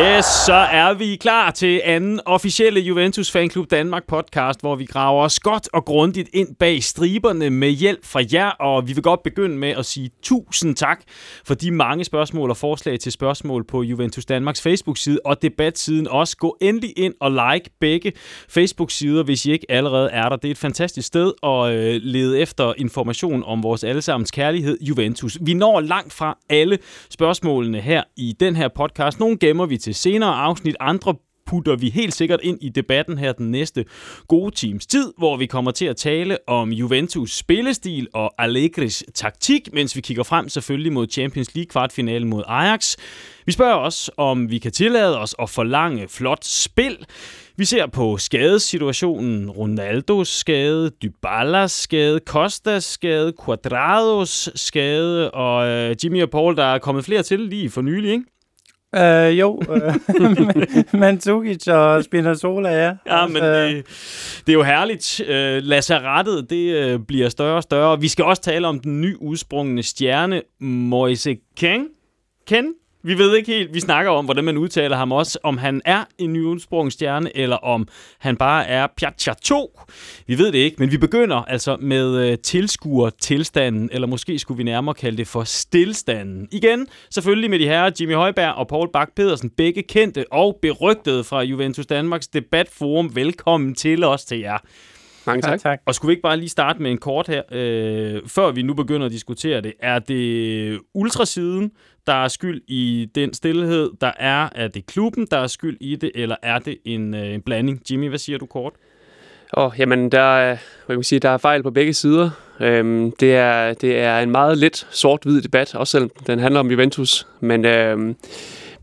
Yes, så er vi klar til anden officielle Juventus Fanklub Danmark podcast, hvor vi graver os godt og grundigt ind bag striberne med hjælp fra jer, og vi vil godt begynde med at sige tusind tak for de mange spørgsmål og forslag til spørgsmål på Juventus Danmarks Facebook-side og debatsiden også. Gå endelig ind og like begge Facebook-sider, hvis I ikke allerede er der. Det er et fantastisk sted at øh, lede efter information om vores allesammens kærlighed, Juventus. Vi når langt fra alle spørgsmålene her i den her podcast. Nogle gemmer vi til senere afsnit, andre putter vi helt sikkert ind i debatten her den næste gode times tid, hvor vi kommer til at tale om Juventus spillestil og Allegris taktik, mens vi kigger frem selvfølgelig mod Champions League kvartfinalen mod Ajax. Vi spørger også, om vi kan tillade os at forlange flot spil. Vi ser på skadesituationen, Ronaldos skade, Dybalas skade, Costas skade, Quadrados skade, og øh, Jimmy og Paul, der er kommet flere til lige for nylig, ikke? Uh, jo, uh, Mandzukic og Spinazzola, ja. Ja, men det, det er jo herligt. Uh, Lazarettet, det uh, bliver større og større. Vi skal også tale om den ny udsprungne stjerne, Moise Ken. Ken? Vi ved ikke helt, vi snakker om, hvordan man udtaler ham også, om han er en ny stjerne, eller om han bare er Piazza 2. Vi ved det ikke, men vi begynder altså med uh, tilskuer tilstanden, eller måske skulle vi nærmere kalde det for stillstanden. Igen, selvfølgelig med de her Jimmy Højberg og Paul Bak pedersen begge kendte og berygtede fra Juventus Danmarks debatforum. Velkommen til os til jer. Mange tak. tak. tak. Og skulle vi ikke bare lige starte med en kort her, øh, før vi nu begynder at diskutere det. Er det ultrasiden, der er skyld i den stillhed, der er? Er det klubben, der er skyld i det, eller er det en, øh, en blanding? Jimmy, hvad siger du kort? Oh, jamen, der er, hvad kan man sige, der er fejl på begge sider. Øhm, det, er, det er en meget lidt sort-hvid debat, også selvom den handler om Juventus. Men øhm,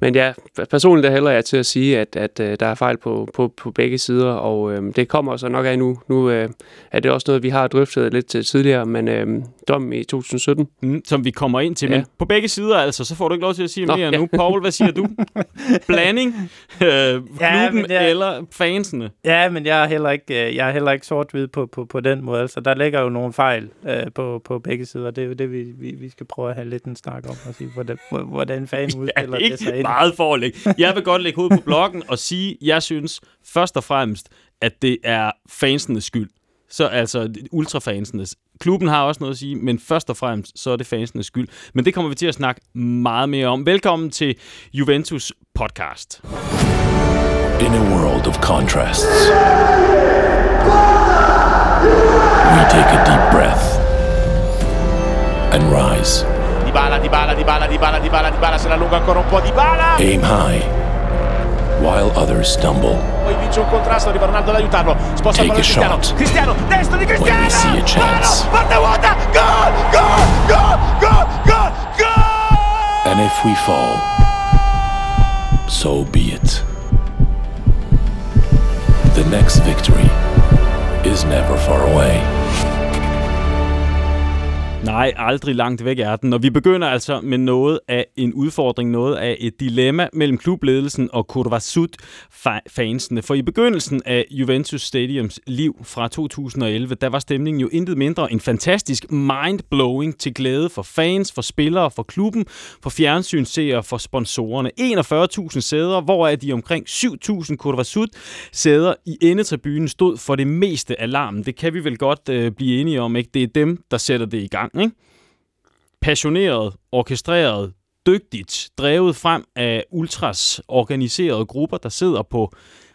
men ja, personligt der hælder jeg til at sige, at, at, øh, der er fejl på, på, på begge sider, og øh, det kommer så nok af nu. Nu øh, er det også noget, vi har drøftet lidt til tidligere, men øh, dom i 2017. Mm, som vi kommer ind til, ja. men på begge sider altså, så får du ikke lov til at sige Nå, mere ja. nu. Paul, hvad siger du? Blanding? Øh, ja, klubben jeg, eller fansene? Ja, men jeg er heller ikke, øh, jeg er heller ikke sort-hvid på, på, på den måde. Altså, der ligger jo nogle fejl øh, på, på begge sider. Det er jo det, vi, vi, vi skal prøve at have lidt en snak om, og sige, hvordan, hvordan fanden udspiller ja, det sig ind meget for at lægge. Jeg vil godt lægge hovedet på bloggen og sige, jeg synes først og fremmest, at det er fansenes skyld. Så altså ultrafansenes. Klubben har også noget at sige, men først og fremmest, så er det fansenes skyld. Men det kommer vi til at snakke meget mere om. Velkommen til Juventus podcast. In a world of contrasts, we take a deep breath and rise. Dybala, Dybala, Dybala, Dybala, Dybala, Dybala, se la allunga ancora un po' Dybala. Aim high, while others stumble. Poi vince un contrasto, arriva Ronaldo ad aiutarlo. Sposta Take a Cristiano. shot. Cristiano, destro di Cristiano. When we see a chance. Mano, parte vuota, gol, gol, gol, gol, gol, gol. And if we fall, so be it. The next victory is never far away. Nej, aldrig langt væk er den. Og vi begynder altså med noget af en udfordring, noget af et dilemma mellem klubledelsen og Kurvasut-fansene. For i begyndelsen af Juventus Stadiums liv fra 2011, der var stemningen jo intet mindre end fantastisk mind-blowing til glæde for fans, for spillere, for klubben, for fjernsynsseere, for sponsorerne. 41.000 sæder, hvoraf de omkring 7.000 Kurvasut-sæder i endetribunen stod for det meste af larmen. Det kan vi vel godt øh, blive enige om, ikke? Det er dem, der sætter det i gang gang. Ikke? Passioneret, orkestreret, dygtigt, drevet frem af ultras organiserede grupper, der sidder på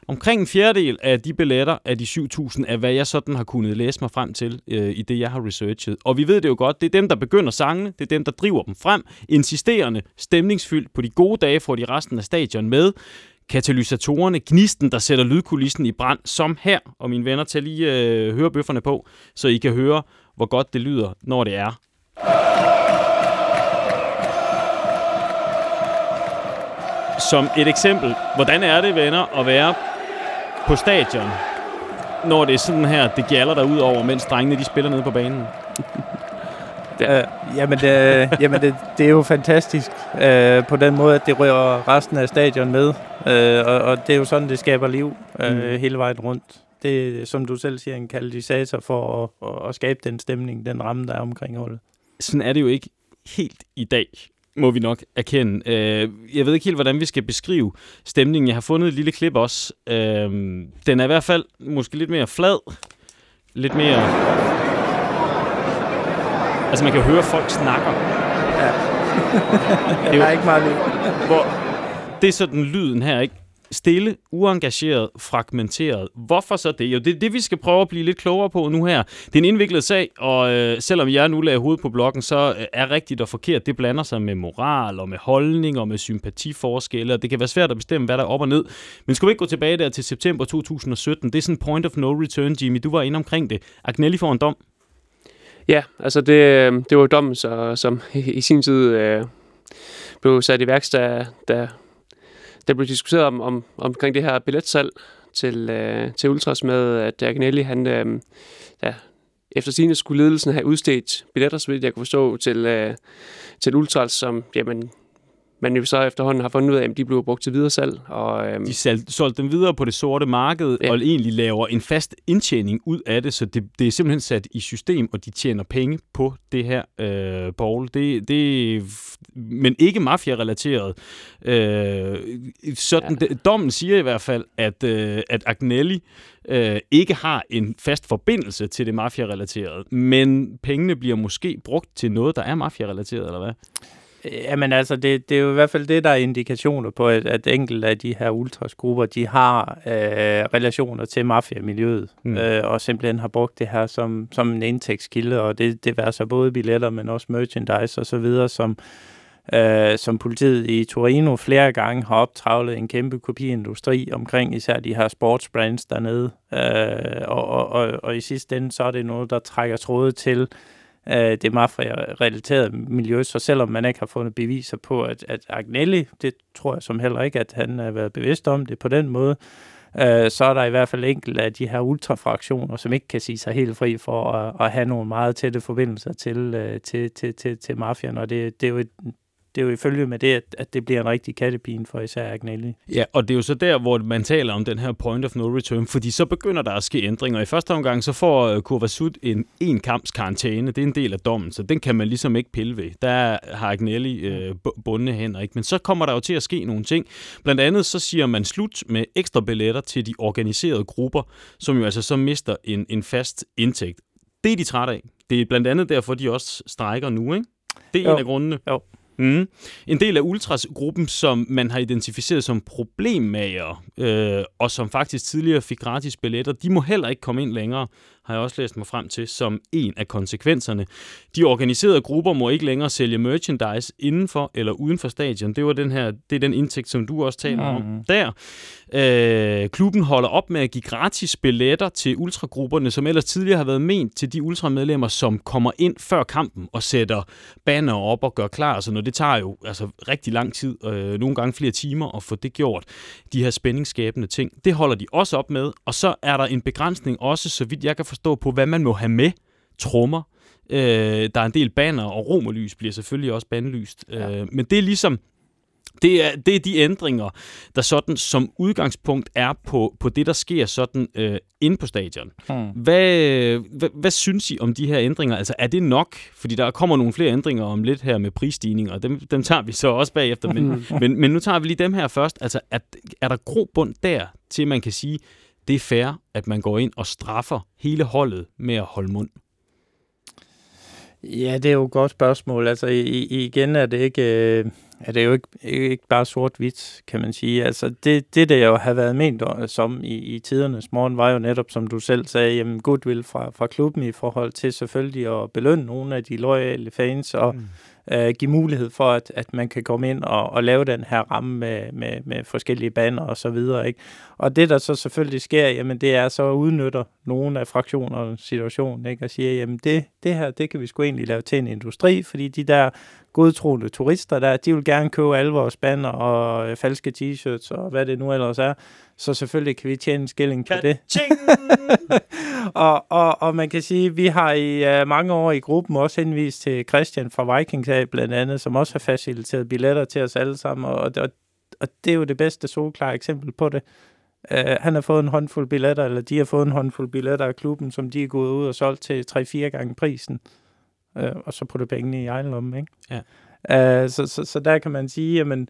omkring en fjerdedel af de billetter af de 7.000, af hvad jeg sådan har kunnet læse mig frem til øh, i det, jeg har researchet. Og vi ved det jo godt, det er dem, der begynder sangene, det er dem, der driver dem frem, insisterende, stemningsfyldt på de gode dage, får de resten af stadion med, katalysatorerne, gnisten, der sætter lydkulissen i brand, som her. Og mine venner, tag lige øh, hørebøfferne på, så I kan høre, hvor godt det lyder, når det er. Som et eksempel, hvordan er det, venner, at være på stadion, når det er sådan her, det gælder der ud over, mens drengene de spiller nede på banen? Ja. Øh, jamen, det, jamen det, det er jo fantastisk øh, på den måde, at det rører resten af stadion med. Øh, og, og det er jo sådan, det skaber liv øh, mm. hele vejen rundt det, som du selv siger, en katalysator for at, at, at skabe den stemning, den ramme, der er omkring holdet. Sådan er det jo ikke helt i dag. må vi nok erkende. Øh, jeg ved ikke helt, hvordan vi skal beskrive stemningen. Jeg har fundet et lille klip også. Øh, den er i hvert fald måske lidt mere flad. Lidt mere... Altså, man kan høre, at folk snakker. Ja. det er ikke meget liv. Hvor det er sådan lyden her, ikke? Stille, uengageret, fragmenteret. Hvorfor så det? Jo, det er det, vi skal prøve at blive lidt klogere på nu her. Det er en indviklet sag, og øh, selvom jeg nu lagde hovedet på blokken, så øh, er rigtigt og forkert. Det blander sig med moral og med holdning og med sympatiforskelle, og det kan være svært at bestemme, hvad der er op og ned. Men skulle vi ikke gå tilbage der til september 2017? Det er sådan point of no return, Jimmy. Du var inde omkring det. Agnelli får en dom. Ja, altså det, øh, det var dommen, så, som i, i sin tid øh, blev sat i værks, da, da der blev diskuteret om, om, omkring det her billetsalg til, øh, til Ultras med, at Agnelli, han øh, ja, efter sine skulle ledelsen have udstedt billetter, så vidt jeg kunne forstå, til, øh, til Ultras, som jamen, man jo så efterhånden har fundet ud af, at de blev brugt til videre salg. Og, øhm, de salg, solgte dem videre på det sorte marked, ja. og egentlig laver en fast indtjening ud af det, så det, det er simpelthen sat i system, og de tjener penge på det her, øh, Paul. Det, det, men ikke mafia-relateret. Øh, sådan, ja. det, dommen siger i hvert fald, at, øh, at Agnelli øh, ikke har en fast forbindelse til det mafia-relaterede, men pengene bliver måske brugt til noget, der er mafia-relateret, eller hvad? Jamen altså, det, det er jo i hvert fald det, der er indikationer på, at, at enkelte af de her ultrasgrupper, de har øh, relationer til mafiamiljøet, mm. øh, og simpelthen har brugt det her som, som en indtægtskilde, og det, det er så både billetter, men også merchandise og så videre, som, øh, som politiet i Torino flere gange har optravlet en kæmpe kopiindustri omkring især de her sportsbrands dernede, øh, og, og, og, og i sidste ende så er det noget, der trækker tråde til øh, det mafia-relaterede miljø, så selvom man ikke har fundet beviser på, at, at Agnelli, det tror jeg som heller ikke, at han har været bevidst om det på den måde, øh, så er der i hvert fald enkelte af de her ultrafraktioner, som ikke kan sige sig helt fri for at, at have nogle meget tætte forbindelser til, øh, til, til, til, til mafiaen, og det, det er jo et, det er jo ifølge med det, at, at det bliver en rigtig kattepine for især Agnelli. Ja, og det er jo så der, hvor man taler om den her point of no return, fordi så begynder der at ske ændringer. I første omgang, så får uh, Kovacsut en en kamps karantæne. Det er en del af dommen, så den kan man ligesom ikke pille ved. Der har Agnelli uh, bundne hænder, ikke? Men så kommer der jo til at ske nogle ting. Blandt andet så siger man slut med ekstra billetter til de organiserede grupper, som jo altså så mister en, en fast indtægt. Det er de trætte af. Det er blandt andet derfor, de også strækker nu, ikke? Det er jo. en af grundene. Jo. Mm. En del af Ultras-gruppen, som man har identificeret som problemmager, øh, og som faktisk tidligere fik gratis billetter, de må heller ikke komme ind længere har jeg også læst mig frem til, som en af konsekvenserne. De organiserede grupper må ikke længere sælge merchandise inden for eller uden for stadion. Det var den her, det er den indtægt, som du også taler mm. om der. Øh, klubben holder op med at give gratis billetter til ultragrupperne, som ellers tidligere har været ment til de ultramedlemmer, som kommer ind før kampen og sætter banner op og gør klar. Så når det tager jo altså, rigtig lang tid, øh, nogle gange flere timer at få det gjort, de her spændingsskabende ting. Det holder de også op med, og så er der en begrænsning også, så vidt jeg kan forstå på, hvad man må have med. Trummer. Øh, der er en del banner, og romerlys bliver selvfølgelig også bandlyst. Ja. Øh, men det er ligesom, det er, det er de ændringer, der sådan som udgangspunkt er på, på det, der sker sådan øh, inde på stadion. Hmm. Hvad, hvad, hvad synes I om de her ændringer? Altså er det nok? Fordi der kommer nogle flere ændringer om lidt her med prisstigninger, og dem, dem tager vi så også bagefter. Men, hmm. men, men nu tager vi lige dem her først. Altså er, er der grobund der, til man kan sige, det er fair, at man går ind og straffer hele holdet med at holde mund? Ja, det er jo et godt spørgsmål. Altså i, igen er det ikke... Øh er det jo ikke, ikke bare sort-hvidt, kan man sige. Altså det, det, der jo har været ment som i, i tidernes morgen, var jo netop, som du selv sagde, jamen goodwill fra, fra klubben i forhold til selvfølgelig at belønne nogle af de loyale fans og mm øh, give mulighed for, at, at man kan komme ind og, og lave den her ramme med, med, med forskellige baner og så videre. Ikke? Og det, der så selvfølgelig sker, jamen det er så at udnytter nogle af fraktionernes situation, ikke? og siger, jamen det, det her, det kan vi sgu egentlig lave til en industri, fordi de der godtroende turister der, de vil gerne købe alle vores banner og øh, falske t-shirts og hvad det nu ellers er. Så selvfølgelig kan vi tjene en skilling på det. og, og, og man kan sige, at vi har i uh, mange år i gruppen også henvist til Christian fra Vikings af, blandt andet, som også har faciliteret billetter til os alle sammen, og, og, og det er jo det bedste solklare eksempel på det. Uh, han har fået en håndfuld billetter, eller de har fået en håndfuld billetter af klubben, som de er gået ud og solgt til 3-4 gange prisen, uh, og så putte pengene i egen lomme, ikke? Ja. Uh, så, så, så der kan man sige, jamen...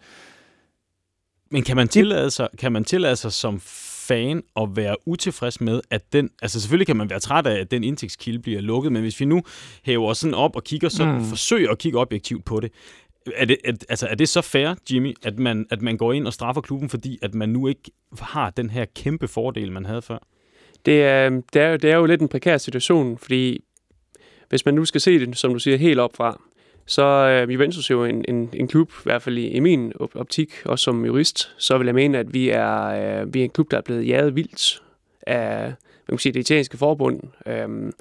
Men kan man tillade sig, kan man tillade sig som fan at være utilfreds med, at den... Altså selvfølgelig kan man være træt af, at den indtægtskilde bliver lukket, men hvis vi nu hæver sådan op og kigger sådan, mm. forsøger at kigge objektivt på det, er det, er, altså, er det så fair, Jimmy, at man, at man går ind og straffer klubben, fordi at man nu ikke har den her kæmpe fordel, man havde før? Det er, det er, det er jo lidt en prekær situation, fordi hvis man nu skal se det, som du siger, helt op fra, så er Juventus jo en, en, en klub, i hvert fald i, i min optik, også som jurist, så vil jeg mene, at vi er, øh, vi er en klub, der er blevet jaget vildt af man kan sige, det italienske forbund. Øhm,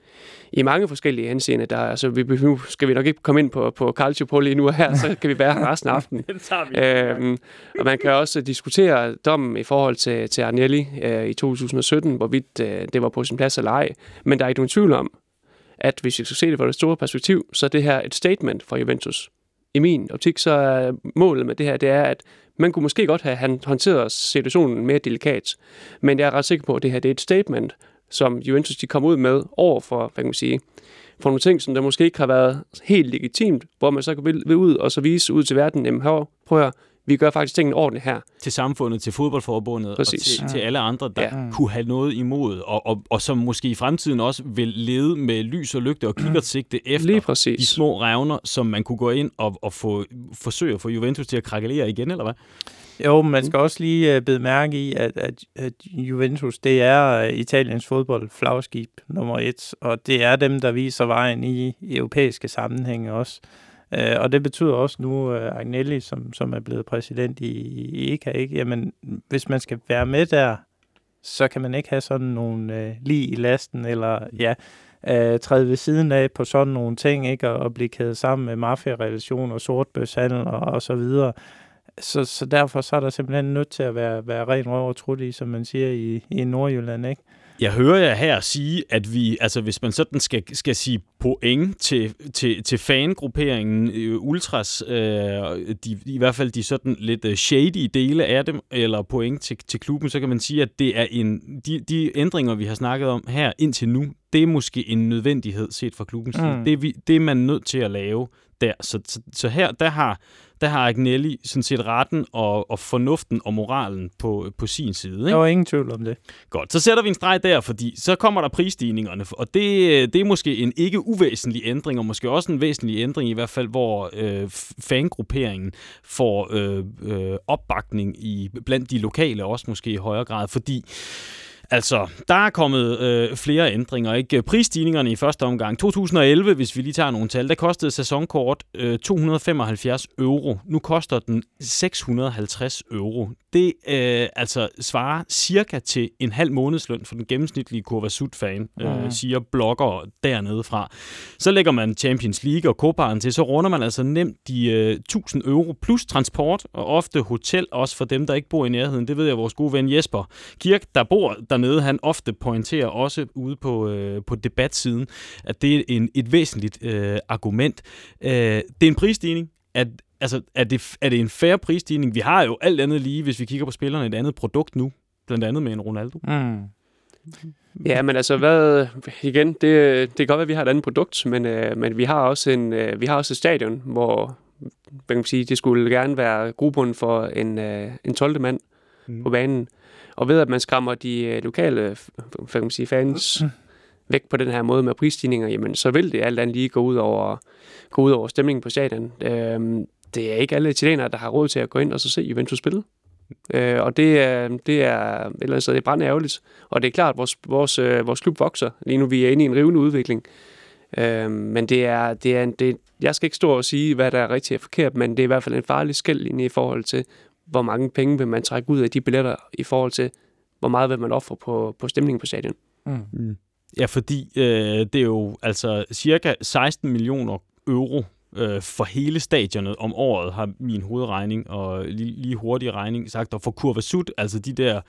I mange forskellige henseende. Der, altså, vi, nu skal vi nok ikke komme ind på, på Calciopoli nu og her, så kan vi være her resten af aftenen. øhm, og man kan også diskutere dommen i forhold til, til Arnelli øh, i 2017, hvorvidt øh, det var på sin plads eller ej. Men der er ikke nogen tvivl om, at hvis vi skal se det fra det store perspektiv, så er det her et statement fra Juventus. I min optik, så er målet med det her, det er, at man kunne måske godt have håndteret situationen mere delikat, men jeg er ret sikker på, at det her det er et statement, som Juventus de kom ud med over for, hvad kan man sige, for nogle ting, som der måske ikke har været helt legitimt, hvor man så kan vil ud og så vise ud til verden, jamen her, prøv at høre, vi gør faktisk tingene ordentligt her. Til samfundet, til fodboldforbundet Præcis. og til, til alle andre, der ja. kunne have noget imod, og, og, og som måske i fremtiden også vil lede med lys og lygte og kiggertsigte efter Lige præcis. de små revner, som man kunne gå ind og, og få, forsøge at få Juventus til at krakelere igen, eller hvad? Jo, man skal også lige uh, bede mærke i, at, at, at Juventus, det er uh, Italiens fodbold flagskib nummer et, og det er dem, der viser vejen i, i europæiske sammenhænge også. Øh, og det betyder også nu, uh, Agnelli, som, som er blevet præsident i, i EKA, ikke? Jamen, hvis man skal være med der, så kan man ikke have sådan nogle uh, øh, lige i lasten, eller ja, uh, træde ved siden af på sådan nogle ting, ikke? Og, og blive kædet sammen med mafia-relationer, sortbøshandel og, og så videre så, så derfor så er der simpelthen nødt til at være, være ren røv og trut i, som man siger i, i Nordjylland, ikke? Jeg hører jer her sige, at vi, altså hvis man sådan skal, skal sige point til, til, til fangrupperingen, øh, Ultras, øh, de, i hvert fald de sådan lidt øh, shady dele af dem, eller point til, til klubben, så kan man sige, at det er en, de, de ændringer, vi har snakket om her indtil nu, det er måske en nødvendighed set fra klubbens side. Mm. Det, er vi, det er man nødt til at lave der. Så, så, så her, der har der har Agnelli sådan set retten og, og fornuften og moralen på, på sin side. Ikke? Der var ingen tvivl om det. Godt, så sætter vi en streg der, fordi så kommer der prisstigningerne, og det, det er måske en ikke uvæsentlig ændring, og måske også en væsentlig ændring i hvert fald, hvor øh, fangrupperingen får øh, øh, opbakning i blandt de lokale også måske i højere grad, fordi Altså, der er kommet øh, flere ændringer. ikke? Prisstigningerne i første omgang. 2011, hvis vi lige tager nogle tal, der kostede sæsonkort øh, 275 euro. Nu koster den 650 euro. Det øh, altså svarer cirka til en halv månedsløn for den gennemsnitlige Kurva Sud-fan, øh, mm. siger blogger dernede fra. Så lægger man Champions League og Copa'en til, så runder man altså nemt de øh, 1000 euro plus transport og ofte hotel også for dem, der ikke bor i nærheden. Det ved jeg, vores gode ven Jesper Kirk, der bor dernede, han ofte pointerer også ude på, øh, på debatsiden, at det er en, et væsentligt øh, argument. Øh, det er en prisstigning. At, altså, er det, er det en færre prisstigning? Vi har jo alt andet lige, hvis vi kigger på spillerne, et andet produkt nu, blandt andet med en Ronaldo. Mm. Ja, men altså, hvad, igen, det, det kan godt være, at vi har et andet produkt, men, øh, men vi har også en, øh, vi har også et stadion, hvor hvad kan man sige, det skulle gerne være gruppen for en, øh, en 12. mand mm. på banen. Og ved at man skræmmer de øh, lokale hvad kan man sige, fans mm. væk på den her måde med prisstigninger, jamen så vil det alt andet lige gå ud over, gå ud over stemningen på stadion. Øhm, det er ikke alle italienere, der har råd til at gå ind og så se Juventus spille. Øh, og det er, det er, eller så det er ærgerligt. Og det er klart, at vores, vores, øh, vores klub vokser. Lige nu vi er inde i en rivende udvikling. Øh, men det er, det er, det, jeg skal ikke stå og sige, hvad der er rigtigt og forkert, men det er i hvert fald en farlig skældlinje i forhold til, hvor mange penge vil man trække ud af de billetter i forhold til, hvor meget vil man ofre på, på stemningen på stadion. Mm. Mm. Ja, fordi øh, det er jo altså cirka 16 millioner euro øh, for hele stadionet om året, har min hovedregning og lige, lige hurtig regning sagt. Og for Kurva Sud, altså de der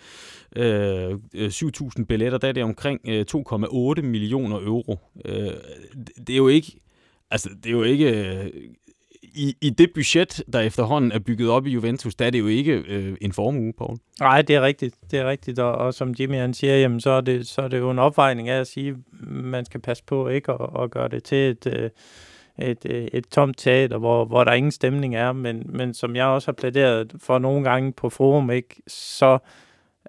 øh, 7.000 billetter, der er det omkring øh, 2,8 millioner euro. Øh, det er jo ikke... Altså, det er jo ikke... I, i det budget, der efterhånden er bygget op i Juventus, der er det jo ikke øh, en formue, Paul. Nej, det er rigtigt. Det er rigtigt, og, og som Jimmy han siger, jamen, så, er det, så er det jo en opvejning af at sige, man skal passe på ikke at, at gøre det til et, øh, et, øh, et tomt teater, hvor, hvor der ingen stemning er, men, men som jeg også har plæderet for nogle gange på forum, ikke, så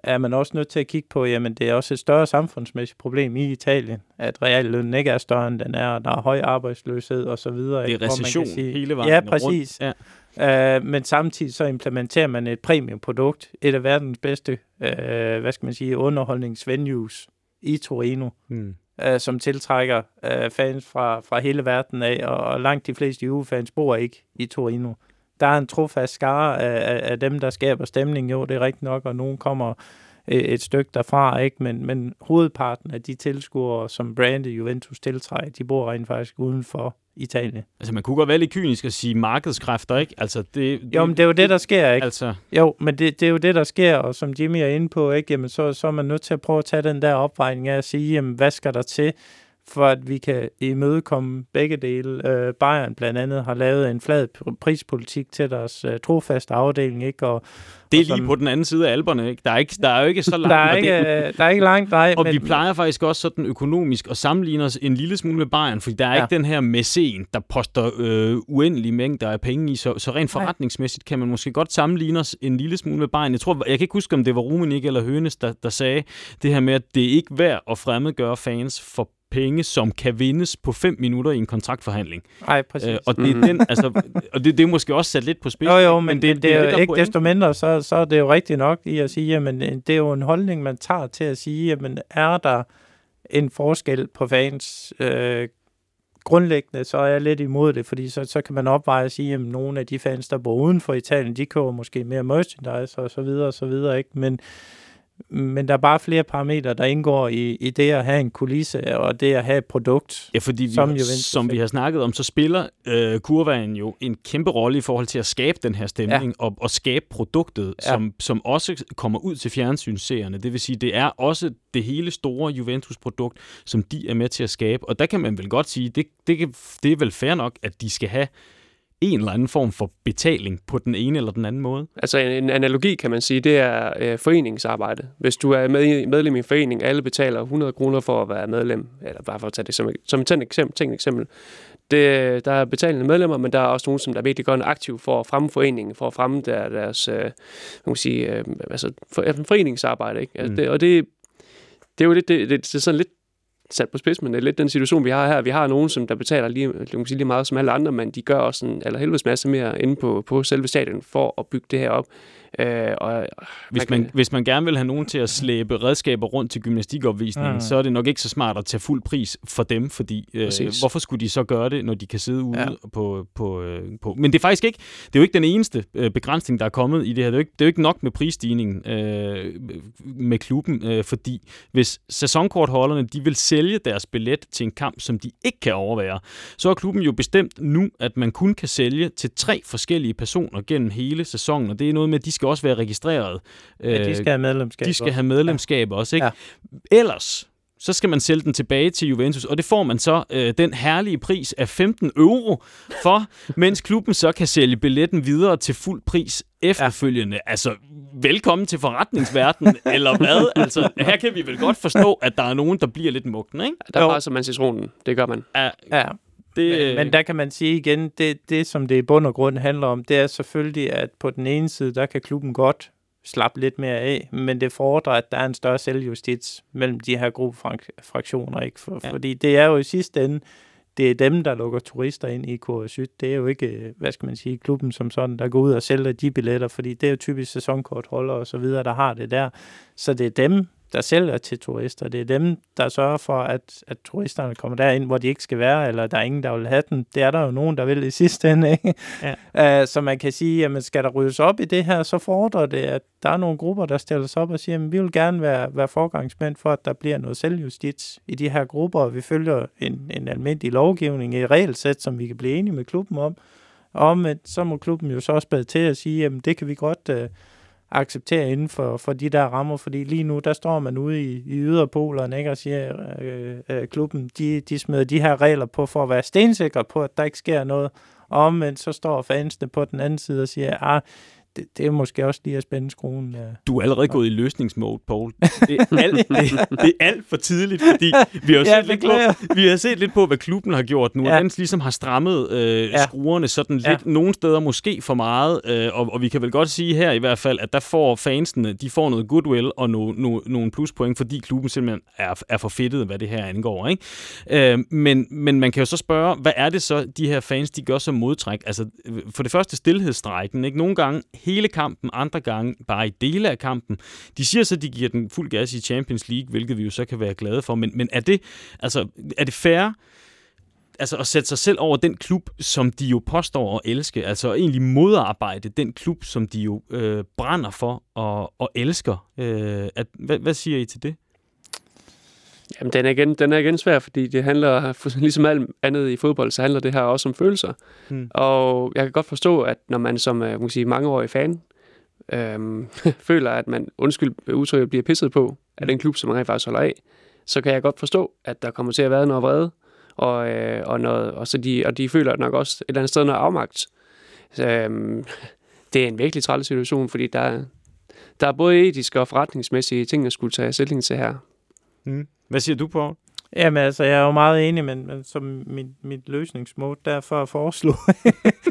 er man også nødt til at kigge på, jamen det er også et større samfundsmæssigt problem i Italien, at reallønnen ikke er større, end den er, og der er høj arbejdsløshed og så videre. Det er recession sige, hele vejen Ja, præcis. Rundt. Ja. Uh, men samtidig så implementerer man et premiumprodukt, et af verdens bedste, uh, hvad skal man sige, underholdningsvenues i Torino. Hmm øh, som tiltrækker øh, fans fra, fra hele verden af, og, og langt de fleste Juve-fans bor ikke i Torino. Der er en trofast skare af, af, af dem, der skaber stemning, jo, det er rigtigt nok, og nogen kommer øh, et stykke derfra, ikke? Men, men hovedparten af de tilskuere, som brandet Juventus tiltrækker, de bor rent faktisk uden for Italien. Altså, man kunne godt være lidt kynisk og sige markedskræfter, ikke? Altså, det, det, jo, men det er jo det, der sker, ikke? Altså... Jo, men det, det er jo det, der sker, og som Jimmy er inde på, ikke? Jamen, så, så er man nødt til at prøve at tage den der opvejning af at sige, jamen, hvad skal der til, for at vi kan imødekomme begge dele. Øh, Bayern blandt andet har lavet en flad prispolitik til deres øh, trofaste afdeling, ikke? Og, det er lige som, på den anden side af alberne, ikke? Der er, ikke, der er jo ikke så langt. der, er ikke, det, der er ikke langt, nej. Og men, vi plejer faktisk også sådan økonomisk at sammenligne os en lille smule med Bayern, fordi der er ja. ikke den her mæcen, der poster øh, uendelige mængder af penge i, så, så rent forretningsmæssigt kan man måske godt sammenligne os en lille smule med Bayern. Jeg tror, jeg kan ikke huske, om det var Rummenigge eller Hønes, der, der sagde det her med, at det er ikke værd at fremmedgøre fans for penge, som kan vindes på 5 minutter i en kontraktforhandling. Nej, præcis. Øh, og det er den, altså, og det, det er måske også sat lidt på spidsen. Jo, jo, men, men det, det, det, er, er ikke desto mindre, så, så er det jo rigtigt nok i at sige, at det er jo en holdning, man tager til at sige, at er der en forskel på fans øh, grundlæggende, så er jeg lidt imod det, fordi så, så kan man opveje og sige, at nogle af de fans, der bor uden for Italien, de køber måske mere merchandise og så videre og så videre, ikke? Men, men der er bare flere parametre, der indgår i, i det at have en kulisse og det at have et produkt. Ja, fordi vi, som, har, som vi har snakket om, så spiller øh, kurvaen jo en kæmpe rolle i forhold til at skabe den her stemning ja. og, og skabe produktet, ja. som, som også kommer ud til fjernsynsseerne. Det vil sige, det er også det hele store Juventus-produkt, som de er med til at skabe. Og der kan man vel godt sige, det, det, det er vel fair nok, at de skal have en eller anden form for betaling på den ene eller den anden måde? Altså en, en analogi kan man sige, det er øh, foreningsarbejde. Hvis du er med, medlem i en forening, alle betaler 100 kroner for at være medlem, eller bare for at tage det som, som et eksempel, tænkt eksempel. Det, der er betalende medlemmer, men der er også nogen, som der virkelig gør en aktiv for at fremme foreningen, for at fremme der, deres øh, man kan sige, øh, altså, for, foreningsarbejde. Ikke? Altså, mm. det, og det, det er jo lidt, det, det, det er sådan lidt sat på spids, men det er lidt den situation, vi har her. Vi har nogen, som der betaler lige, sige, lige meget som alle andre, men de gør også en eller helvedes masse mere inde på, på selve stadion for at bygge det her op. Øh, og, hvis, man, kan... hvis man gerne vil have nogen til at slæbe redskaber rundt til gymnastikopvisningen, mm. så er det nok ikke så smart at tage fuld pris for dem, fordi øh, hvorfor skulle de så gøre det, når de kan sidde ude ja. på, på, øh, på... Men det er faktisk ikke, det er jo ikke den eneste øh, begrænsning, der er kommet i det her. Det er jo ikke, det er jo ikke nok med prisstigningen øh, med klubben, øh, fordi hvis sæsonkortholderne de vil sælge deres billet til en kamp, som de ikke kan overvære, så har klubben jo bestemt nu, at man kun kan sælge til tre forskellige personer gennem hele sæsonen, og det er noget med, at de skal også være registreret. Ja, de skal have medlemskab. De skal have medlemskab ja. også, ikke? Ja. Ellers, så skal man sælge den tilbage til Juventus, og det får man så øh, den herlige pris af 15 euro for, mens klubben så kan sælge billetten videre til fuld pris efterfølgende. Ja. Altså, velkommen til forretningsverdenen, eller hvad? Altså, her kan vi vel godt forstå, at der er nogen, der bliver lidt mugten, ikke? Der er bare så man citronen. Det gør man. Ja. ja. Det, men, men der kan man sige igen, det, det som det i bund og grund handler om, det er selvfølgelig, at på den ene side, der kan klubben godt slappe lidt mere af, men det fordrer, at der er en større selvjustits mellem de her gruppefraktioner, ikke? For, ja. fordi det er jo i sidste ende, det er dem, der lukker turister ind i KS Det er jo ikke, hvad skal man sige, klubben som sådan, der går ud og sælger de billetter, fordi det er jo typisk sæsonkortholder og så videre, der har det der. Så det er dem, der sælger til turister. Det er dem, der sørger for, at, at turisterne kommer derind, hvor de ikke skal være, eller der er ingen, der vil have den. Det er der jo nogen, der vil i sidste ende. Ikke? Ja. Uh, så man kan sige, at skal der ryddes op i det her, så fordrer det, at der er nogle grupper, der stiller sig op og siger, at vi vil gerne være, være forgangsmænd for, at der bliver noget selvjustits i de her grupper, og vi følger en, en almindelig lovgivning, et regelsæt, som vi kan blive enige med klubben om. Og om, så må klubben jo så også bade til at sige, at det kan vi godt... Uh, acceptere inden for, for de der rammer, fordi lige nu, der står man ude i, i yderpolerne, ikke, og siger, øh, øh, klubben, de, de smider de her regler på for at være stensikre på, at der ikke sker noget, og omvendt så står fansene på den anden side og siger, ah, det, det er måske også lige at spænde skruen. Ja. Du er allerede gået i løsningsmode, Paul. Det er alt, det, det er alt for tidligt, fordi vi har, ja, set lidt på, vi har set lidt på, hvad klubben har gjort nu. Ja. Den ligesom har strammet øh, ja. skruerne sådan lidt, ja. nogle steder måske for meget, øh, og, og vi kan vel godt sige her i hvert fald, at der får fansene, de får noget goodwill og no, no, nogle pluspoint, fordi klubben simpelthen er, er for fedtet, hvad det her angår. Ikke? Øh, men, men man kan jo så spørge, hvad er det så, de her fans, de gør som modtræk? Altså, for det første stillhedsstrækken, ikke? Nogle gange hele kampen, andre gange bare i dele af kampen. De siger så, at de giver den fuld gas i Champions League, hvilket vi jo så kan være glade for, men, men er, det, altså, er det fair, altså at sætte sig selv over den klub, som de jo påstår at elske, altså egentlig modarbejde den klub, som de jo øh, brænder for og, og elsker. Øh, at, hvad, hvad siger I til det? Jamen, den er, igen, den er igen svær, fordi det handler, ligesom alt andet i fodbold, så handler det her også om følelser. Hmm. Og jeg kan godt forstå, at når man som øh, man sige, mangeårig fan øhm, føler, at man, undskyld udtrykket, bliver pisset på af den klub, som man rent faktisk holder af, så kan jeg godt forstå, at der kommer til at være noget vrede, og, øh, og, noget, og, så de, og de føler nok også et eller andet sted noget afmagt. Så, øhm, det er en virkelig træls situation, fordi der, der er både etiske og forretningsmæssige ting, der skulle tage stilling til her. Mm. Hvad siger du, Paul? Jamen altså, jeg er jo meget enig, men, men som mit, mit løsningsmål derfor at foreslå,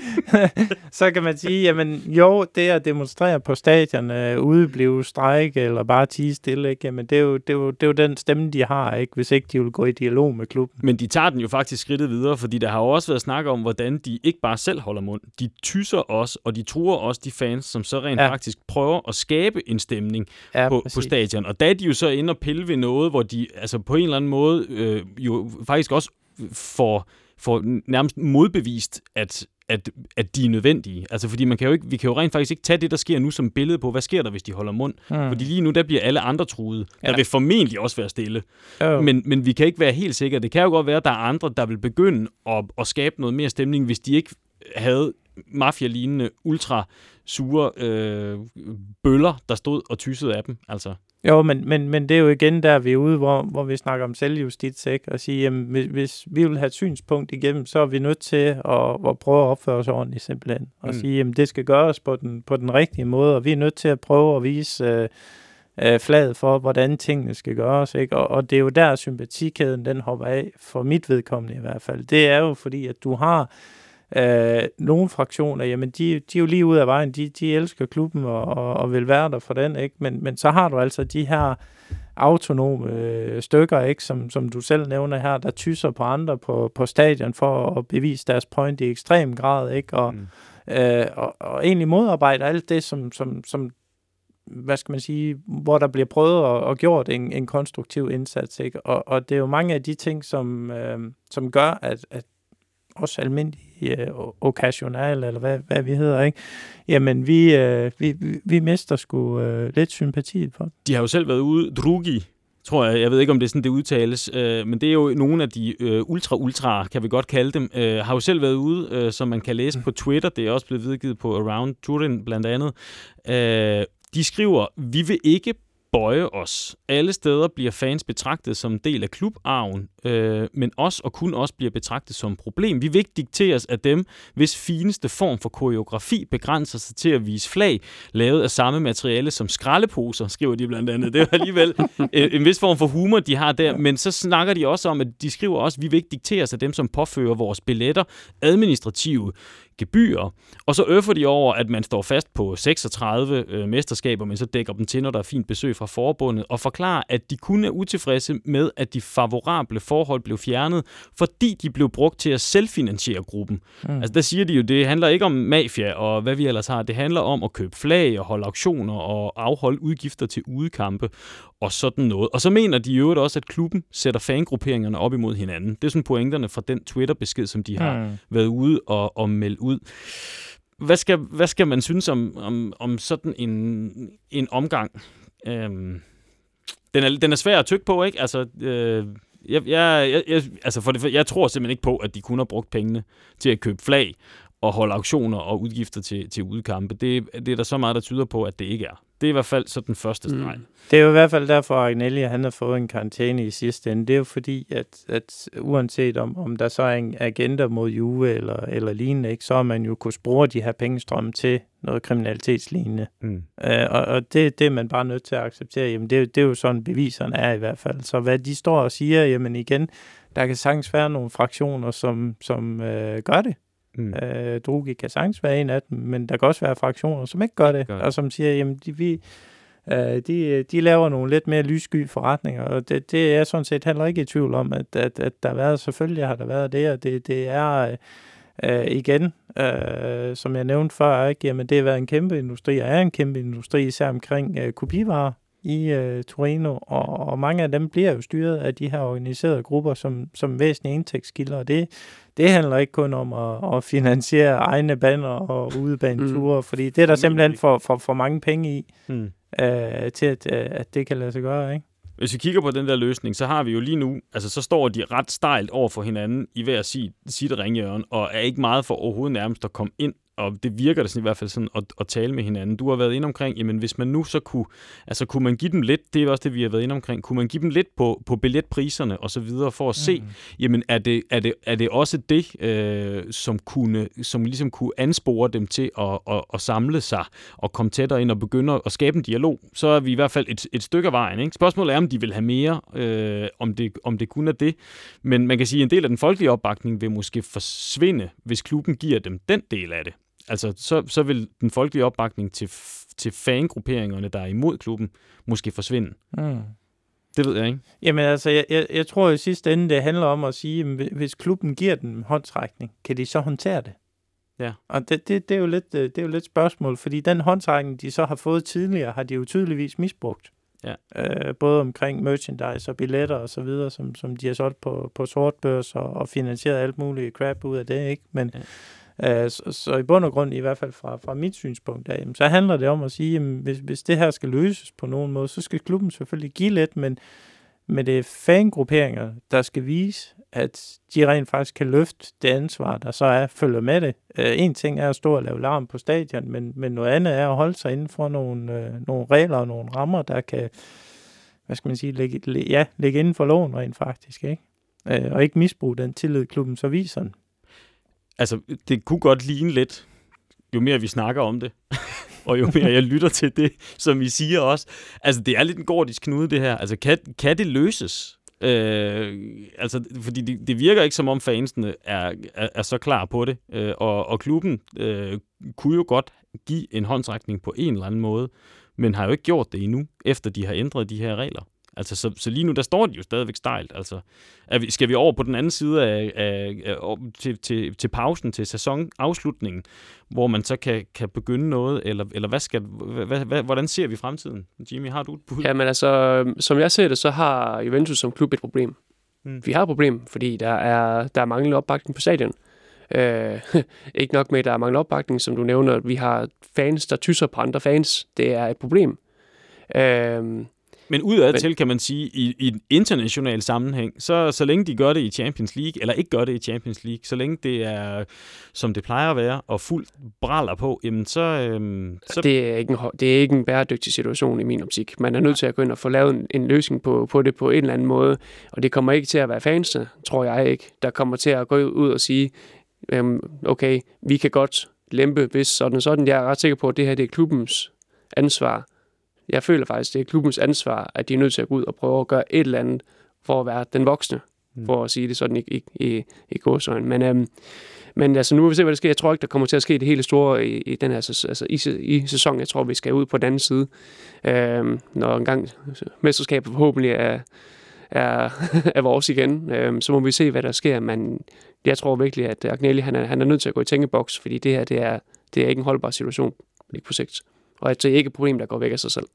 så kan man sige, jamen jo, det at demonstrere på stadion, uh, udeblive, strejke eller bare tige stille, ikke? Jamen, det er, jo, det, er jo, det er jo den stemme, de har, ikke? hvis ikke de vil gå i dialog med klubben. Men de tager den jo faktisk skridtet videre, fordi der har jo også været snak om, hvordan de ikke bare selv holder mund, de tyser også, og de truer også de fans, som så rent ja. faktisk prøver at skabe en stemning ja, på, på stadion. Og der er de jo så inde og pille ved noget, hvor de altså på en eller anden måde øh, jo faktisk også får, får nærmest modbevist, at at, at de er nødvendige. Altså, fordi man kan jo ikke, vi kan jo rent faktisk ikke tage det, der sker nu, som billede på, hvad sker der, hvis de holder mund? Mm. Fordi lige nu, der bliver alle andre truet. Ja. Der vil formentlig også være stille. Oh. Men, men vi kan ikke være helt sikre. Det kan jo godt være, at der er andre, der vil begynde at, at skabe noget mere stemning, hvis de ikke havde mafia-lignende, ultra sure øh, bøller, der stod og tyssede af dem. Altså. Jo, men, men, men det er jo igen der, vi er ude, hvor, hvor vi snakker om selvjustits, ikke? Og sige, jamen, hvis, hvis vi vil have et synspunkt igennem, så er vi nødt til at, at prøve at opføre os ordentligt simpelthen. Og mm. sige, jamen, det skal gøres på den, på den rigtige måde, og vi er nødt til at prøve at vise øh, øh, flaget for, hvordan tingene skal gøres, ikke? Og, og det er jo der, sympatikæden den hopper af, for mit vedkommende i hvert fald. Det er jo fordi, at du har Øh, nogle fraktioner, jamen de, de er jo lige ud af vejen, de, de elsker klubben og, og, og vil være der for den, ikke? Men, men så har du altså de her autonome øh, stykker, ikke? Som, som du selv nævner her, der tyser på andre på, på stadion for at bevise deres point i ekstrem grad, ikke? Og, mm. øh, og, og egentlig modarbejder alt det, som, som, som hvad skal man sige, hvor der bliver prøvet og, og gjort en, en konstruktiv indsats, ikke? Og, og det er jo mange af de ting, som, øh, som gør, at, at også almindelige uh, occasional, eller hvad, hvad vi hedder, ikke? Jamen, vi, uh, vi, vi mister sgu uh, lidt sympati for De har jo selv været ude, Drugi, tror jeg, jeg ved ikke, om det er sådan, det udtales, øh, men det er jo nogle af de øh, ultra-ultra, kan vi godt kalde dem, øh, har jo selv været ude, øh, som man kan læse mm. på Twitter, det er også blevet videregivet på Around Turin blandt andet. Øh, de skriver, vi vil ikke bøje os. Alle steder bliver fans betragtet som en del af klubarven, øh, men os og kun os bliver betragtet som et problem. Vi vil ikke dikteres af dem, hvis fineste form for koreografi begrænser sig til at vise flag, lavet af samme materiale som skraldeposer, skriver de blandt andet. Det er alligevel en, en vis form for humor, de har der, men så snakker de også om, at de skriver også, at vi vil ikke dikteres af dem, som påfører vores billetter administrative gebyrer. Og så øffer de over, at man står fast på 36 øh, mesterskaber, men så dækker dem til, når der er fint besøg fra forbundet, og forklarer, at de kun er utilfredse med, at de favorable forhold blev fjernet, fordi de blev brugt til at selvfinansiere gruppen. Mm. Altså der siger de jo, det handler ikke om mafia og hvad vi ellers har. Det handler om at købe flag og holde auktioner og afholde udgifter til udekampe og sådan noget. Og så mener de jo også, at klubben sætter fangrupperingerne op imod hinanden. Det er sådan pointerne fra den Twitter-besked, som de har mm. været ude og, og meldt ud. Hvad skal, hvad skal man synes om, om, om sådan en, en omgang? Øhm, den, er, den er svær at tykke på, ikke? Altså, øh, jeg, jeg, jeg, altså for det, jeg tror simpelthen ikke på, at de kun har brugt pengene til at købe flag og holde auktioner og udgifter til, til udkampe. Det, det er der så meget, der tyder på, at det ikke er. Det er i hvert fald så den første streg. Mm. Det er jo i hvert fald derfor, at Agnelli han har fået en karantæne i sidste ende. Det er jo fordi, at, at uanset om, om der så er en agenda mod Juve eller, eller lignende, ikke, så har man jo kunne spore de her pengestrømme til noget kriminalitetslignende. Mm. Øh, og og det, det er man bare nødt til at acceptere. Jamen, det, det er jo sådan, beviserne er i hvert fald. Så hvad de står og siger, jamen igen, der kan sagtens være nogle fraktioner, som, som øh, gør det. Mm. Øh, Drugi kan sagtens være en af dem, men der kan også være fraktioner, som ikke gør det, gør det. og som siger, jamen de, vi, øh, de, de laver nogle lidt mere lyssky forretninger, og det, det er sådan set heller ikke i tvivl om, at, at, at der har været, selvfølgelig har der været det, og det, det er øh, igen, øh, som jeg nævnte før, ikke? Jamen, det har været en kæmpe industri, og er en kæmpe industri, især omkring øh, kopivarer i øh, Torino, og, og mange af dem bliver jo styret af de her organiserede grupper som, som væsentlige indtægtskilder, og det, det handler ikke kun om at, at finansiere egne banner og udebaneture, mm. fordi det er der simpelthen for, for, for mange penge i, mm. øh, til at, at det kan lade sig gøre, ikke? Hvis vi kigger på den der løsning, så har vi jo lige nu, altså så står de ret stejlt over for hinanden i hver sit, sit ringhjørne, og er ikke meget for overhovedet nærmest at komme ind og det virker det sådan i hvert fald sådan at, at tale med hinanden. Du har været inde omkring, jamen hvis man nu så kunne, altså kunne man give dem lidt, det er også det, vi har været inde omkring, kunne man give dem lidt på, på billetpriserne og så videre for at mm. se, jamen er det, er det, er det også det, øh, som, kunne, som ligesom kunne anspore dem til at, at, at samle sig og komme tættere ind og begynde at skabe en dialog, så er vi i hvert fald et, et stykke af vejen. Ikke? Spørgsmålet er, om de vil have mere, øh, om, det, om det kun er det, men man kan sige, at en del af den folkelige opbakning vil måske forsvinde, hvis klubben giver dem den del af det altså, så, så vil den folkelige opbakning til, til fangrupperingerne, der er imod klubben, måske forsvinde. Mm. Det ved jeg ikke. Jamen altså, jeg, jeg, jeg tror i sidste ende, det handler om at sige, at hvis klubben giver den håndtrækning, kan de så håndtere det? Ja. Og det, det, det, er jo lidt, øh, det er jo lidt spørgsmål, fordi den håndtrækning, de så har fået tidligere, har de jo tydeligvis misbrugt. Ja. Øh, både omkring merchandise og billetter og så videre, som, som de har solgt på, på sortbørs og, og finansieret alt muligt crap ud af det, ikke? Men, ja. Øh, så, så i bund og grund, i hvert fald fra, fra mit synspunkt, af, så handler det om at sige, jamen, hvis, hvis det her skal løses på nogen måde, så skal klubben selvfølgelig give lidt, men, men det er fangrupperinger, der skal vise, at de rent faktisk kan løfte det ansvar, der så er, følger med det. Øh, en ting er at stå og lave larm på stadion, men, men noget andet er at holde sig inden for nogle, øh, nogle regler og nogle rammer, der kan, hvad skal man sige, ligge, ja, ligge inden for loven rent faktisk, ikke? Øh, og ikke misbruge den tillid, klubben så viser den altså, det kunne godt ligne lidt, jo mere vi snakker om det, og jo mere jeg lytter til det, som I siger også. Altså, det er lidt en gordisk knude, det her. Altså, kan, kan det løses? Øh, altså, fordi det, det virker ikke som om fansene er, er, er så klar på det, øh, og, og klubben øh, kunne jo godt give en håndsrækning på en eller anden måde, men har jo ikke gjort det endnu, efter de har ændret de her regler. Altså, så, så lige nu, der står de jo stadigvæk stejlt. Altså, er vi, skal vi over på den anden side af, af, af til, til, til pausen, til sæsonafslutningen, hvor man så kan, kan begynde noget, eller, eller hvad skal, hvad, hvad, hvordan ser vi fremtiden? Jimmy, har du et bud? Jamen altså, som jeg ser det, så har Juventus som klub et problem. Mm. Vi har et problem, fordi der er, der er manglende opbakning på stadion. Øh, ikke nok med, at der er manglende opbakning, som du nævner. Vi har fans, der tysser på andre fans. Det er et problem. Øh, men udad til kan man sige, i, i en international sammenhæng, så, så længe de gør det i Champions League, eller ikke gør det i Champions League, så længe det er, som det plejer at være, og fuldt braller på, jamen så... Øhm, så... Det, er ikke en, det er ikke en bæredygtig situation i min optik. Man er nødt til at gå ind og få lavet en, en løsning på, på det på en eller anden måde, og det kommer ikke til at være fansene, tror jeg ikke, der kommer til at gå ud og sige, øhm, okay, vi kan godt lempe, hvis sådan sådan. Jeg er ret sikker på, at det her det er klubbens ansvar, jeg føler faktisk, det er klubbens ansvar, at de er nødt til at gå ud og prøve at gøre et eller andet for at være den voksne, mm. for at sige det sådan i, i, i, i gåsøjne. Men, øhm, men altså, nu vil vi se, hvad der sker. Jeg tror ikke, der kommer til at ske det hele store i, i den her altså, i, i sæsonen. Jeg tror, vi skal ud på den anden side, øhm, når engang mesterskabet forhåbentlig er, er, er vores igen. Øhm, så må vi se, hvad der sker. Men jeg tror virkelig, at Agnelli han er, han er nødt til at gå i tænkeboks, fordi det her det er, det er ikke en holdbar situation ikke på sigt og at det ikke er et problem, der går væk af sig selv.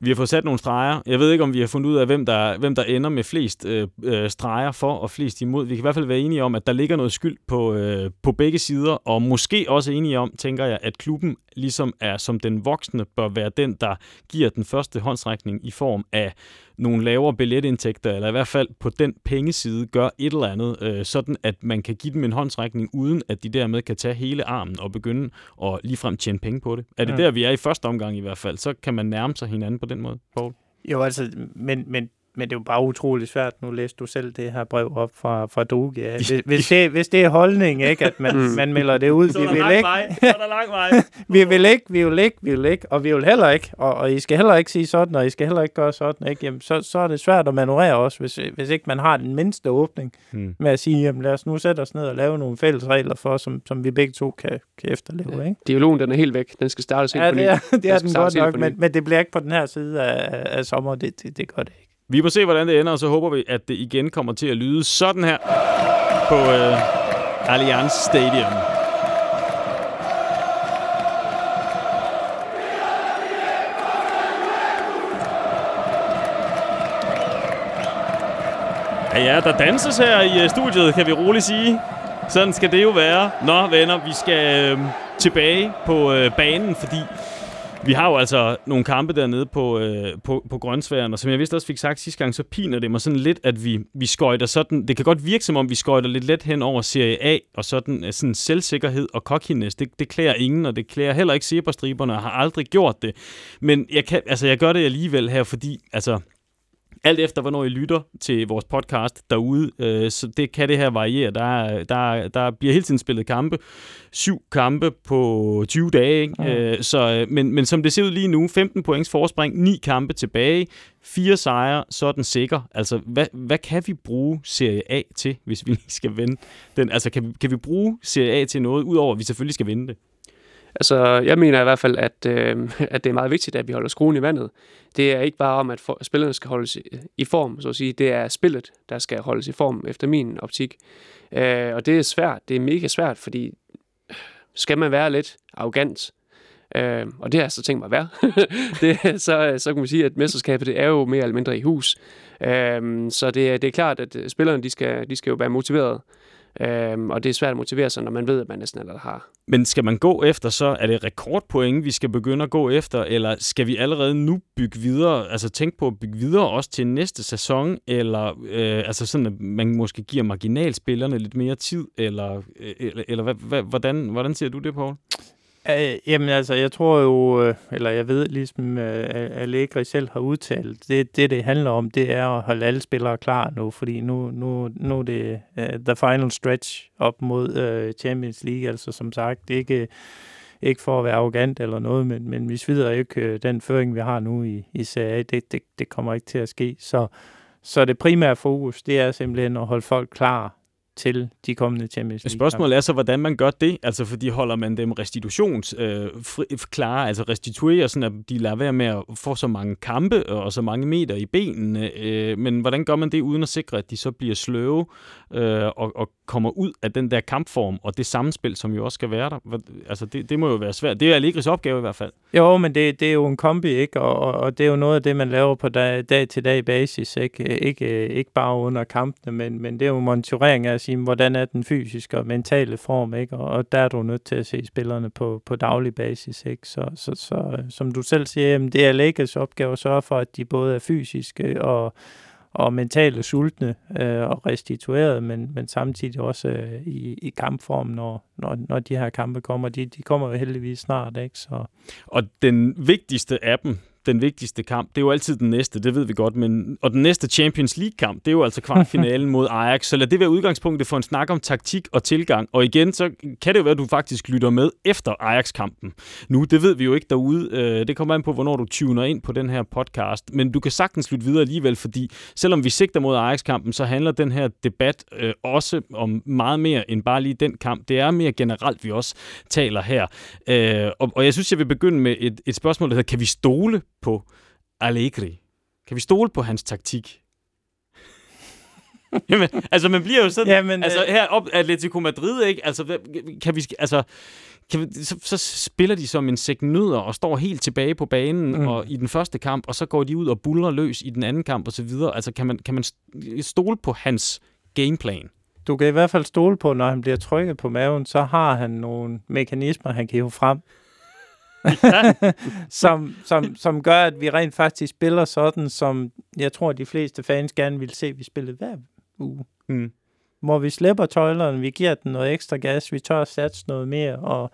Vi har fået sat nogle streger. Jeg ved ikke, om vi har fundet ud af, hvem der, hvem der ender med flest øh, øh, streger for og flest imod. Vi kan i hvert fald være enige om, at der ligger noget skyld på, øh, på begge sider, og måske også enige om, tænker jeg, at klubben ligesom er som den voksne, bør være den, der giver den første håndsrækning i form af nogle lavere billetindtægter, eller i hvert fald på den pengeside gør et eller andet, øh, sådan at man kan give dem en håndsrækning, uden at de dermed kan tage hele armen og begynde at ligefrem tjene penge på det. Er det ja. der, vi er i første omgang i hvert fald, så kan man nærme sig hinanden på den måde, Paul? Jo, altså, men, men men det er jo bare utrolig svært. Nu læste du selv det her brev op fra, fra Doge. Ja. Hvis, hvis, det, hvis det er holdning, ikke, at man, man melder det ud. Så vi vil ikke, vej. Så er der lang vej. vi vil ikke, vi vil ikke, vi vil ikke, og vi vil heller ikke, og, og I skal heller ikke sige sådan, og I skal heller ikke gøre sådan, ikke? Jamen, så, så er det svært at manøvrere også, hvis, hvis ikke man har den mindste åbning Hmm. med at sige, jamen lad os nu sætte os ned og lave nogle fælles regler for, som, som vi begge to kan, kan efterleve, ikke? Dialogen, den er helt væk. Den skal startes helt Ja, på ny. det er, det er den startes godt nok, men, men det bliver ikke på den her side af, af, af sommer, det, det, det gør det ikke. Vi må se, hvordan det ender, og så håber vi, at det igen kommer til at lyde sådan her på øh, Allianz Stadium. Ja, ja, der danses her i øh, studiet, kan vi roligt sige. Sådan skal det jo være. Nå, venner, vi skal øh, tilbage på øh, banen, fordi vi har jo altså nogle kampe dernede på, øh, på, på Grønsværen, og som jeg vist også fik sagt sidste gang, så piner det mig sådan lidt, at vi, vi skøjter sådan... Det kan godt virke som om, vi skøjter lidt let hen over Serie A, og sådan, øh, sådan selvsikkerhed og cockiness. Det, det klæder ingen, og det klæder heller ikke Zebrastriberne, og har aldrig gjort det. Men jeg, kan, altså, jeg gør det alligevel her, fordi... Altså, alt efter, hvornår I lytter til vores podcast derude, øh, så det kan det her variere. Der, er- der, er- der bliver hele tiden spillet kampe. Syv kampe på 20 dage. Ikke? Mm. Øh, så, øh, men, men som det ser ud lige nu, 15 points forspring, ni kampe tilbage, fire sejre, så er den sikker. Altså, hvad, hvad kan vi bruge Serie A til, hvis vi lige skal vinde den? Altså, kan vi, kan vi bruge Serie A til noget, udover at vi selvfølgelig skal vinde det? Altså, jeg mener i hvert fald, at, øh, at det er meget vigtigt, at vi holder skruen i vandet. Det er ikke bare om, at for, spillerne skal holdes i, i form, så at sige. Det er spillet, der skal holdes i form, efter min optik. Øh, og det er svært. Det er mega svært, fordi skal man være lidt arrogant, øh, og det har jeg så tænkt mig at være, det, så, så kan man sige, at mesterskabet det er jo mere eller mindre i hus. Øh, så det, er- det er klart, at spillerne de skal, de skal jo være motiveret. Øh, og det er svært at motivere sig, når man ved, at man næsten allerede har Men skal man gå efter, så er det rekordpoint, vi skal begynde at gå efter, eller skal vi allerede nu bygge videre, altså tænke på at bygge videre også til næste sæson, eller øh, altså sådan, at man måske giver marginalspillerne lidt mere tid, eller, øh, eller, eller hvad, hvad, hvordan, hvordan ser du det, Paul? Øh, jamen altså, jeg tror jo, øh, eller jeg ved ligesom øh, Allegri selv har udtalt, det, det det handler om, det er at holde alle spillere klar nu, fordi nu, nu, nu er det uh, the final stretch op mod uh, Champions League, altså som sagt, det er ikke, ikke for at være arrogant eller noget, men, men vi svider ikke øh, den føring, vi har nu i, i Serie A, det, det, det kommer ikke til at ske, så, så det primære fokus, det er simpelthen at holde folk klar til de kommende Champions League. Spørgsmålet er så, hvordan man gør det, altså fordi holder man dem restitutions øh, fri, klare, altså restituerer, sådan at de lader være med at få så mange kampe og så mange meter i benene, øh, men hvordan gør man det uden at sikre, at de så bliver sløve øh, og, og kommer ud af den der kampform og det samspil, som jo også skal være der? Altså det, det må jo være svært. Det er Allegris opgave i hvert fald. Jo, men det, det er jo en kombi, ikke? Og, og, og det er jo noget af det, man laver på dag, dag til dag basis, ikke? Ikke, ikke bare under kampene, men, men det er jo monitorering af sige, hvordan er den fysiske og mentale form, ikke? Og, og der er du nødt til at se spillerne på, på daglig basis, ikke? Så, så, så som du selv siger, jamen, det er Lakers opgave at sørge for, at de både er fysiske og, og mentale sultne øh, og restitueret, men, men samtidig også øh, i, i kampform, når, når, når de her kampe kommer. De, de kommer jo heldigvis snart, ikke? Så, Og den vigtigste af dem, den vigtigste kamp, det er jo altid den næste, det ved vi godt, men og den næste Champions League-kamp, det er jo altså kvartfinalen mod Ajax, så lad det være udgangspunktet for en snak om taktik og tilgang. Og igen, så kan det jo være, at du faktisk lytter med efter Ajax-kampen. Nu, det ved vi jo ikke derude. Øh, Det kommer an på, hvornår du tuner ind på den her podcast, men du kan sagtens lytte videre alligevel, fordi selvom vi sigter mod Ajax-kampen, så handler den her debat øh, også om meget mere end bare lige den kamp. Det er mere generelt, vi også taler her. Øh, og, og jeg synes, jeg vil begynde med et, et spørgsmål, der hedder, kan vi stole på Allegri? Kan vi stole på hans taktik? Jamen, altså man bliver jo sådan, Jamen, altså øh, her op Atletico Madrid, ikke? Altså, kan vi, altså, kan vi, så, så spiller de som en sæk nødder og står helt tilbage på banen Mm. og i den første kamp, og så går de ud og buller løs i den anden kamp og så videre. Altså, kan man, kan man stole på hans gameplan? du kan i hvert fald stole på, når han bliver trykket på maven, så har han nogle mekanismer, han kan hive frem, som, som, som gør, at vi rent faktisk spiller sådan, som jeg tror, de fleste fans gerne vil se, vi spiller hver uge. Mm. Hvor vi slipper tøjlerne, vi giver den noget ekstra gas, vi tør at satse noget mere, og,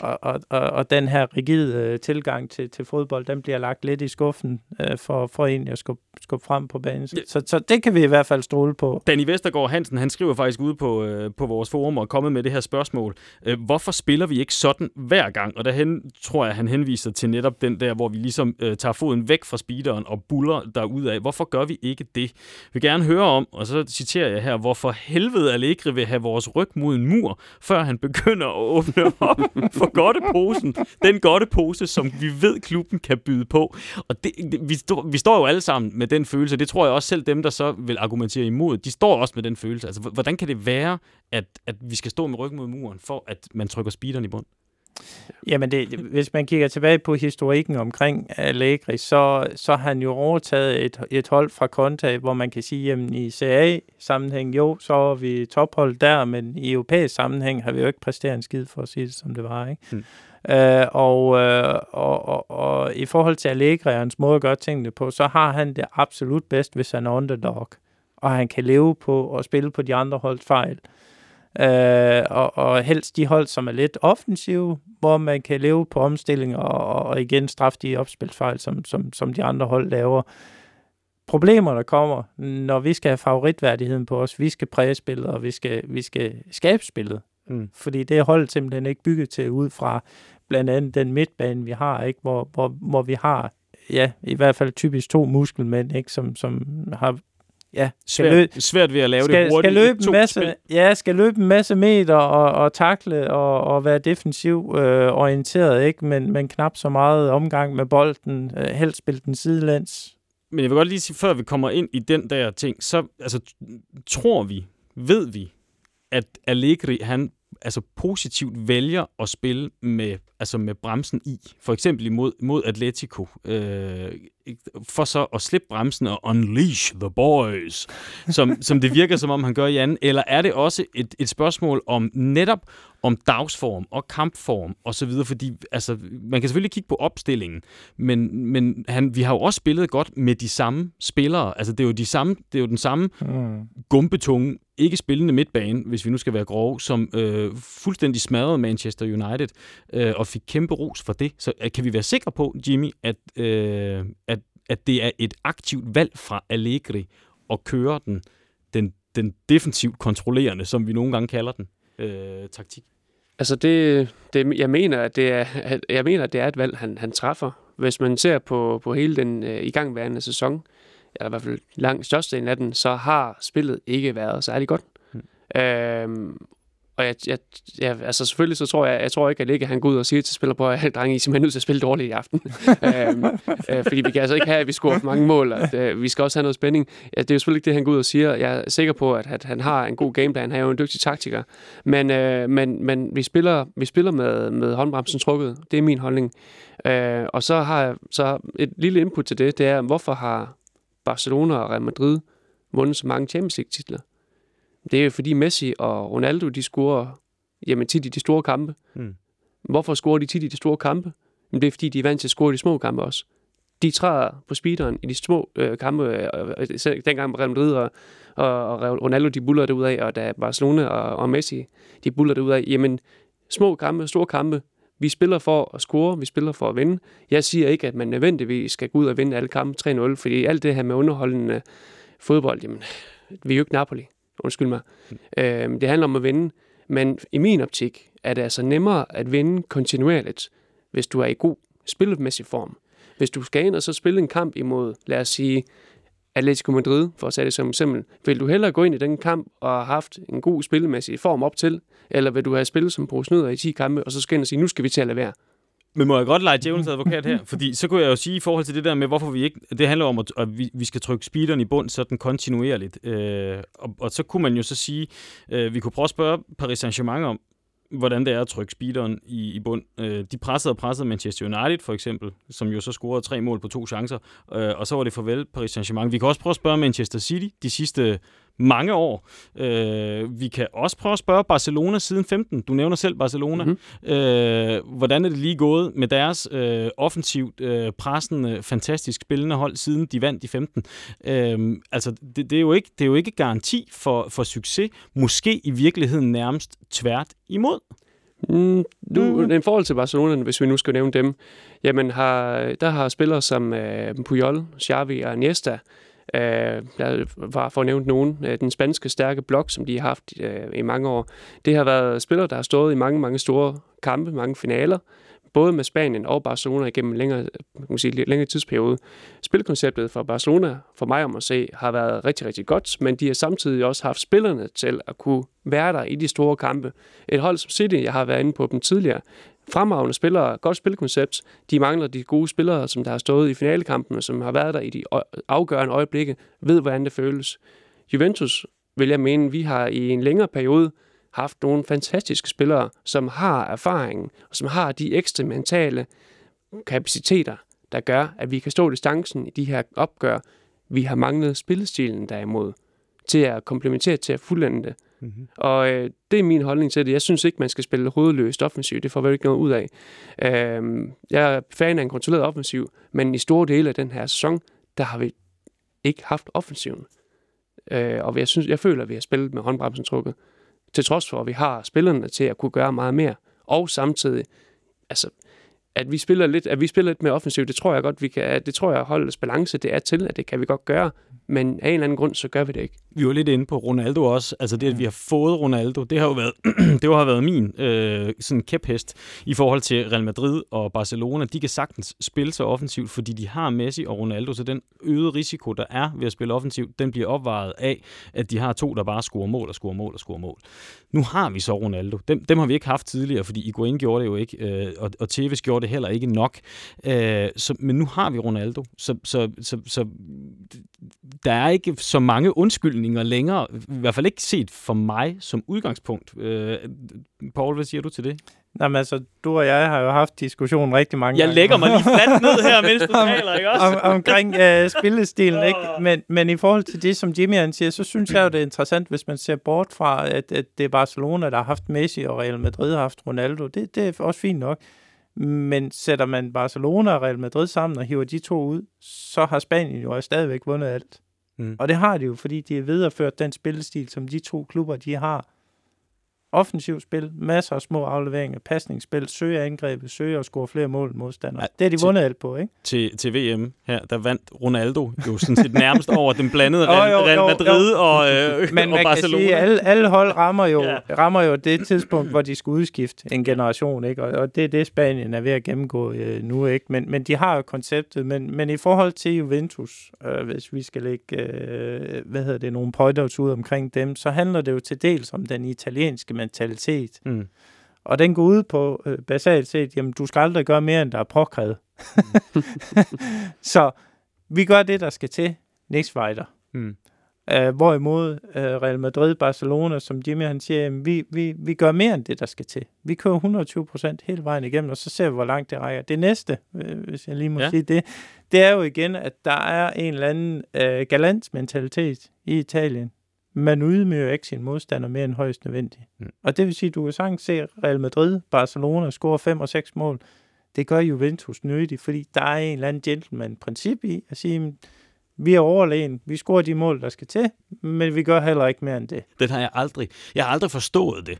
og, og, og, og den her rigide øh, tilgang til, til fodbold, den bliver lagt lidt i skuffen øh, for, for egentlig at skubbe skubbe frem på banen. Så, så, så det kan vi i hvert fald stole på. Danny Vestergaard Hansen, han skriver faktisk ude på, øh, på vores forum og kommet med det her spørgsmål. Øh, hvorfor spiller vi ikke sådan hver gang? Og derhen tror jeg, han henviser til netop den der, hvor vi ligesom øh, tager foden væk fra speederen og buller af. Hvorfor gør vi ikke det? Jeg vil gerne høre om, og så citerer jeg her, hvorfor helvede Allegri vil have vores ryg mod en mur, før han begynder at åbne op for godteposen. Den godtepose, som vi ved, klubben kan byde på. Og det, det, vi, stå, vi står jo alle sammen med den følelse. Det tror jeg også selv dem, der så vil argumentere imod, de står også med den følelse. Altså, hvordan kan det være, at, at vi skal stå med ryggen mod muren, for at man trykker speederen i bund? Jamen, det, hvis man kigger tilbage på historikken omkring Allegri, så, så har han jo overtaget et, et hold fra Conte, hvor man kan sige, at i CA-sammenhæng, jo, så er vi tophold der, men i europæisk sammenhæng har vi jo ikke præsteret en skid, for at sige det, som det var. Ikke? Hmm. Øh, og, øh, og, og, og i forhold til Allegri og hans måde at gøre tingene på, så har han det absolut bedst, hvis han er underdog, og han kan leve på og spille på de andre holds fejl. Øh, og, og helst de hold, som er lidt offensive, hvor man kan leve på omstilling og, og igen straffe de opspilsfejl, som, som, som de andre hold laver. Problemer, der kommer, når vi skal have favoritværdigheden på os, vi skal præge spillet, og vi skal, vi skal skabe spillet. Mm. Fordi det er holdet simpelthen ikke bygget til ud fra blandt andet den midtbane, vi har, ikke? Hvor, hvor, hvor vi har ja, i hvert fald typisk to muskelmænd, ikke? Som, som har ja, svært, løb, svært ved at lave skal, det hurtigt. Skal løbe en masse, spil. ja, skal løbe en masse meter og, og takle og, og være defensiv øh, orienteret, ikke? Men, men knap så meget omgang med bolden, øh, helst spille den sidelands. Men jeg vil godt lige sige, før vi kommer ind i den der ting, så altså, tror vi, ved vi, at Allegri, han altså positivt vælger at spille med, altså med bremsen i. For eksempel imod mod Atletico. Øh, for så at slippe bremsen og unleash the boys, som, som det virker som om han gør i anden. Eller er det også et, et spørgsmål om netop om dagsform og kampform og så videre, fordi altså, man kan selvfølgelig kigge på opstillingen, men, men han, vi har jo også spillet godt med de samme spillere. Altså det er jo, de samme, det er jo den samme mm. gumbetunge, ikke spillende midtbane, hvis vi nu skal være grove, som øh, fuldstændig smadrede Manchester United øh, og fik kæmpe ros for det. Så øh, kan vi være sikre på, Jimmy, at, øh, at, at det er et aktivt valg fra Allegri at køre den, den, den defensivt kontrollerende, som vi nogle gange kalder den, øh, taktik? Altså det, det, jeg mener, at det er, jeg mener, at det er et valg, han, han træffer. Hvis man ser på, på hele den øh, igangværende sæson, eller i hvert fald langt størstedelen af den, så har spillet ikke været særlig godt. Hmm. Øhm, og jeg, jeg, jeg, altså selvfølgelig så tror jeg, jeg tror ikke, at ikke han går ud og siger til spiller på, at drenge, I er simpelthen nødt til at spille dårligt i aften. øhm, øh, fordi vi kan altså ikke have, at vi scorer for mange mål, at øh, vi skal også have noget spænding. Ja, det er jo selvfølgelig ikke det, han går ud og siger. Jeg er sikker på, at, at han har en god gameplan. Han er jo en dygtig taktiker. Men, øh, men, men vi spiller, vi spiller med, med håndbremsen trukket. Det er min holdning. Øh, og så har jeg så et lille input til det, det er, hvorfor har Barcelona og Real Madrid vundet så mange Champions League-titler? Det er jo fordi Messi og Ronaldo, de scorer jamen, tit i de store kampe. Mm. Hvorfor scorer de tit i de store kampe? Men det er fordi, de er vant til at score i de små kampe også. De træder på speederen i de små øh, kampe. Øh, øh dengang Real Madrid og, og, og Ronaldo, de buller det ud af, og da Barcelona og, og Messi, de buller det ud af. Jamen, små kampe, store kampe, vi spiller for at score, vi spiller for at vinde. Jeg siger ikke, at man nødvendigvis skal gå ud og vinde alle kampe 3-0, fordi alt det her med underholdende fodbold, jamen, vi er jo ikke Napoli. Undskyld mig. Mm. Øh, det handler om at vinde. Men i min optik er det altså nemmere at vinde kontinuerligt, hvis du er i god spilmæssig form. Hvis du skal ind og så spille en kamp imod, lad os sige, Atletico Madrid, for at sætte det som eksempel, vil du hellere gå ind i den kamp og have haft en god spilmæssig form op til, eller vil du have spillet som på i 10 kampe, og så skal ind og sige, nu skal vi til at lade være? Men må jeg godt lege djævelens advokat her? Fordi så kunne jeg jo sige i forhold til det der med, hvorfor vi ikke... Det handler om, at, at vi, vi skal trykke speederen i bund sådan kontinuerligt. Øh, og, og så kunne man jo så sige... Øh, vi kunne prøve at spørge Paris Saint-Germain om, hvordan det er at trykke speederen i, i bund. Øh, de pressede og pressede Manchester United for eksempel, som jo så scorede tre mål på to chancer, øh, og så var det farvel Paris Saint-Germain. Vi kan også prøve at spørge Manchester City de sidste mange år. Øh, vi kan også prøve at spørge Barcelona siden 15. Du nævner selv Barcelona. Mm-hmm. Øh, hvordan er det lige gået med deres øh, offensivt øh, pressende, fantastisk spillende hold, siden de vandt i 15? Øh, altså, det, det, er jo ikke, det er jo ikke garanti for, for succes. Måske i virkeligheden nærmest tvært imod. Mm, nu, mm. I forhold til Barcelona, hvis vi nu skal nævne dem, jamen har, der har spillere som øh, Puyol, Xavi og Iniesta, øh, der var for at nævne nogen, øh, den spanske stærke blok, som de har haft øh, i mange år. Det har været spillere, der har stået i mange, mange store kampe, mange finaler, både med Spanien og Barcelona igennem længere, man kan sige, længere tidsperiode. Spilkonceptet for Barcelona, for mig om at se, har været rigtig, rigtig godt, men de har samtidig også haft spillerne til at kunne være der i de store kampe. Et hold som City, jeg har været inde på dem tidligere, fremragende spillere, godt spilkoncept. De mangler de gode spillere, som der har stået i finalekampene, som har været der i de afgørende øjeblikke, ved hvordan det føles. Juventus, vil jeg mene, vi har i en længere periode haft nogle fantastiske spillere, som har erfaring, og som har de ekstra mentale kapaciteter, der gør, at vi kan stå distancen i de her opgør. Vi har manglet spillestilen derimod, til at komplementere til at fuldende det. Mm-hmm. Og øh, det er min holdning til det. Jeg synes ikke, man skal spille hovedløst offensiv. Det får vi ikke noget ud af. Øh, jeg er fan af en kontrolleret offensiv, men i store dele af den her sæson, der har vi ikke haft offensiven. Øh, og jeg, synes, jeg føler, at vi har spillet med håndbremsen trukket til trods for, at vi har spillerne til at kunne gøre meget mere. Og samtidig, altså, at vi spiller lidt, at vi spiller lidt mere offensivt, det tror jeg godt, vi kan, det tror jeg, holdets balance, det er til, at det kan vi godt gøre, men af en eller anden grund, så gør vi det ikke. Vi var lidt inde på Ronaldo også, altså det, at vi har fået Ronaldo, det har jo været, det har været min øh, sådan kæphest i forhold til Real Madrid og Barcelona. De kan sagtens spille så offensivt, fordi de har Messi og Ronaldo, så den øgede risiko, der er ved at spille offensivt, den bliver opvejet af, at de har to, der bare scorer mål og scorer mål og scorer mål. Nu har vi så Ronaldo. Dem, dem har vi ikke haft tidligere, fordi Iguain gjorde det jo ikke, øh, og, og Tevez gjorde det heller ikke nok. Øh, så, men nu har vi Ronaldo, så, så, så, så der er ikke så mange undskyldninger længere, i hvert fald ikke set for mig som udgangspunkt. Øh, Paul, hvad siger du til det? Jamen altså, du og jeg har jo haft diskussionen rigtig mange jeg gange. Jeg lægger mig lige fladt ned her, mens du taler, ikke også? Om, omkring øh, spillestilen, ikke? Men, men i forhold til det, som Jimmy han siger, så synes jeg jo, det er interessant, hvis man ser bort fra, at, at det er Barcelona, der har haft Messi, og Real Madrid har haft Ronaldo. Det, det er også fint nok. Men sætter man Barcelona og Real Madrid sammen og hiver de to ud, så har Spanien jo stadigvæk vundet alt. Mm. Og det har de jo, fordi de har videreført den spillestil, som de to klubber, de har offensivt spil, masser af små afleveringer, pasningsspil, søger angrebet, søger at score flere mål modstandere. Ja, det har de vundet alt på, ikke? Til, til VM her, der vandt Ronaldo jo sådan set nærmest over den blandede Real, Real Madrid jo, jo. og, øh, Men og Barcelona. Men sige, alle, alle hold rammer jo, ja. rammer jo det tidspunkt, hvor de skal udskifte en generation, ikke? Og, og det er det, Spanien er ved at gennemgå øh, nu, ikke? Men, men de har jo konceptet, men, men i forhold til Juventus, øh, hvis vi skal lægge, øh, hvad hedder det, nogle pointers ud omkring dem, så handler det jo til dels om den italienske mentalitet. Mm. Og den går ud på, øh, basalt set, jamen du skal aldrig gøre mere, end der er påkrævet. Mm. så vi gør det, der skal til. Next fighter. Mm. Uh, hvorimod uh, Real Madrid, Barcelona, som Jimmy han siger, jamen, vi, vi, vi gør mere end det, der skal til. Vi kører 120 procent hele vejen igennem, og så ser vi, hvor langt det rækker. Det næste, uh, hvis jeg lige må ja. sige det, det er jo igen, at der er en eller anden uh, galant mentalitet i Italien man ydmyger ikke sin modstander mere end højst nødvendigt. Mm. Og det vil sige, at du kan sagtens se Real Madrid, Barcelona score 5 og 6 mål. Det gør Juventus nødigt, fordi der er en eller anden gentleman-princip i at sige, vi er overlegen. Vi scorer de mål, der skal til, men vi gør heller ikke mere end det. Den har jeg aldrig. Jeg har aldrig forstået det.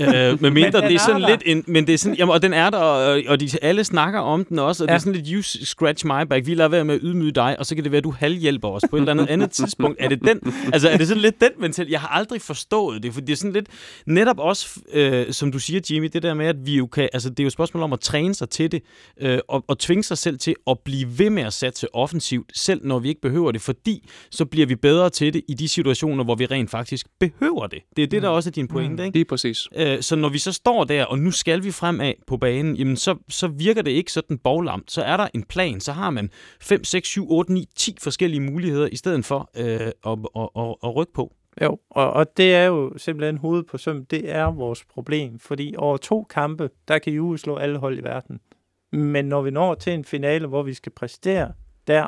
øh, med mindre det er sådan er lidt en, men det er sådan, jamen, og den er der, og, og de alle snakker om den også, og ja. det er sådan lidt, you scratch my back, vi lader være med at ydmyge dig, og så kan det være, at du halvhjælper os på et eller andet andet tidspunkt. Er det den? Altså, er det sådan lidt den mental? Jeg har aldrig forstået det, for det er sådan lidt, netop også, øh, som du siger, Jimmy, det der med, at vi jo kan, altså det er jo et spørgsmål om at træne sig til det, øh, og, og tvinge sig selv til at blive ved med at satse offensivt, selv når vi ikke behøver det, fordi så bliver vi bedre til det i de situationer, hvor vi rent faktisk behøver det. Det er det, der mm. også er din pointe, mm. ikke? Lige præcis. Øh, så når vi så står der, og nu skal vi fremad på banen, jamen så, så virker det ikke sådan boglamt. Så er der en plan, så har man 5, 6, 7, 8, 9, 10 forskellige muligheder, i stedet for øh, at, at, at, at rykke på. Jo, og, og det er jo simpelthen hovedet på søm. Det er vores problem, fordi over to kampe, der kan Juve slå alle hold i verden. Men når vi når til en finale, hvor vi skal præstere der,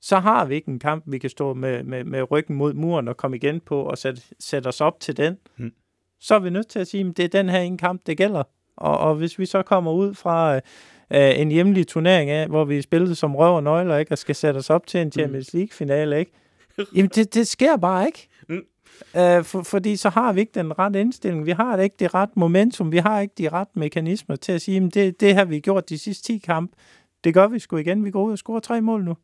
så har vi ikke en kamp, vi kan stå med, med, med ryggen mod muren og komme igen på og sætte, sætte os op til den. Hmm. Så er vi nødt til at sige, at det er den her en kamp, det gælder. Og, og hvis vi så kommer ud fra øh, en hjemlig turnering af, hvor vi spiller som røv og nøgler, ikke, og skal sætte os op til en Champions League-finale, ikke? Jamen, det, det sker bare ikke. Mm. Øh, for, fordi så har vi ikke den rette indstilling. Vi har ikke det ret momentum. Vi har ikke de rette mekanismer til at sige, at det, det har vi gjort de sidste 10 kampe. Det gør vi sgu igen. Vi går ud og scorer tre mål nu.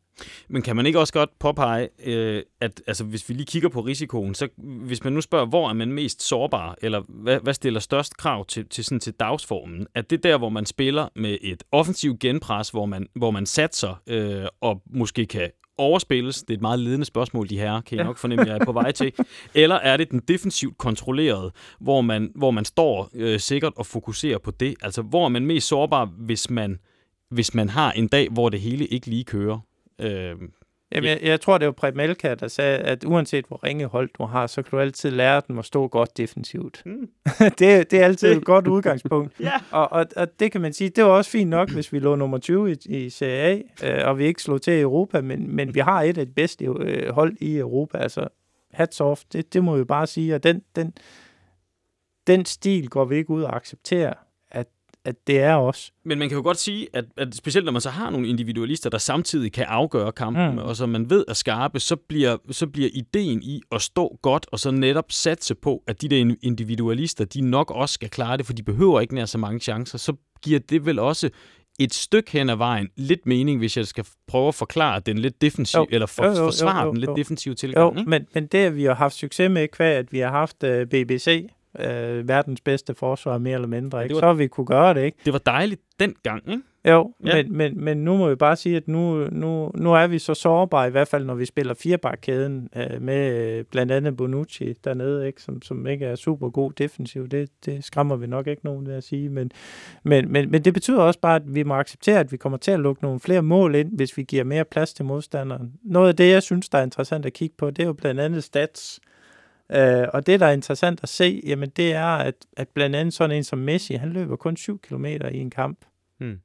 Men kan man ikke også godt påpege, øh, at altså, hvis vi lige kigger på risikoen, så hvis man nu spørger, hvor er man mest sårbar, eller hvad, hvad stiller størst krav til, til, sådan, til dagsformen, at det der, hvor man spiller med et offensivt genpres, hvor man, hvor man satser øh, og måske kan overspilles? Det er et meget ledende spørgsmål, de her kan I nok fornemme, jeg er på vej til. Eller er det den defensivt kontrollerede, hvor man, hvor man står øh, sikkert og fokuserer på det? Altså, hvor er man mest sårbar, hvis man, hvis man har en dag, hvor det hele ikke lige kører? Øh, Jamen, jeg, jeg tror, det var Preben Elka, der sagde, at uanset hvor ringe hold du har, så kan du altid lære dem at stå godt defensivt. Mm. det, det er altid et godt udgangspunkt. ja. og, og, og det kan man sige, det var også fint nok, hvis vi lå nummer 20 i, i Serie A, øh, og vi ikke slog til i Europa, men, men vi har et af de bedste øh, hold i Europa. Altså, hats off, det, det må vi bare sige. Og den, den, den stil går vi ikke ud og accepterer at det er os. Men man kan jo godt sige, at, at specielt når man så har nogle individualister, der samtidig kan afgøre kampen, mm. og som man ved er skarpe, så bliver, så bliver ideen i at stå godt, og så netop satse på, at de der individualister, de nok også skal klare det, for de behøver ikke nær så mange chancer, så giver det vel også et stykke hen ad vejen lidt mening, hvis jeg skal prøve at forklare den lidt defensiv, jo, eller for, jo, jo, forsvare jo, jo, den lidt jo. defensive tilgang. Jo, ikke? men, men det, vi har haft succes med, kvæg, at vi har haft uh, øh, BBC, øh, verdens bedste forsvar, mere eller mindre. Ikke? Var, så vi kunne gøre det, ikke? Det var dejligt dengang, ikke? Jo, ja. men, men, men nu må vi bare sige, at nu, nu, nu er vi så sårbare, i hvert fald når vi spiller firebakkæden øh, med øh, blandt andet Bonucci dernede, ikke? Som, som ikke er super god defensiv. Det, det skræmmer vi nok ikke nogen ved at sige. Men, men, men, men det betyder også bare, at vi må acceptere, at vi kommer til at lukke nogle flere mål ind, hvis vi giver mere plads til modstanderen. Noget af det, jeg synes, der er interessant at kigge på, det er jo blandt andet stats. Øh, og det, der er interessant at se, jamen det er, at, at blandt andet sådan en som Messi, han løber kun 7 km i en kamp. Hmm.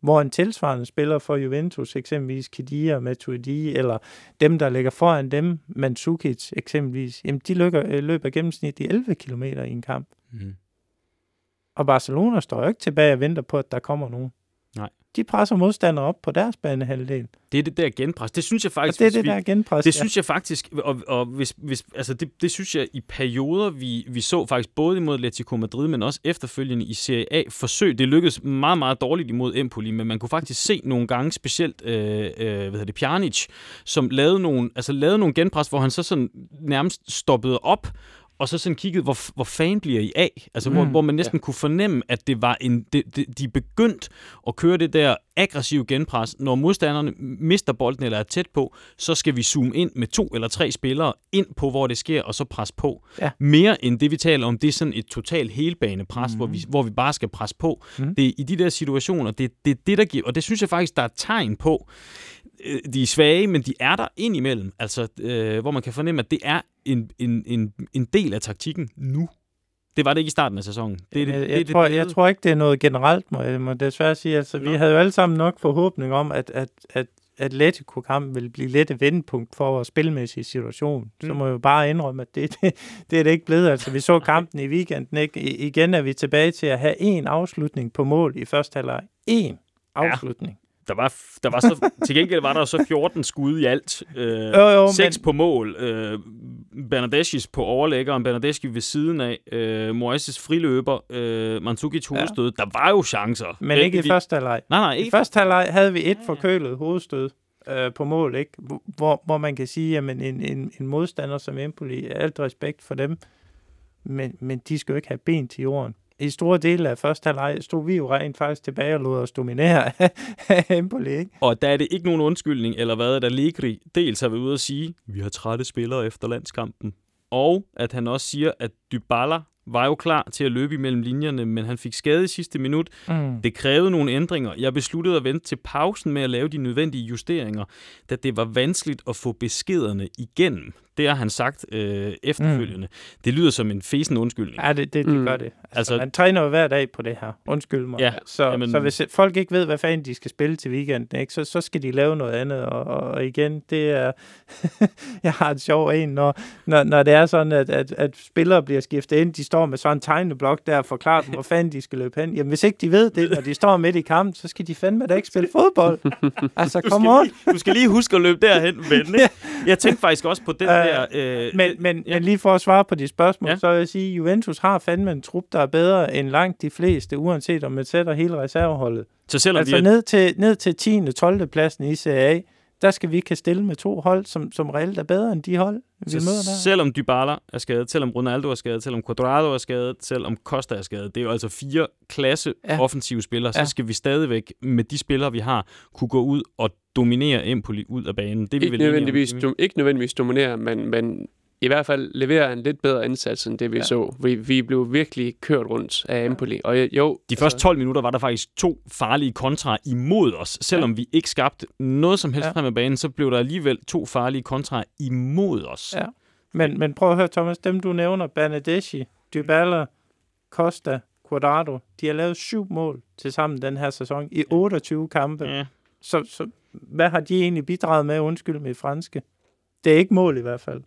Hvor en tilsvarende spiller for Juventus, eksempelvis Kedia, Matuidi, eller dem, der ligger foran dem, Mandzukic eksempelvis, jamen de løber, øh, løber gennemsnitligt 11 km i en kamp. Hmm. Og Barcelona står jo ikke tilbage og venter på, at der kommer nogen. Nej de presser modstandere op på deres banehalvdel. Det er det der genpres. Det synes jeg faktisk... Og det er det vi, der genpres, Det ja. synes jeg faktisk, og, og hvis, hvis, altså det, det synes jeg i perioder, vi, vi så faktisk både imod Atletico Madrid, men også efterfølgende i Serie A forsøg. Det lykkedes meget, meget dårligt imod Empoli, men man kunne faktisk se nogle gange, specielt øh, øh, hvad hedder det, Pjanic, som lavede nogle, altså lavede nogle genpres, hvor han så sådan nærmest stoppede op, og så sådan kiggede, hvor, hvor fan bliver I af? Altså, mm, hvor, hvor man næsten ja. kunne fornemme, at det var en, de, de, de begyndt at køre det der aggressive genpres. Når modstanderne mister bolden eller er tæt på, så skal vi zoome ind med to eller tre spillere ind på, hvor det sker, og så presse på. Ja. Mere end det, vi taler om, det er sådan et totalt helbanepres, mm. hvor, vi, hvor vi bare skal presse på. Mm. Det er i de der situationer, det er det, det, der giver, og det synes jeg faktisk, der er tegn på, Øh, de er svage, men de er der indimellem, altså, øh, hvor man kan fornemme, at det er en, en, en, en del af taktikken nu. Det var det ikke i starten af sæsonen. Det, det, jeg, det, tror, det, jeg tror ikke, det er noget generelt, må jeg må desværre sige. Altså, vi havde jo alle sammen nok forhåbning om, at, at, at Atletico-kampen vil blive lidt et vendepunkt for vores spilmæssige situation. Mm. Så må jeg jo bare indrømme, at det, det, det er det ikke blevet. Altså, vi så kampen i weekenden. Ikke? I, igen er vi tilbage til at have en afslutning på mål i første halvleg. En afslutning der var, der var så, til gengæld var der så 14 skud i alt. Øh, jo, jo, 6 men... på mål. Øh, Bernadeschi på overlæggeren, Bernadeschi ved siden af, øh, Moises friløber, øh, Mandzukic hovedstød. Ja. Der var jo chancer. Men ikke i første halvleg. Nej, nej. Ikke I første halvleg havde vi et forkølet hovedstød øh, på mål, ikke? Hvor, hvor man kan sige, at en, en, en modstander som Empoli, alt respekt for dem, men, men de skal jo ikke have ben til jorden i store dele af første halvleg stod vi jo rent faktisk tilbage og lod os dominere af Empoli. Ikke? Og der er det ikke nogen undskyldning, eller hvad, der Allegri dels har været ude at sige, vi har trætte spillere efter landskampen. Og at han også siger, at Dybala var jo klar til at løbe imellem linjerne, men han fik skade i sidste minut. Mm. Det krævede nogle ændringer. Jeg besluttede at vente til pausen med at lave de nødvendige justeringer, da det var vanskeligt at få beskederne igennem. Det har han sagt øh, efterfølgende. Mm. Det lyder som en fesen undskyldning. Ja, det, det, det mm. gør det. Altså, altså, man træner jo hver dag på det her. Undskyld mig. Ja, så, jamen, så hvis folk ikke ved, hvad fanden de skal spille til weekenden, ikke, så, så skal de lave noget andet. Og, og igen, det er... jeg har et sjov en, når, når, når det er sådan, at, at, at spillere bliver skiftet ind, de står med sådan en tegneblok der og forklarer dem, hvor fanden de skal løbe hen. Jamen, hvis ikke de ved det, når de står midt i kampen, så skal de fandme da ikke spille fodbold. Altså, kom on. Du skal lige huske at løbe derhen, ven. Ikke? Jeg tænkte faktisk også på den Øh, der... Øh, Men, men, ja. men lige for at svare på de spørgsmål, Ja. så vil jeg sige, at Juventus har fandme en trup, der er bedre end langt de fleste, uanset om man sætter hele reserveholdet. så selvom Altså vi er, ned til, ned til 10. og 12. pladsen i Serie A, der skal vi kan stille med to hold, som, som reelt er bedre end de hold, vi så møder der. selvom Dybala er skadet, selvom Ronaldo er skadet, selvom Quadrado er skadet, selvom Costa er skadet, det er jo altså fire klasse Ja. offensive spillere, så Ja. skal vi stadigvæk med de spillere, vi har, kunne gå ud og dominere Empoli ud af banen. Det er vi Ikke vel nødvendigvis, ikke? dom, ikke nødvendigvis dominere, men, men i hvert fald levere en lidt bedre indsats, end det vi ja. Så. Vi, vi blev virkelig kørt rundt af Empoli. Og jo, De altså, første 12 minutter var der faktisk to farlige kontra imod os. Selvom ja. vi ikke skabte noget som helst ja. Frem af banen, så blev der alligevel to farlige kontra imod os. Ja. Men, men prøv at høre, Thomas, dem du nævner, Bernadeschi, Dybala, Costa, Quadrado, de har lavet syv mål til sammen den her sæson i 28 kampe. Ja. Så, så hvad har de egentlig bidraget med, undskyld mit franske? Det er ikke mål i hvert fald.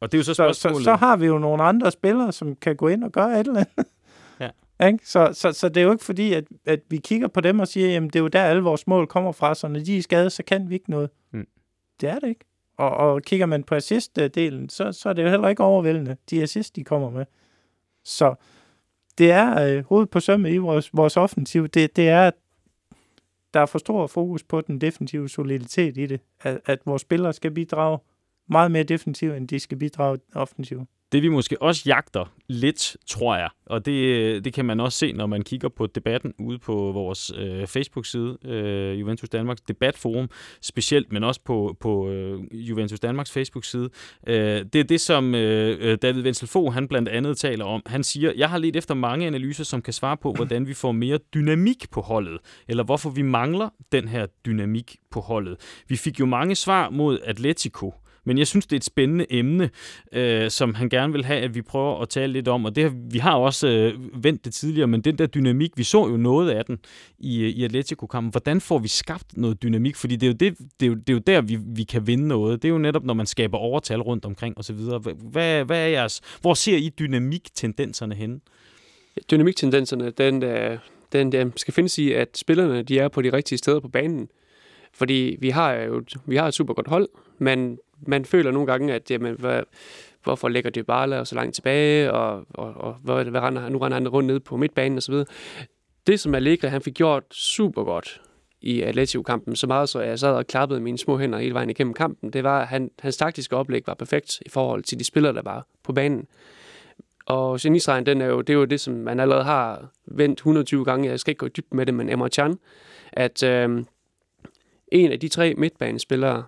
Og det er jo så Så, så, spørgsmålet. så har vi jo nogle andre spillere, som kan gå ind og gøre et eller andet. Ja. Ikke? Så, så, så det er jo ikke fordi, at, at vi kigger på dem og siger, jamen det er jo der alle vores mål kommer fra, så når de er skadet, så kan vi ikke noget. Mm. Det er det ikke. Og, og kigger man på assist-delen, så, så er det jo heller ikke overvældende, de assist, de kommer med. Så det er øh, hovedet på sømmet i vores, vores offensiv. Det, det er, at der er for stor fokus på den defensive soliditet i det. At, at vores spillere skal bidrage meget mere defensivt, end de skal bidrage offensivt. Det vi måske også jagter lidt, tror jeg, og det, det kan man også se, når man kigger på debatten ude på vores øh, Facebook-side, øh, Juventus Danmarks debatforum, specielt, men også på, på øh, Juventus Danmarks Facebook-side. Øh, det er det, som øh, David Wenzel Fogh, han blandt andet taler om. Han siger, jeg har let efter mange analyser, som kan svare på, hvordan vi får mere dynamik på holdet, eller hvorfor vi mangler den her dynamik på holdet. Vi fik jo mange svar mod Atletico, men jeg synes, det er et spændende emne, øh, som han gerne vil have, at vi prøver at tale lidt om. Og det, vi har også øh, vendt det tidligere, men den der dynamik, vi så jo noget af den i, øh, i Atletico-kampen. Hvordan får vi skabt noget dynamik? Fordi det er jo, det, det er jo, det er jo der, vi, vi kan vinde noget. Det er jo netop, når man skaber overtal rundt omkring osv. Hvad, hvad er jeres, hvor ser I dynamiktendenserne henne? dynamiktendenserne, den, øh, den der skal findes i, at spillerne de er på de rigtige steder på banen. Fordi vi har jo vi har et super godt hold, men man føler nogle gange, at jamen, hvad, hvorfor lægger Dybala så langt tilbage, og, og, og hvad, hvad render, nu render han rundt ned på midtbanen osv. Det, som Allegri han fik gjort super godt i Atletico-kampen, så meget så jeg sad og klappede mine små hænder hele vejen igennem kampen, det var, at han, hans taktiske oplæg var perfekt i forhold til de spillere, der var på banen. Og genistregen, den er jo, det er jo det, som man allerede har vendt 120 gange. Jeg skal ikke gå dybt med det, men Emre Can, at øh, en af de tre midtbanespillere,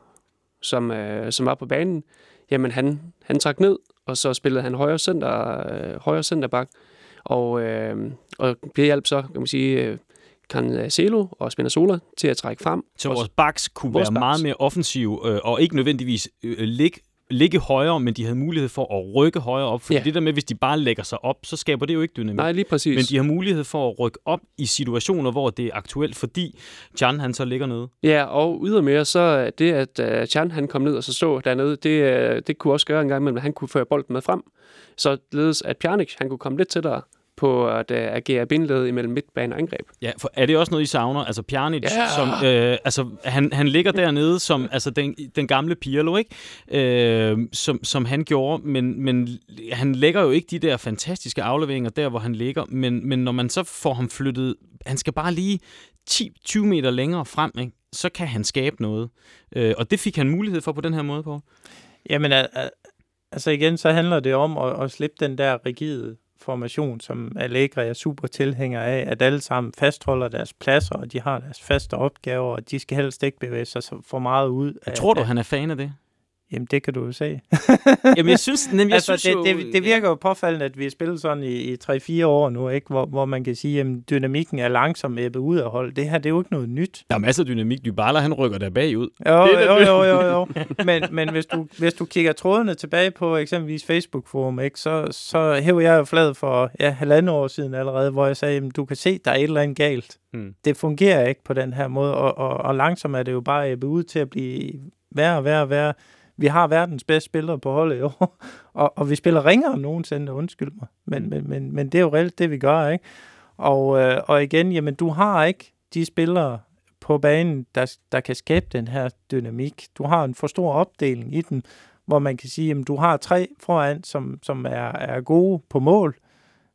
som, øh, som var på banen, jamen han, han trak ned, og så spillede han højre, center, øh, højre centerback, og, øh, og det hjalp så, kan man sige, øh, Cancelo og Spinazzola til at trække frem. Så vores backs kunne vores være backs. meget mere offensive, øh, og ikke nødvendigvis øh, ligge ligge højere, men de havde mulighed for at rykke højere op. For Ja. det der med, hvis de bare lægger sig op, så skaber det jo ikke dynamik. Nej, lige præcis. Men de har mulighed for at rykke op i situationer, hvor det er aktuelt, fordi Jan han så ligger nede. Ja, og ydermere så det, at uh, Chan han kom ned og så stod dernede, det, uh, det kunne også gøre en gang imellem, at han kunne føre bolden med frem. Så ledes at Pjanic, han kunne komme lidt tættere på at uh, agere bindeled imellem midtbane og angreb. Ja, for er det også noget, I savner? Altså Pjanic, Ja. som, øh, altså, han, han ligger dernede som altså, den, den gamle Pirlo, ikke? Øh, som, som han gjorde, men, men han lægger jo ikke de der fantastiske afleveringer der, hvor han ligger, men, men når man så får ham flyttet, han skal bare lige 10-20 meter længere frem, ikke? så kan han skabe noget. Øh, og det fik han mulighed for på den her måde, på. Jamen, al- al- altså igen, så handler det om at, at slippe den der rigide formation, som Allegri er super tilhænger af, at alle sammen fastholder deres pladser, og de har deres faste opgaver, og de skal helst ikke bevæge sig for meget ud. Af, Tror du, af, han er fan af det? Jamen, det kan du jo se. Jamen, jeg synes, nemlig, jeg altså, synes det, jo, det, det virker jo påfaldende, at vi har spillet sådan i, i 3-4 år nu, ikke? Hvor, hvor man kan sige, at dynamikken er langsomt æbbet ud af hold. Det her, det er jo ikke noget nyt. Der er masser af dynamik. Dybala, han rykker der bagud. Jo, Det jo, jo, jo, jo. Men, men hvis, du, hvis du kigger trådene tilbage på eksempelvis Facebook-forum, ikke, så, så hæver jeg jo flad for ja, halvandet år siden allerede, hvor jeg sagde, at du kan se, der er et eller andet galt. Hmm. Det fungerer ikke på den her måde, og, og, og langsomt er det jo bare æbbet ud til at blive værre og værre og værre vi har verdens bedste spillere på holdet i år, og, og vi spiller ringere end nogensinde, undskyld mig. Men, men, men, men det er jo reelt det, vi gør, ikke? Og, øh, og igen, jamen du har ikke de spillere på banen, der, der kan skabe den her dynamik. Du har en for stor opdeling i den, hvor man kan sige, at du har tre foran, som, som er, er gode på mål,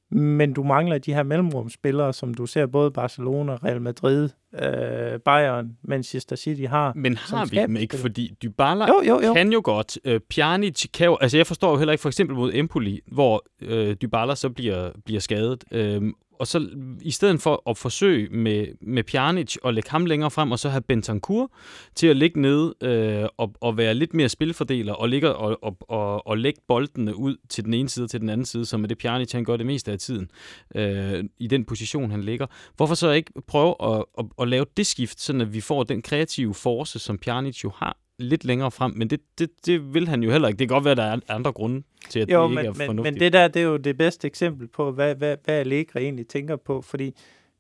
men du mangler de her mellemrumspillere, som du ser både Barcelona, Real Madrid, øh, Bayern, Manchester City har. Men har vi dem ikke, fordi Dybala jo, jo, jo. kan jo godt. Øh, Pjanic kan jo, altså jeg forstår jo heller ikke for eksempel mod Empoli, hvor øh, Dybala så bliver, bliver skadet. Øh, og så i stedet for at forsøge med, med Pjanic at lægge ham længere frem, og så have Bentancur til at ligge nede øh, og, og være lidt mere spilfordeler, og, ligge og, og, og, og lægge boldene ud til den ene side og til den anden side, som er det Pjanic, han gør det meste af tiden, øh, i den position, han ligger. Hvorfor så ikke prøve at, at, at lave det skift, sådan at vi får den kreative force, som Pjanic jo har lidt længere frem, men det, det, det vil han jo heller ikke. Det kan godt være, at der er andre grunde til, at jo, det ikke men, er fornuftigt. men det der, det er jo det bedste eksempel på, hvad, hvad, hvad Allegri egentlig tænker på, fordi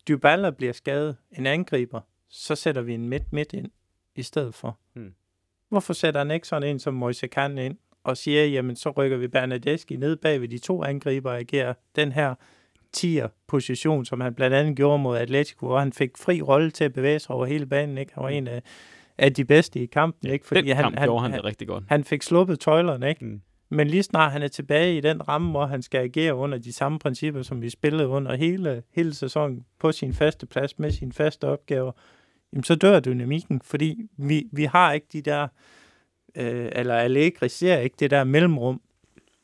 Dybala bliver skadet, en angriber, så sætter vi en midt midt ind i stedet for. Hmm. Hvorfor sætter han ikke sådan en som Moise Kahn ind og siger, jamen så rykker vi Bernadeschi ned bag ved de to angriber og agerer den her 10'er position, som han blandt andet gjorde mod Atletico, hvor han fik fri rolle til at bevæge sig over hele banen. Ikke? Han var en af, af de bedste i kampen. Ikke? Fordi den kamp han, gjorde han, han det rigtig godt. Han fik sluppet tøjlerne, ikke? Mm. Men lige snart han er tilbage i den ramme, hvor han skal agere under de samme principper, som vi spillede under hele, hele sæsonen, på sin faste plads med sine faste opgaver, jamen så dør dynamikken, fordi vi, vi har ikke de der, øh, eller Allegri ser ikke det der mellemrum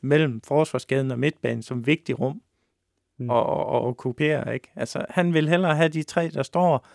mellem forsvarsgaden og midtbanen som vigtig rum mm. og, og, og okkupere. Ikke? Altså, han vil hellere have de tre, der står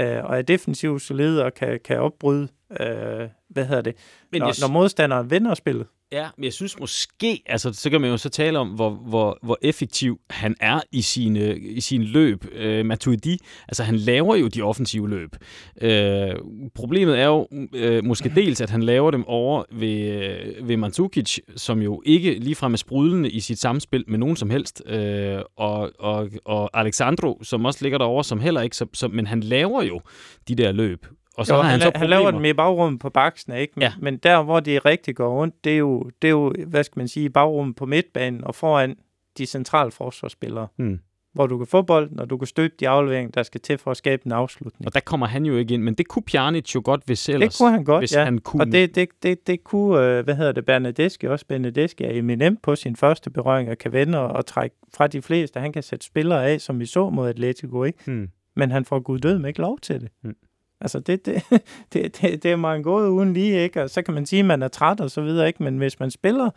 øh, og er defensivt solide og kan, kan opbryde, øh, hvad hedder det, Men når, jeg... når modstanderen vinder spillet. Ja, men jeg synes måske, altså så kan man jo så tale om, hvor, hvor, hvor effektiv han er i sine, i sine løb. Øh, Matuidi, altså han laver jo de offensive løb. Øh, problemet er jo øh, måske dels, at han laver dem over ved, øh, ved Mandzukic, som jo ikke ligefrem er sprudlende i sit samspil med nogen som helst, øh, og, og, og Alexandro, som også ligger derovre, som heller ikke, så, så, men han laver jo de der løb. Og så jo, han, han, så han laver dem i bagrummet på baksen, ikke? Men, Ja. men der, hvor det rigtig går rundt, det er, jo, det er jo, hvad skal man sige, bagrummet på midtbanen og foran de centrale forsvarsspillere. Hmm. Hvor du kan få bolden, og du kan støtte de afleveringer, der skal til for at skabe en afslutning. Og der kommer han jo ikke ind, men det kunne Pjanic jo godt, hvis ellers. Det kunne han godt, hvis ja. han kunne. Og det, det, det, det kunne, øh, hvad hedder det, Bernadeschi også. Bernadeschi er eminent på sin første berøring og kan vende og, og trække fra de fleste. Han kan sætte spillere af, som vi så mod Atletico, ikke? Hmm. Men han får gud død med ikke lov til det. Hmm. Altså, det, det, det, det, det er man gået uden lige, ikke? Og så kan man sige, at man er træt og så videre, ikke? Men hvis man spiller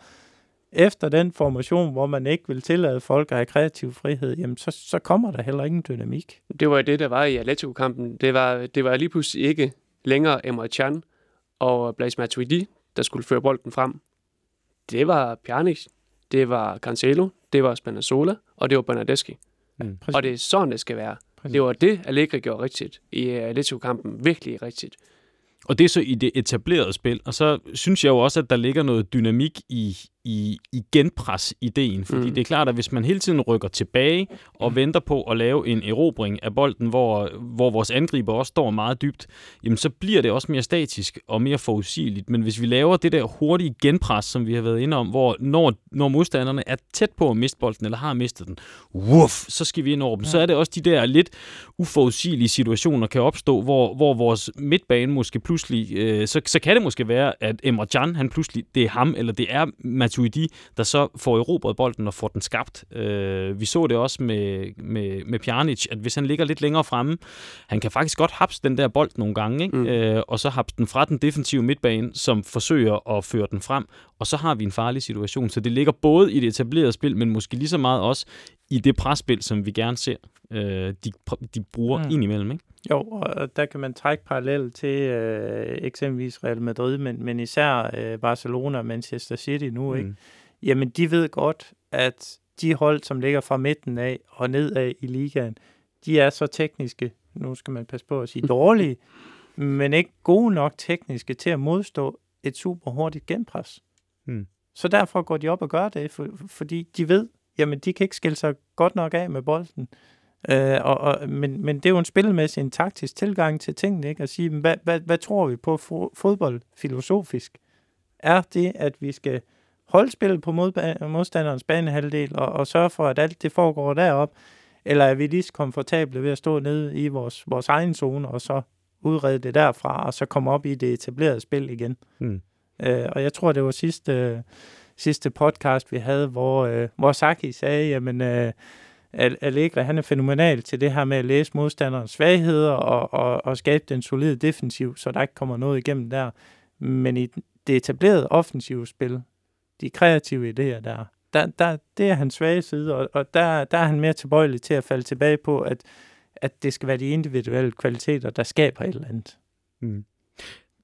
efter den formation, hvor man ikke vil tillade folk at have kreativ frihed, jamen så, så kommer der heller ingen dynamik. Det var det, der var i Atletico-kampen. Det var, det var lige pludselig ikke længere Emre Can og Blaise Matuidi, der skulle føre bolden frem. Det var Pjanic, det var Cancelo, det var Spinazzola, og det var Bernadeschi. Mm. Og det er sådan, det skal være. Præcis. Det var det, Allegri gjorde rigtigt i øh, Atletico-kampen. Virkelig rigtigt. Og det er så i det etablerede spil, og så synes jeg jo også, at der ligger noget dynamik i, i, i genpres-ideen, fordi mm. Mm. det er klart, at hvis man hele tiden rykker tilbage og venter på at lave en erobring af bolden, hvor, hvor vores angriber også står meget dybt, jamen så bliver det også mere statisk og mere forudsigeligt. Men hvis vi laver det der hurtige genpres, som vi har været inde om, hvor når, når modstanderne er tæt på at miste bolden, eller har mistet den, wuff, så skal vi ind over dem. Ja. Så er det også de der lidt uforudsigelige situationer kan opstå, hvor, hvor vores midtbane måske pludselig, øh, så, så kan det måske være, at Emre Can, han pludselig, det er ham, eller det er Matuidi, der så får erobret bolden og får den skabt. Øh, vi så det også med, med, med Pjanic, at hvis han ligger lidt længere fremme, han kan faktisk godt hapse den der bold nogle gange, ikke? Mm. Øh, og så hapse den fra den defensive midtbane, som forsøger at føre den frem, og så har vi en farlig situation. Så det ligger både i det etablerede spil, men måske lige så meget også i det presspil, som vi gerne ser, øh, de, de bruger Mm. mm. indimellem. Ikke? Jo, og der kan man trække parallel til øh, eksempelvis Real Madrid, men, men især øh, Barcelona og Manchester City nu, ikke? Jamen, de ved godt, at de hold, som ligger fra midten af og nedad i ligaen, de er så tekniske, nu skal man passe på at sige dårlige, men ikke gode nok tekniske til at modstå et super hurtigt genpres. Hmm. Så derfor går de op og gør det, for, fordi de ved, jamen de kan ikke skille sig godt nok af med bolden. Øh, og, og, men, men det er jo en spilmæssig, en taktisk tilgang til tingene, ikke? At sige, hvad, hvad, hvad tror vi på fo- fodbold filosofisk? Er det, at vi skal holde spillet på modstanderens banehalvdel og, og sørge for, at alt det foregår derop, eller er vi lige så komfortable ved at stå nede i vores, vores egen zone og så udrede det derfra, og så komme op i det etablerede spil igen. Mm. Øh, og jeg tror, det var sidste, sidste podcast, vi havde, hvor, øh, hvor Saki sagde, jamen, øh, Allegri, han er fænomenal til det her med at læse modstanderens svagheder og, og, og skabe den solide defensiv, så der ikke kommer noget igennem der. Men i det etablerede offensive spil, de kreative idéer der, der, der det er hans svage side, og, og der, der er han mere tilbøjelig til at falde tilbage på, at, at det skal være de individuelle kvaliteter, der skaber et eller andet. Mm.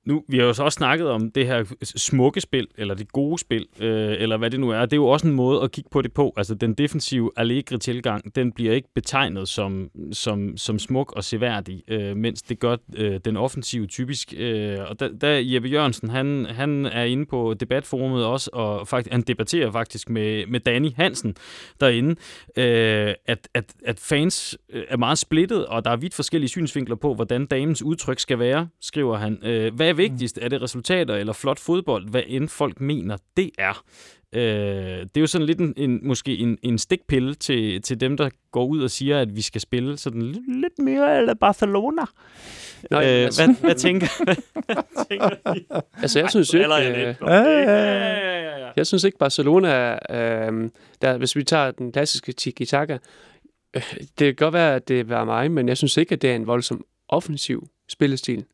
Nu, vi har jo så også snakket om det her smukke spil, eller det gode spil, øh, eller hvad det nu er. Det er jo også en måde at kigge på det på. Altså, den defensive allegre tilgang, den bliver ikke betegnet som, som, som smuk og seværdig, øh, mens det gør øh, den offensive typisk. Øh, og da, der Jeppe Jørgensen, han, han er inde på debatforumet også, og faktisk, han debatterer faktisk med, med Danny Hansen derinde, øh, at, at, at fans øh, er meget splittet, og der er vidt forskellige synsvinkler på, hvordan damens udtryk skal være, skriver han. Øh, hvad vigtigst? Er det resultater eller flot fodbold? Hvad end folk mener, det er. Øh, det er jo sådan lidt en, en måske en, en stikpille til, til dem, der går ud og siger, at vi skal spille sådan lidt, lidt mere eller Barcelona. Nå, øh, altså, hvad, hvad tænker, hvad tænker? Altså, jeg synes ikke... Øh, jeg, jeg synes ikke, Barcelona... Øh, der, hvis vi tager den klassiske tiki-taka, øh, det kan godt være, at det var mig, men jeg synes ikke, at det er en voldsom offensiv spillestil.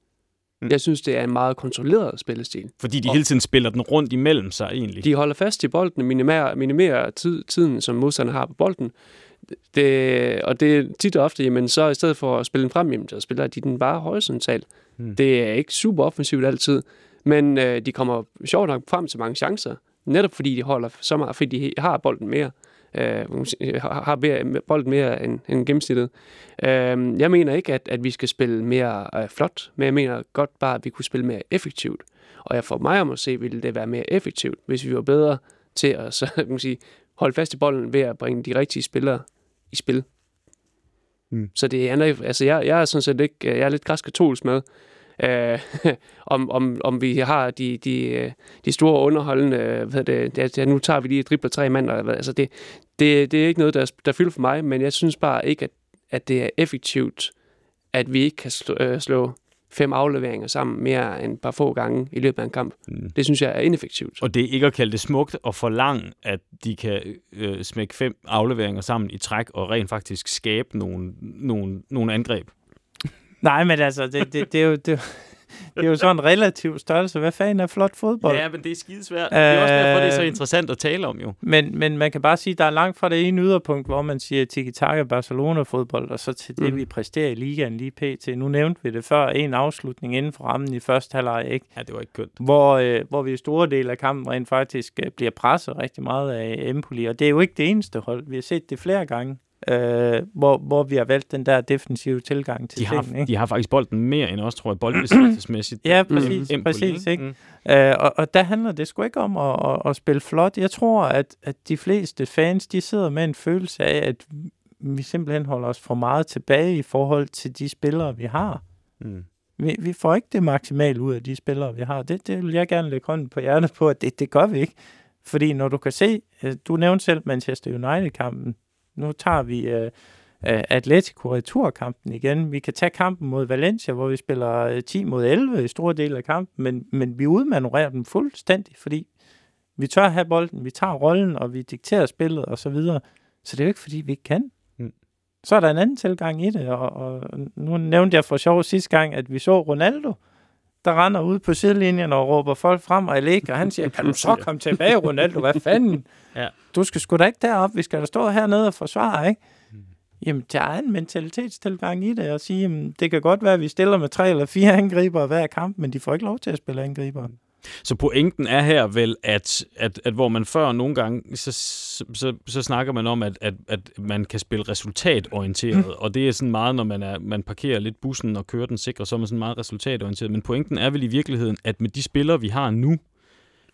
Mm. Jeg synes, det er en meget kontrolleret spillestil. Fordi de og hele tiden spiller den rundt imellem sig egentlig. De holder fast i bolden, minimerer, minimerer tid, tiden, som modstanderne har på bolden. Det, og det er tit og ofte, jamen så i stedet for at spille den frem, jamen, så spiller de den bare horisontalt. Mm. Det er ikke super offensivt altid, men øh, de kommer sjovt nok frem til mange chancer, netop fordi de holder så meget, fordi de har bolden mere øh, har mere, bolden mere end, end gennemsnittet. Øh, jeg mener ikke, at, at vi skal spille mere øh, flot, men jeg mener godt bare, at vi kunne spille mere effektivt. Og jeg for mig om at se, ville det være mere effektivt, hvis vi var bedre til at så, kan man sige, holde fast i bolden ved at bringe de rigtige spillere i spil. Mm. Så det er, altså jeg, jeg er sådan set ikke, jeg er lidt græskatolsk med, øh, om, om, om vi har de, de, de store underholdende, hvad det, det, det, nu tager vi lige dribler tre mand, altså det, det, det er ikke noget, der, der fylder for mig, men jeg synes bare ikke, at, at det er effektivt, at vi ikke kan slå, øh, slå fem afleveringer sammen mere end et par få gange i løbet af en kamp. Mm. Det synes jeg er ineffektivt. Og det er ikke at kalde det smukt og for lang, at de kan øh, smække fem afleveringer sammen i træk og rent faktisk skabe nogle, nogle, nogle angreb. Nej, men altså, det, det, det er jo... Det, det er jo sådan en relativ størrelse. Hvad fanden er flot fodbold? Ja, men det er skidesvært. Det er også derfor, det er så øh, interessant at tale om jo. Men, men man kan bare sige, at der er langt fra det ene yderpunkt, hvor man siger tiki-taka Barcelona-fodbold, og så til det, mm. vi præsterer i ligaen lige pt. Nu nævnte vi det før, en afslutning inden for rammen i første halvleg, ikke? Ja, det var ikke kønt. Hvor, øh, hvor vi i store dele af kampen rent faktisk øh, bliver presset rigtig meget af Empoli, og det er jo ikke det eneste hold. Vi har set det flere gange øh, hvor, hvor vi har valgt den der defensive tilgang til de har, tingene. Ikke? De har faktisk bolden mere end os, tror jeg, boldbesiddelsesmæssigt. ja, præcis. Mm. præcis ikke? Mm. Øh, og, og der handler det sgu ikke om at, at, at spille flot. Jeg tror, at, at de fleste fans, de sidder med en følelse af, at vi simpelthen holder os for meget tilbage i forhold til de spillere, vi har. Mm. Vi, vi får ikke det maksimale ud af de spillere, vi har. Det, det vil jeg gerne lægge hånden på hjertet på, at det, det gør vi ikke. Fordi når du kan se, øh, du nævnte selv Manchester United-kampen, nu tager vi uh, Atletico returkampen igen. Vi kan tage kampen mod Valencia, hvor vi spiller 10 mod 11 i store dele af kampen, men, men vi udmanøvrerer dem fuldstændig, fordi vi tør have bolden, vi tager rollen, og vi dikterer spillet og så videre. Så det er jo ikke, fordi vi ikke kan. Mm. Så er der en anden tilgang i det, og, og nu nævnte jeg for sjov sidste gang, at vi så Ronaldo, der render ud på sidelinjen og råber folk frem, og Allega, han siger, kan du så komme tilbage, Ronaldo? Hvad fanden? Ja. Du skal sgu da ikke derop, vi skal da stå hernede og forsvare, ikke? Mm. Jamen, der er en mentalitetstilgang i det, og sige, jamen, det kan godt være, at vi stiller med tre eller fire angriber hver kamp, men de får ikke lov til at spille angriber. Så pointen er her vel, at, at, at hvor man før nogle gange, så, så, så snakker man om, at, at, at man kan spille resultatorienteret, mm. og det er sådan meget, når man, er, man parkerer lidt bussen og kører den sikre, så er man sådan meget resultatorienteret. Men pointen er vel i virkeligheden, at med de spillere, vi har nu,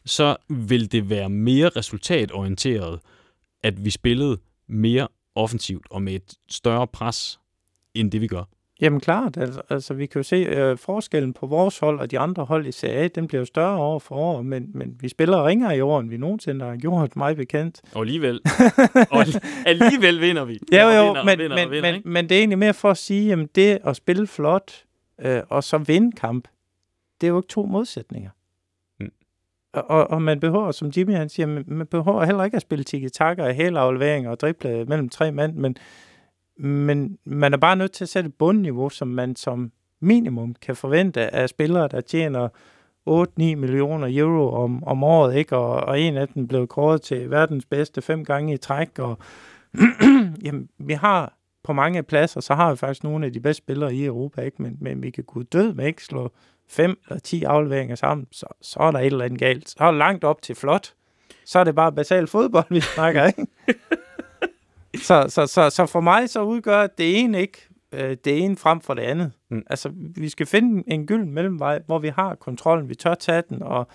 så vil det være mere resultatorienteret, at vi spillede mere offensivt og med et større pres, end det vi gør. Jamen klart, altså, altså vi kan jo se øh, forskellen på vores hold og de andre hold i Serie A, den bliver jo større år for år, men, men vi spiller ringere i år, end vi nogensinde har gjort, mig bekendt. Og alligevel. og alligevel vinder vi. Ja jo, jo, vinder, men, vinder, men, vinder, men, men det er egentlig mere for at sige, at det at spille flot øh, og så vinde kamp, det er jo ikke to modsætninger. Mm. Og, og, man behøver, som Jimmy han siger, man, man behøver heller ikke at spille tiki-taka og hælafleveringer og drible mellem tre mand, men men man er bare nødt til at sætte et bundniveau, som man som minimum kan forvente af spillere, der tjener 8-9 millioner euro om, om året, ikke? Og, og en af dem blev kåret til verdens bedste fem gange i træk. Og, jamen, vi har på mange pladser, så har vi faktisk nogle af de bedste spillere i Europa, ikke? Men, men vi kan kunne død med ikke slå fem eller ti afleveringer sammen, så, så er der et eller andet galt. Så er langt op til flot. Så er det bare basal fodbold, vi snakker, ikke? så, så, så, så for mig så udgør det ene ikke øh, det ene frem for det andet. Mm. Altså, vi skal finde en gylden mellemvej, hvor vi har kontrollen, vi tør tage den, og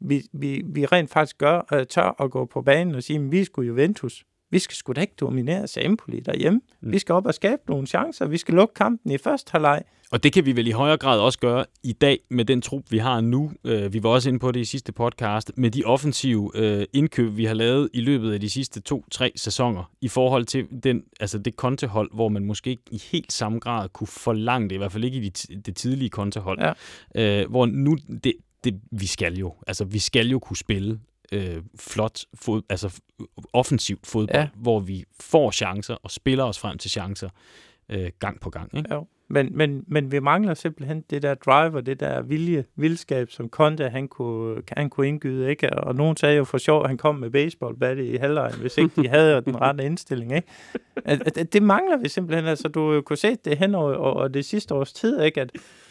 vi, vi, vi rent faktisk gør, øh, tør at gå på banen og sige, at vi skulle Juventus. Vi skal sgu da ikke dominere Empoli derhjemme. Mm. Vi skal op og skabe nogle chancer. Vi skal lukke kampen i første halvleg. Og det kan vi vel i højere grad også gøre i dag med den trup, vi har nu. Øh, vi var også inde på det i sidste podcast, med de offensive øh, indkøb, vi har lavet i løbet af de sidste to-tre sæsoner, i forhold til den, altså det kontehold, hvor man måske ikke i helt samme grad kunne forlange det, i hvert fald ikke i de, det tidlige kontehold. Ja. Øh, hvor nu, det, det, vi skal jo, altså vi skal jo kunne spille øh, flot, fod, altså offensivt fodbold, ja. hvor vi får chancer og spiller os frem til chancer øh, gang på gang. Ikke? Jo. Men, men, men vi mangler simpelthen det der drive det der vilje, vildskab, som Conte han kunne, han kunne indgyde. Ikke? Og nogen sagde jo for sjov, at han kom med baseballbat i halvlejen, hvis ikke de havde den rette indstilling. Ikke? At, at, det mangler vi simpelthen. Altså, du kunne se det hen over, over det sidste års tid, ikke? At,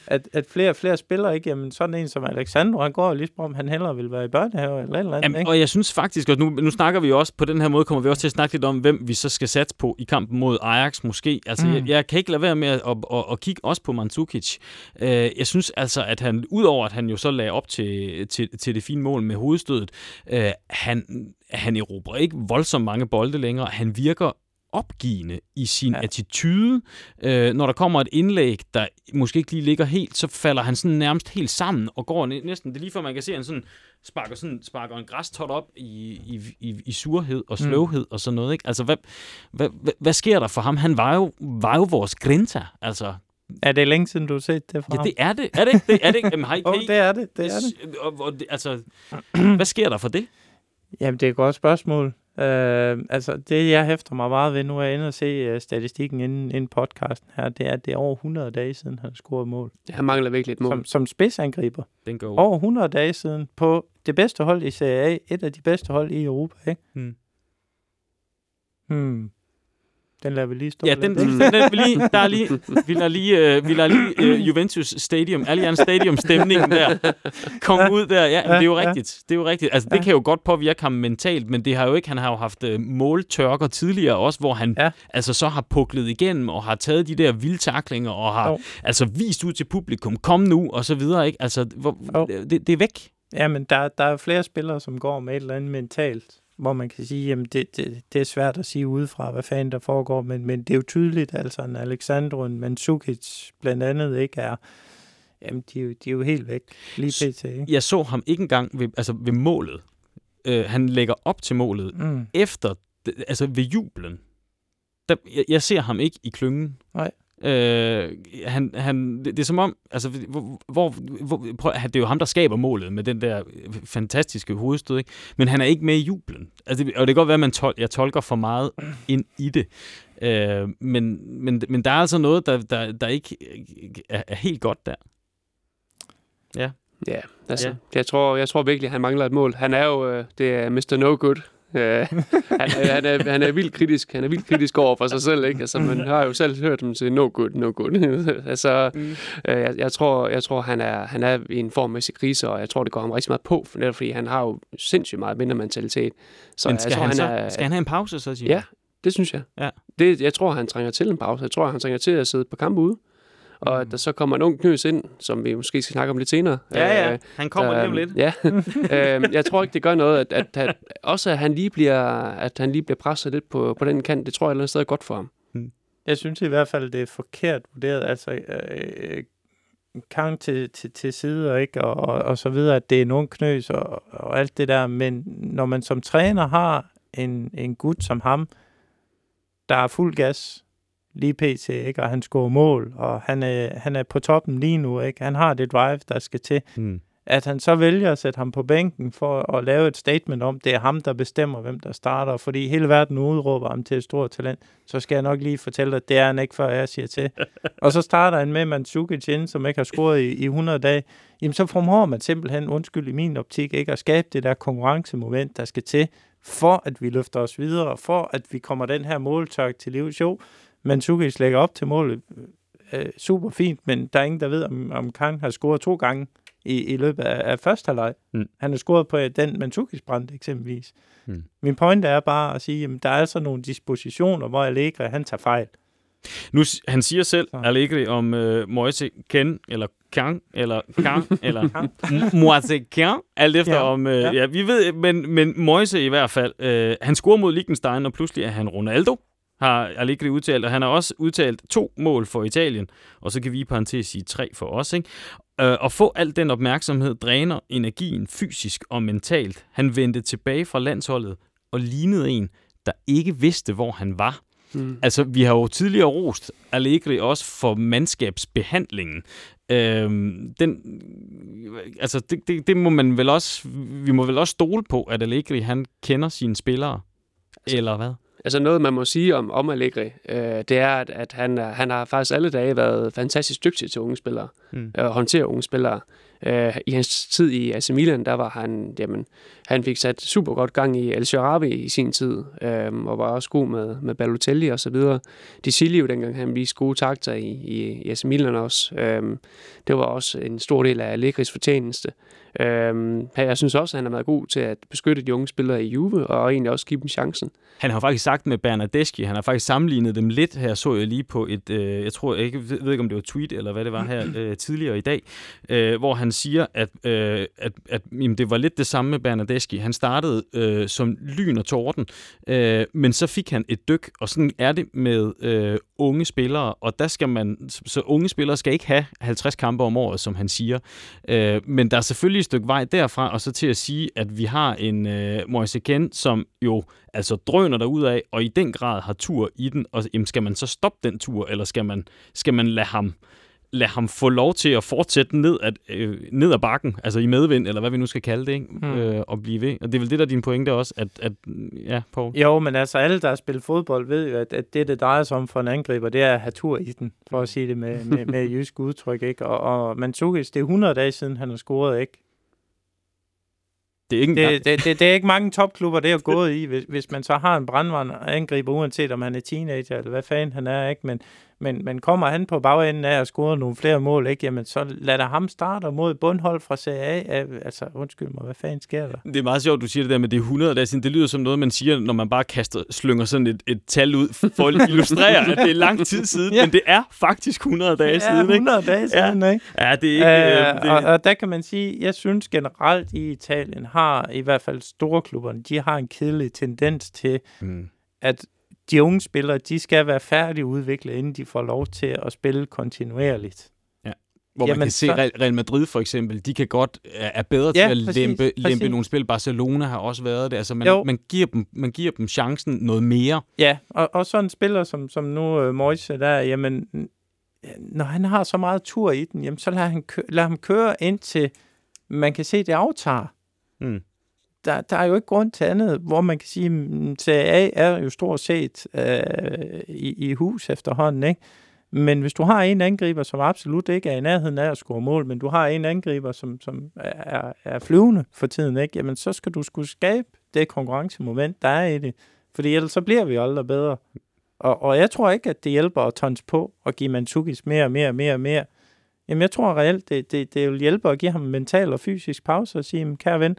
at, at flere og flere spillere, ikke? Jamen, sådan en som Alexander, han går lige om, han hellere vil være i børnehave eller eller andet. Jamen, ikke? Og jeg synes faktisk, og nu, nu snakker vi også, på den her måde kommer vi også til at snakke lidt om, hvem vi så skal satse på i kampen mod Ajax måske. Altså, mm. jeg, jeg kan ikke lade være med at, at, at, at kigge også på Mandzukic. Uh, jeg synes altså, at han, udover at han jo så lagde op til, til, til det fine mål med hovedstødet, uh, han, han erobrer ikke voldsomt mange bolde længere. Han virker opgivende i sin ja. attitude. Øh, når der kommer et indlæg, der måske ikke lige ligger helt, så falder han sådan nærmest helt sammen og går næsten, det er lige før man kan se, at han sådan sparker, sådan, sparker en græstot op i, i, i, i surhed og mm. sløvhed mm. og sådan noget. Ikke? Altså, hvad, hvad, hvad, hvad sker der for ham? Han var jo, var jo vores grinta. Altså, er det længe siden, du har set det fra Ja, det er det. Er det ikke det? Er det ikke? Jamen, hej, oh, det er det. det, er det. Og, og, altså, hvad sker der for det? Jamen, det er et godt spørgsmål. Øh, altså, det jeg hæfter mig meget ved, nu er jeg inde og se uh, statistikken inden, inden podcasten her, det er, at det er over 100 dage siden, han scorede mål. Ja, han mangler virkelig et mål. Som, som spidsangriber. Den går. Over 100 dage siden på det bedste hold i Serie A, et af de bedste hold i Europa, ikke? Hmm. Hmm. Den lader vi lige stå Ja, den, den, den, vi lige, der er lige, vi lader lige, uh, vi lader lige uh, Juventus Stadium, Allianz Stadium stemningen der, komme ud der. Ja, det er jo rigtigt. Det er jo rigtigt. Altså, det kan jo godt påvirke ham mentalt, men det har jo ikke, han har jo haft uh, måltørker tidligere også, hvor han ja. altså så har puklet igennem og har taget de der vilde taklinger og har oh. altså vist ud til publikum, kom nu og så videre, ikke? Altså, hvor, oh. det, det er væk. Ja, men der, der er flere spillere, som går med et eller andet mentalt hvor man kan sige, jamen det, det, det er svært at sige udefra, hvad fanden der foregår, men, men det er jo tydeligt, altså en Alexandru, en Mandzukic blandt andet ikke er, jamen de, de er jo helt væk lige pt. Ikke? Jeg så ham ikke engang ved, altså ved målet. Uh, han lægger op til målet mm. efter, altså ved jublen. Der, jeg, jeg ser ham ikke i klyngen. Nej. Øh, han, han, det, det er som om, altså, hvor, hvor, hvor, prøv, det er jo ham, der skaber målet med den der fantastiske hovedstød, ikke? men han er ikke med i jublen. Altså, det, og det kan godt være, at man tol, jeg tolker for meget ind i det. Øh, men, men, men der er altså noget, der, der, der ikke er, er helt godt der. Ja. Ja, altså, ja. Jeg, tror, jeg tror virkelig, han mangler et mål. Han er jo, øh, det er Mr. No Good, han, han, er, han er vildt kritisk. Han er vildt kritisk over for sig selv, ikke? Altså, man har jo selv hørt dem sige, no good, no good. altså, mm. øh, jeg, jeg, tror, jeg tror, han er, han er i en formæssig krise, og jeg tror, det går ham rigtig meget på, for netop fordi han har jo sindssygt meget mindre mentalitet. Så Men skal, jeg tror, han, så, er, skal han have en pause, så siger Ja, det synes jeg. Ja. Det, jeg tror, han trænger til en pause. Jeg tror, han trænger til at sidde på kamp ude og at mm. der så kommer en ung knøs ind, som vi måske skal snakke om lidt senere. Ja, ja, øh, han kommer der, lige om lidt. Ja, øh, jeg tror ikke, det gør noget, at, at, at også at han lige bliver, at han lige bliver presset lidt på, på den kant, det tror jeg et eller andet sted er godt for ham. Mm. Jeg synes i hvert fald, det er forkert vurderet. Altså, øh, Kang til, til, til side, ikke? Og, og, og så videre, at det er nogen knøs og, og alt det der. Men når man som træner har en, en gut som ham, der er fuld gas lige pt, ikke? og han scorer mål, og han er, han er på toppen lige nu. Ikke? Han har det drive, der skal til. Mm at han så vælger at sætte ham på bænken for at lave et statement om, det er ham, der bestemmer, hvem der starter, fordi hele verden udråber ham til et stort talent, så skal jeg nok lige fortælle dig, at det er han ikke, før jeg siger til. og så starter han med Mandzukic ind, som ikke har scoret i, i 100 dage. Jamen, så formår man simpelthen, undskyld i min optik, ikke at skabe det der konkurrencemoment, der skal til, for at vi løfter os videre, for at vi kommer den her måltørk til livs. Jo, Mandzukic lægger op til målet, øh, super fint, men der er ingen, der ved, om, om Kang har scoret to gange i, i løbet af, af første halvleg. Mm. Han har scoret på den Mantukis brand eksempelvis. Mm. Min pointe er bare at sige, at der er altså nogle dispositioner, hvor Allegri han tager fejl. Nu, han siger selv, så. Allegri, om uh, Moise Ken, eller Kang, eller Kang, eller Moise Ken, alt efter ja. om, uh, ja. ja. vi ved, men, men Moise i hvert fald, uh, han scorer mod Liechtenstein, og pludselig er han Ronaldo, har Allegri udtalt, og han har også udtalt to mål for Italien, og så kan vi i parentes sige tre for os. Ikke? Øh, at få al den opmærksomhed dræner energien fysisk og mentalt. Han vendte tilbage fra landsholdet og lignede en, der ikke vidste, hvor han var. Mm. Altså, vi har jo tidligere rost Allegri også for mandskabsbehandlingen. Øhm, den, altså, det, det, det må man vel også, vi må vel også stole på, at Allegri, han kender sine spillere, altså, eller hvad? Altså noget, man må sige om, om Allegri, øh, det er, at, at han, han har faktisk alle dage været fantastisk dygtig til unge spillere, mm. øh, håndtere unge spillere. Øh, I hans tid i AC Milan, der var han, jamen, han fik sat super godt gang i El Sharabi i sin tid, øh, og var også god med, med Balotelli og så videre. De Silio, dengang han viste gode takter i, i, i AC Milan også. Øh, det var også en stor del af Allegris fortjeneste. Øhm, jeg synes også, at han har været god til at beskytte de unge spillere i Juve, og egentlig også give dem chancen. Han har faktisk sagt med Bernardeschi, han har faktisk sammenlignet dem lidt her, så jeg lige på et, øh, jeg tror, jeg ikke, ved ikke, om det var tweet, eller hvad det var her øh, tidligere i dag, øh, hvor han siger, at, øh, at, at jamen, det var lidt det samme med Bernardeschi. Han startede øh, som lyn og torden, øh, men så fik han et dyk, og sådan er det med øh, unge spillere, og der skal man, så unge spillere skal ikke have 50 kampe om året, som han siger, øh, men der er selvfølgelig et stykke vej derfra, og så til at sige, at vi har en øh, Moise Ken, som jo altså drøner der af, og i den grad har tur i den, og jamen, skal man så stoppe den tur, eller skal man, skal man lade ham lade ham få lov til at fortsætte ned, at, øh, ned ad bakken, altså i medvind, eller hvad vi nu skal kalde det, ikke? Mm. Øh, og blive ved. Og det er vel det, der er din pointe også, at, at ja, Paul? Jo, men altså alle, der har spillet fodbold, ved jo, at, at det, det drejer sig om for en angriber, det er at have tur i den, for at sige det med, med, med jysk udtryk, ikke? Og, og Mantzoukas, det er 100 dage siden, han har scoret, ikke? Det er, ikke det, det, det, det er ikke mange topklubber, det er gået i, hvis, hvis man så har en brandvand angriber, uanset om han er teenager, eller hvad fanden han er, ikke? Men, men, men kommer han på bagenden af at score nogle flere mål, ikke? Jamen, så lader ham starte mod bundhold fra CA. Altså, undskyld mig, hvad fanden sker der? Det er meget sjovt, du siger det der med det 100 dage siden. Det lyder som noget, man siger, når man bare kaster, slynger sådan et, et tal ud for at illustrere, at det er lang tid siden. ja. Men det er faktisk 100 dage siden, ikke? 100 dage siden, ja. ikke? Ja, det er ikke... Øh, det... Og, og, der kan man sige, jeg synes generelt i Italien har, i hvert fald store klubberne, de har en kedelig tendens til, mm. at de unge spillere, de skal være færdigudviklet, inden de får lov til at spille kontinuerligt. Ja. Hvor Jamen, man kan se, så... Real Madrid for eksempel, de kan godt er bedre ja, til at præcis, lempe, præcis. lempe nogle spil. Barcelona har også været det. Altså man, man, giver dem, man giver dem chancen noget mere. Ja, og, og sådan en spiller som, som nu uh, Moise der, jamen, når han har så meget tur i den, jamen, så lad, han kø- lad ham køre ind til, man kan se, det aftager. Mm der, der er jo ikke grund til andet, hvor man kan sige, mm, at CAA er jo stort set øh, i, i hus efterhånden, ikke? Men hvis du har en angriber, som absolut ikke er i nærheden af at score mål, men du har en angriber, som, som er, er flyvende for tiden, ikke? Jamen, så skal du skulle skabe det konkurrencemoment, der er i det. Fordi ellers så bliver vi aldrig bedre. Og, og jeg tror ikke, at det hjælper at tons på og give Mantsukis mere og mere og mere og mere. Jamen, jeg tror reelt, det, det, det vil hjælpe at give ham mental og fysisk pause og sige, mm, kære ven,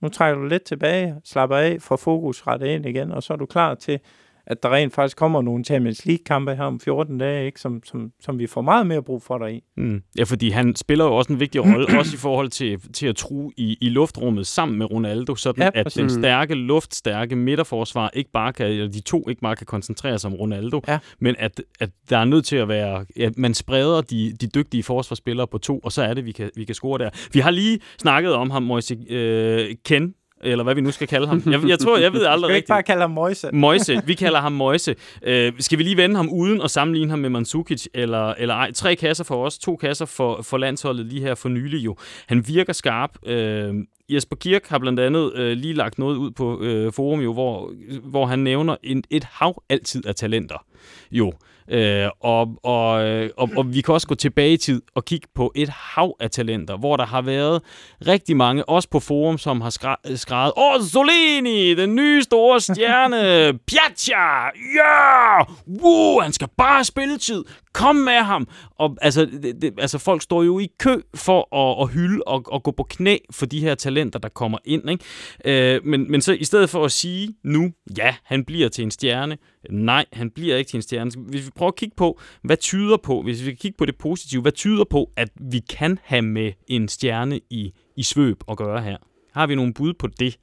nu trækker du lidt tilbage, slapper af, får fokus rettet ind igen, og så er du klar til at der rent faktisk kommer nogle Champions League-kampe her om 14 dage, ikke? Som, som, som vi får meget mere brug for der i. Mm. Ja, fordi han spiller jo også en vigtig rolle, også i forhold til, til at true i, i luftrummet sammen med Ronaldo, sådan Ja, at den stærke, luftstærke midterforsvar ikke bare kan, eller de to ikke bare kan koncentrere sig om Ronaldo, Ja. men at, at der er nødt til at være, at man spreder de, de dygtige forsvarsspillere på to, og så er det, vi kan, vi kan score der. Vi har lige snakket om ham, Moise øh, Ken, eller hvad vi nu skal kalde ham. Jeg, jeg tror, jeg ved aldrig Skal vi ikke rigtigt. bare kalde ham Moise? Moise, vi kalder ham Moise. Øh, skal vi lige vende ham uden at sammenligne ham med Mandzukic eller, eller ej? Tre kasser for os, to kasser for, for landsholdet lige her for nylig jo. Han virker skarp. Øh, Jesper Kirk har blandt andet øh, lige lagt noget ud på øh, forum jo, hvor, hvor han nævner en, et hav altid af talenter. Jo. Øh, og, og, øh, og, og vi kan også gå tilbage i tid og kigge på et hav af talenter, hvor der har været rigtig mange, også på forum, som har skra- skrevet, Åh, Solini, den nye store stjerne, Piazza, ja, yeah! wow, han skal bare spille tid, kom med ham. Og altså, det, det, altså folk står jo i kø for at, at hylde og, og gå på knæ for de her talenter, der kommer ind. Ikke? Øh, men, men så i stedet for at sige nu, ja, han bliver til en stjerne, nej, han bliver ikke til en stjerne. Hvis vi prøver at kigge på, hvad tyder på, hvis vi kan kigge på det positive, hvad tyder på, at vi kan have med en stjerne i, i svøb at gøre her? Har vi nogle bud på det?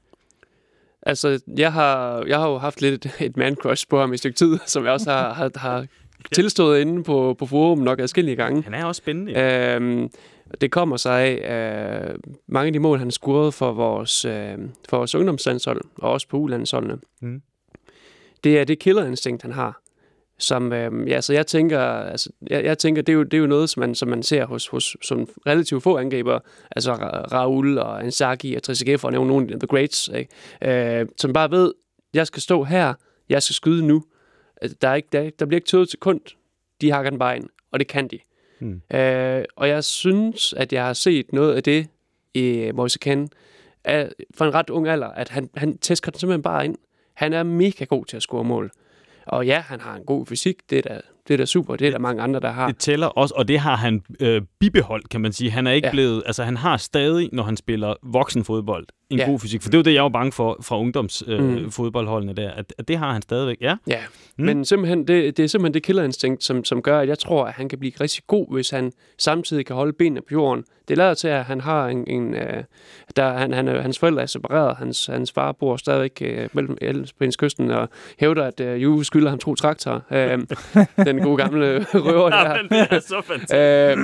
Altså, jeg har, jeg har jo haft lidt et, et man-crush på ham i et stykke tid, som jeg også har, har, har tilstået inde på, på forum nok adskillige gange. Han er også spændende. Øhm, det kommer sig af øh, mange af de mål, han scorede for vores, øh, for vores ungdomslandshold, og også på ulandsholdene. Mm. Det er det killerinstinkt, han har. Som, øh, ja, så jeg tænker, altså, jeg, jeg tænker det, er jo, det er jo noget, som man, som man ser hos, hos som relativt få angriber, altså Ra- Raul og Inzaghi og Trezeguet, for at nævne nogle af the greats, ikke? Øh, som bare ved, jeg skal stå her, jeg skal skyde nu. Altså, Der, er ikke, der, der bliver ikke tøvet et sekund, de hakker den bare ind, og det kan de. Hmm. Øh, og jeg synes, at jeg har set noget af det i Moise Ken af- for en ret ung alder, at han, han tæsker den simpelthen bare ind. Han er mega god til at score mål. Og ja, han har en god fysik, det er da, det er da super, det er der mange andre, der har. Det tæller også, og det har han øh, bibeholdt, kan man sige. Han er ikke ja. Blevet, altså han har stadig, når han spiller voksenfodbold, en ja. God fysik. For det var det, jeg var bange for fra ungdomsfodboldholdene øh, Mm. der, at, at det har han stadigvæk, ja. Ja, Mm. men simpelthen, det, det er simpelthen det killerinstinkt, som, som gør, at jeg tror, at han kan blive rigtig god, hvis han samtidig kan holde benene på jorden. Det lader til, at han har en... en øh, der, han, han, er- hans forældre er separeret. Hans, hans far bor stadigvæk øh, mellem Elfsbenskysten og hævder, at øh, Juve skylder ham to traktorer. Øh, den gode gamle røver der. Ja, men det er så fantastisk. øh,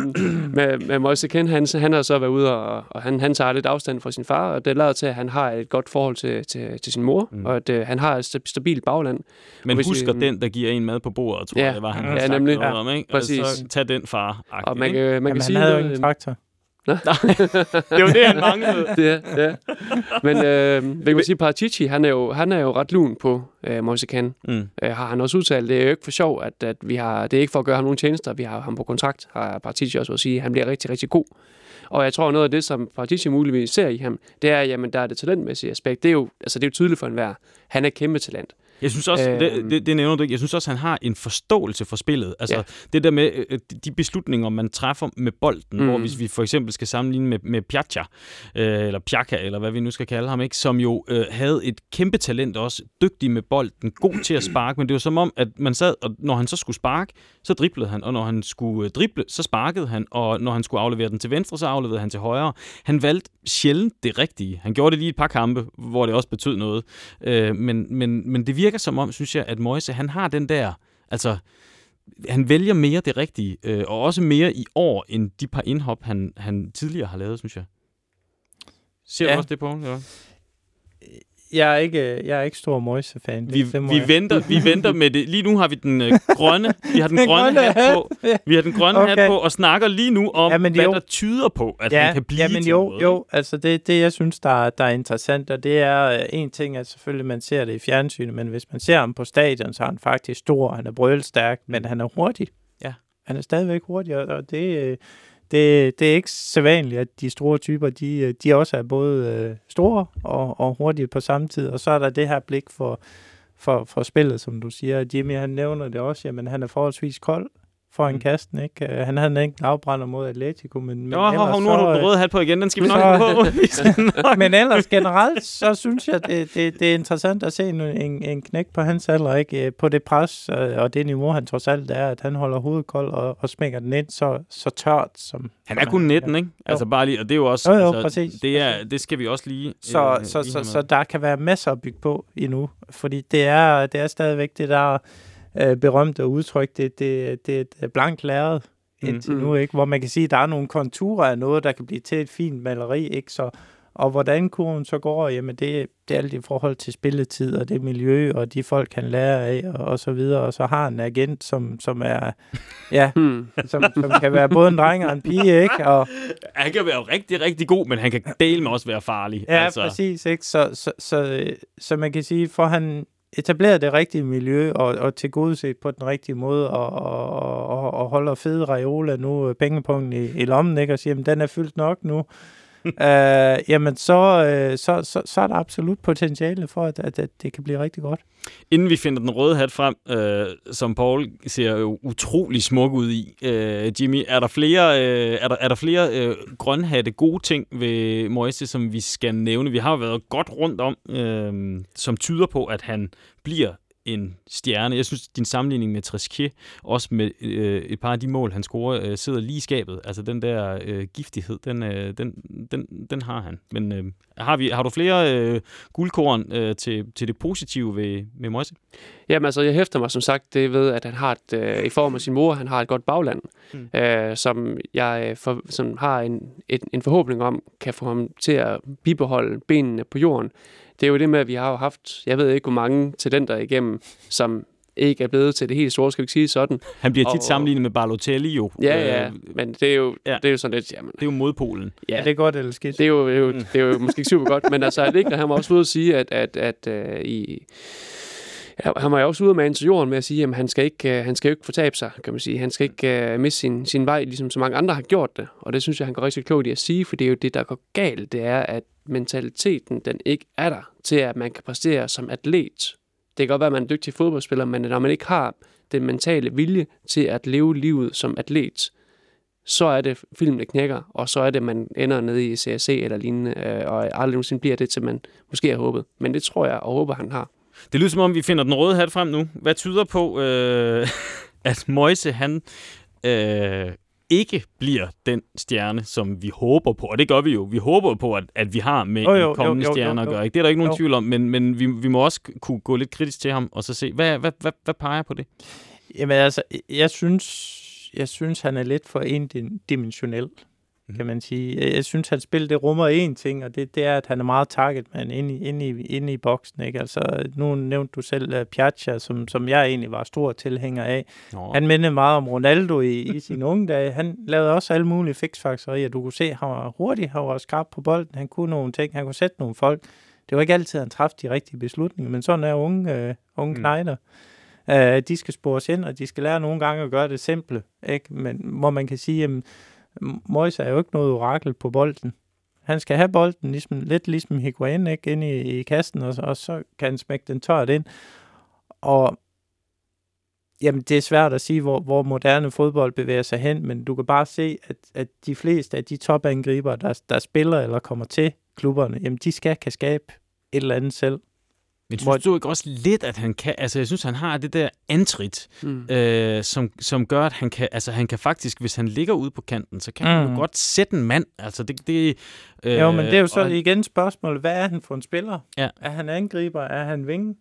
med, med Moise Ken, han, han har så været ude, og, og han, han tager lidt afstand fra sin far, og det lader til, at han har et godt forhold til, til, til sin mor, Mm. og at øh, han har et sta- stabilt bagland. Men hvis husker vi- den, der giver en mad på bordet, tror Ja. jeg, det var han Ja, nemlig. noget Ja, om, ikke? præcis. Altså, tag den far. Og man, kan- man Jamen, kan han sige havde jo noget- ikke en traktor. det var det, han manglede. det, ja. Men øh, vi kan sige, Paratici, han er jo, han er jo ret lun på øh, Moise Ken. Mm. Øh, har han også udtalt. Det er jo ikke for sjov, at, at vi har, det er ikke for at gøre ham nogle tjenester. Vi har ham på kontrakt, har Paratici også at sige. Han bliver rigtig, rigtig god. Og jeg tror, noget af det, som Paratici muligvis ser i ham, det er, jamen, der er det talentmæssige aspekt. Det er jo, altså, det er jo tydeligt for enhver. Han er kæmpe talent. Jeg synes også, øh, det, Øhm. det, det nævner du ikke, jeg synes også, han har en forståelse for spillet. Altså, ja. Det der med øh, de beslutninger, man træffer med bolden, mm. Hvor hvis vi for eksempel skal sammenligne med, med Piazza, øh, eller Piaka, eller hvad vi nu skal kalde ham, ikke, som jo øh, havde et kæmpe talent også, dygtig med bolden, god til at sparke, men det var som om, at man sad, og når han så skulle sparke, så driblede han, og når han skulle øh, drible, så sparkede han, og når han skulle aflevere den til venstre, så afleverede han til højre. Han valgte sjældent det rigtige. Han gjorde det lige et par kampe, hvor det også betød noget. Øh, men, men, men det virker som om, synes jeg, at Moise, han har den der, altså, han vælger mere det rigtige, øh, og også mere i år, end de par indhop, han, han tidligere har lavet, synes jeg. Ser. Ja. du også det på? Ja. Jeg er ikke, jeg er ikke stor Moise-fan. Vi, vi, jeg- venter, vi venter med det. Lige nu har vi den øh, grønne, vi har den, Den grønne, grønne hat på. Vi har den grønne Okay. hat på og snakker lige nu om, Jamen, hvad jo. der tyder på, at ja, han kan blive ja, men jo, noget. jo, altså det, det jeg synes, der, er- der er interessant, og det er øh, en ting, at selvfølgelig man ser det i fjernsynet, men hvis man ser ham på stadion, så er han faktisk stor, han er brølstærk, men han er hurtig. Ja. Han er stadigvæk hurtig, og- og det, øh, det, det er ikke sædvanligt, at de store typer, de, de også er både øh, store og, og hurtige på samme tid, og så er der det her blik for, for, for spillet, som du siger. Jimmy, han nævner det også, jamen han er forholdsvis kold, foran Mm. kasten, ikke? Øh, Han havde en enkelt afbrænder mod Atletico, men, men Nå, hov, hov, nu så, har du øh, den røde hat på igen. Den skal vi nok så- på. Men ellers generelt, så synes jeg, det, det, det er interessant at se en, en, en knæk på hans alder, ikke? Øh, På det pres øh, og det niveau, han trods alt er, at han holder hovedet kold og, og smækker den ind så, så tørt. Som, Han er kun 19, ikke? Altså bare lige, og det er jo også... Jo, jo, altså, præcis, Det, er, det skal vi også lige... Så, øh, så, så, så med. der kan være masser at bygge på endnu, fordi det er, det er stadigvæk det der øh, berømte udtryk, det, det, det er et blankt lærred indtil Mm. nu, ikke? hvor man kan sige, at der er nogle konturer af noget, der kan blive til et fint maleri, ikke? Så, og hvordan kurven så går, jamen det, det er alt i forhold til spilletid, og det miljø, og de folk, han lærer af, og, og så videre. Og så har han en agent, som, som er, ja, Hmm. som, som kan være både en dreng og en pige, ikke? Og, Han kan være rigtig, rigtig god, men han kan dele med også være farlig. Ja, altså. præcis. Ikke? Så, så, så, øh, så man kan sige, for han etableret det rigtige miljø og, og tilgodeset på den rigtige måde og, og, og, og holder fede Raiola nu øh, pengepunkten i, i lommen, ikke? og siger, at den er fyldt nok nu, øh, jamen så, øh, så, så, så er der absolut potentiale for, at, at, at det kan blive rigtig godt. Inden vi finder den røde hat frem, øh, som Paul ser jo utrolig smuk ud i, øh, Jimmy, er der flere, øh, er der, er der flere øh, grønhatte gode ting ved Moise, som vi skal nævne? Vi har jo været godt rundt om, øh, som tyder på, at han bliver en stjerne. Jeg synes, din sammenligning med Trisquet, også med øh, et par af de mål, han scorer, øh, sidder lige i skabet. Altså den der øh, giftighed, den, øh, den, den, den har han. Men øh, har, vi, har du flere øh, guldkorn øh, til, til det positive ved, med Moise? Jamen altså, jeg hæfter mig som sagt det ved, at han har et, øh, i form af sin mor, han har et godt bagland, Mm. mm. øh, som jeg øh, for, som har en, et, en forhåbning om, kan få ham til at bibeholde benene på jorden. Det er jo det med, at vi har jo haft, jeg ved ikke, hvor mange talenter igennem, som ikke er blevet til det helt store, skal vi ikke sige sådan. Han bliver tit Og- sammenlignet med Balotelli jo. Ja, ja, Øh, men det er jo, ja. det er jo sådan lidt, jamen, det er jo modpolen. ja, Er det godt eller skidt? det er jo, det er jo, det er jo måske ikke super godt, men altså, Allegri, han var også ude at sige, at, at, at uh, i, ja, han var jo også ude med til jorden med at sige, at han skal ikke, øh, han skal jo ikke fortabe sig, kan man sige. Han skal ikke uh, miste sin, sin vej, ligesom så mange andre har gjort det. Og det synes jeg, han går rigtig klogt i at sige, for det er jo det, der går galt. Det er, at mentaliteten, den ikke er der til, at man kan præstere som atlet. Det kan godt være, at man er dygtig fodboldspiller, men når man ikke har den mentale vilje til at leve livet som atlet, så er det filmen, der knækker, og så er det, man ender nede i CSC eller lignende, øh, og aldrig nogensinde bliver det, til man måske har håbet. Men det tror jeg og håber, han har. Det lyder som om, vi finder den røde hat frem nu. Hvad tyder på, øh, at Moise, han øh, ikke bliver den stjerne, som vi håber på? Og det gør vi jo. Vi håber på, at, at vi har med Jo, jo, en kommende jo, jo, stjerne jo, at jo. gøre. Ikke? Det er der ikke nogen Jo. tvivl om, men, men vi, vi må også kunne gå lidt kritisk til ham og så se, hvad, hvad, hvad, hvad peger på det? Jamen altså, jeg synes, jeg synes han er lidt for endimensionel. Kan man sige. Jeg synes, hans spil, det rummer én ting, og det, det er, at han er meget targetman inde i, inde i, inde i boksen. Ikke? Altså, nu nævnte du selv uh, Piazza, som, som jeg egentlig var stor tilhænger af. Nå, Han mindede meget om Ronaldo i, i sine unge dage. Han lavede også alle mulige fiksfakserier. Du kunne se, at han var hurtig, han var skarp på bolden, han kunne nogle ting, han kunne sætte nogle folk. Det var ikke altid, han træffede de rigtige beslutninger, men sådan er unge, uh, unge Mm. knejder. Uh, de skal spores ind, og de skal lære nogle gange at gøre det simple. Ikke? Men hvor man kan sige, at Moise er jo ikke noget orakel på bolden. Han skal have bolden ligesom, lidt ligesom Higuain ikke? ind i, i kassen, og, og så kan han smække den tørt ind. Og Jamen, det er svært at sige, hvor, hvor moderne fodbold bevæger sig hen, men du kan bare se, at, at de fleste af de topangriber, der, der spiller eller kommer til klubberne, jamen, de skal kan skabe et eller andet selv men hvor- synes du ikke også lidt, at han kan... Altså, jeg synes, han har det der antrit, Mm. øh, som, som gør, at han kan, altså, han kan faktisk, hvis han ligger ude på kanten, så kan mm. han jo Mm. godt sætte en mand. Altså, det, det, øh, Jo, men det er jo så og han- igen spørgsmålet, hvad er han for en spiller? Ja. Er han angriber? Er han vinge?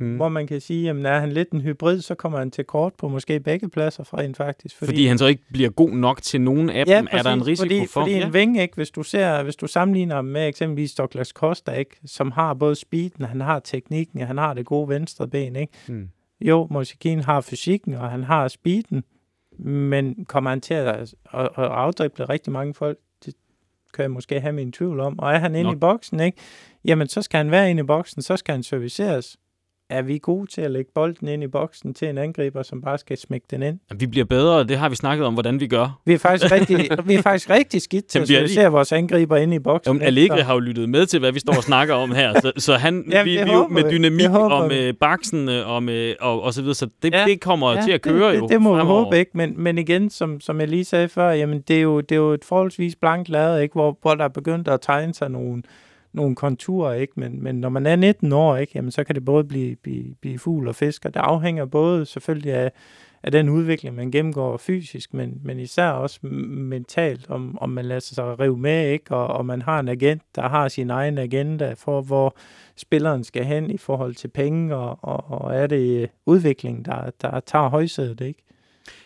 Mm. Hvor man kan sige, jamen er han lidt en hybrid, så kommer han til kort på måske begge pladser fra en faktisk. Fordi, fordi han så ikke bliver god nok til nogen af Ja, dem, er der en risiko fordi, for. Fordi ja. en ving, ikke, hvis du ser, hvis du sammenligner ham med eksempelvis Douglas Costa, ikke, som har både speeden, han har teknikken, han har det gode venstre ben, ikke? Mm. Jo, Mosekin har fysikken, og han har speeden, men kommer han til at, at, at afdrible rigtig mange folk? Det kan jeg måske have min tvivl om. Og er han inde i boksen, ikke? Jamen, så skal han være inde i boksen, så skal han serviceres. Er vi gode til at lægge bolden ind i boksen til en angriber, som bare skal smække den ind? Vi bliver bedre, og det har vi snakket om, hvordan vi gør. Vi er faktisk rigtig, vi er faktisk rigtig skidt til Jamen, at se vores angriber ind i boksen. Jamen, Allegri har jo lyttet med til, hvad vi står og snakker om her, så, så han, Jamen, vi, vi jo med dynamik og med baksen og, med, og, og så videre, så det, Ja, det kommer ja, til at køre det, jo det, det må vi håbe ikke, men, men igen, som, som jeg lige sagde før, jamen det er jo, det er jo et forholdsvis blankt lade, ikke? Hvor, hvor der er begyndt at tegne sig nogle, nogle konturer, ikke? Men, men når man er 19 år, ikke? Jamen, så kan det både blive, blive, blive fugl og fisk, og det afhænger både selvfølgelig af, af den udvikling, man gennemgår fysisk, men, men især også mentalt, om, om man lader sig rive med, ikke? Og, og man har en agent, der har sin egen agenda for, hvor spilleren skal hen i forhold til penge, og, og, og er det udvikling, der, der tager højsædet, ikke?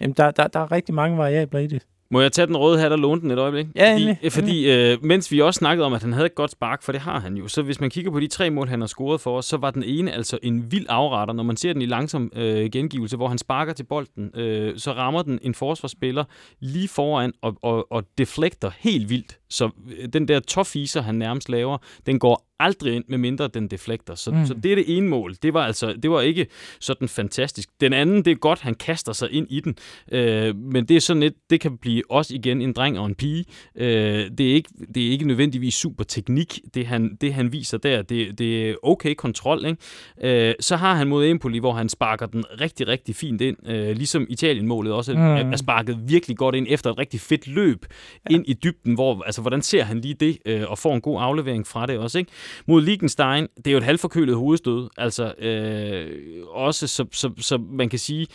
Jamen, der, der, der er rigtig mange variabler i det. Må jeg tage den røde hat og låne den et øjeblik? Ja, fordi, endelig, fordi øh, mens vi også snakkede om, at han havde et godt spark, for det har han jo, så hvis man kigger på de tre mål, han har scoret for os, så var den ene altså en vild afretter. Når man ser den i langsom øh, gengivelse, hvor han sparker til bolden, øh, så rammer den en forsvarsspiller lige foran og, og, og deflekter helt vildt. Så øh, den der toffiser, han nærmest laver, den går aldrig ind, med mindre den deflekter. Så, mm. Så det er det ene mål. Det var altså det var ikke sådan fantastisk. Den anden, det er godt, han kaster sig ind i den. Øh, men det er sådan lidt, det kan blive også igen en dreng og en pige. Øh, det, er ikke, det er ikke nødvendigvis super teknik, det han, det han viser der. Det, det er okay kontrol. Ikke? Øh, så har han mod Empoli, hvor han sparker den rigtig, rigtig fint ind. Øh, ligesom Italien-målet også. Mm. er, er sparket virkelig godt ind efter et rigtig fedt løb ja. ind i dybden. Hvor, altså, Altså, hvordan ser han lige det, øh, og får en god aflevering fra det også. Ikke? Mod Liechtenstein, det er jo et halvforkølet hovedstød. Altså, øh, også så, så, så man kan sige,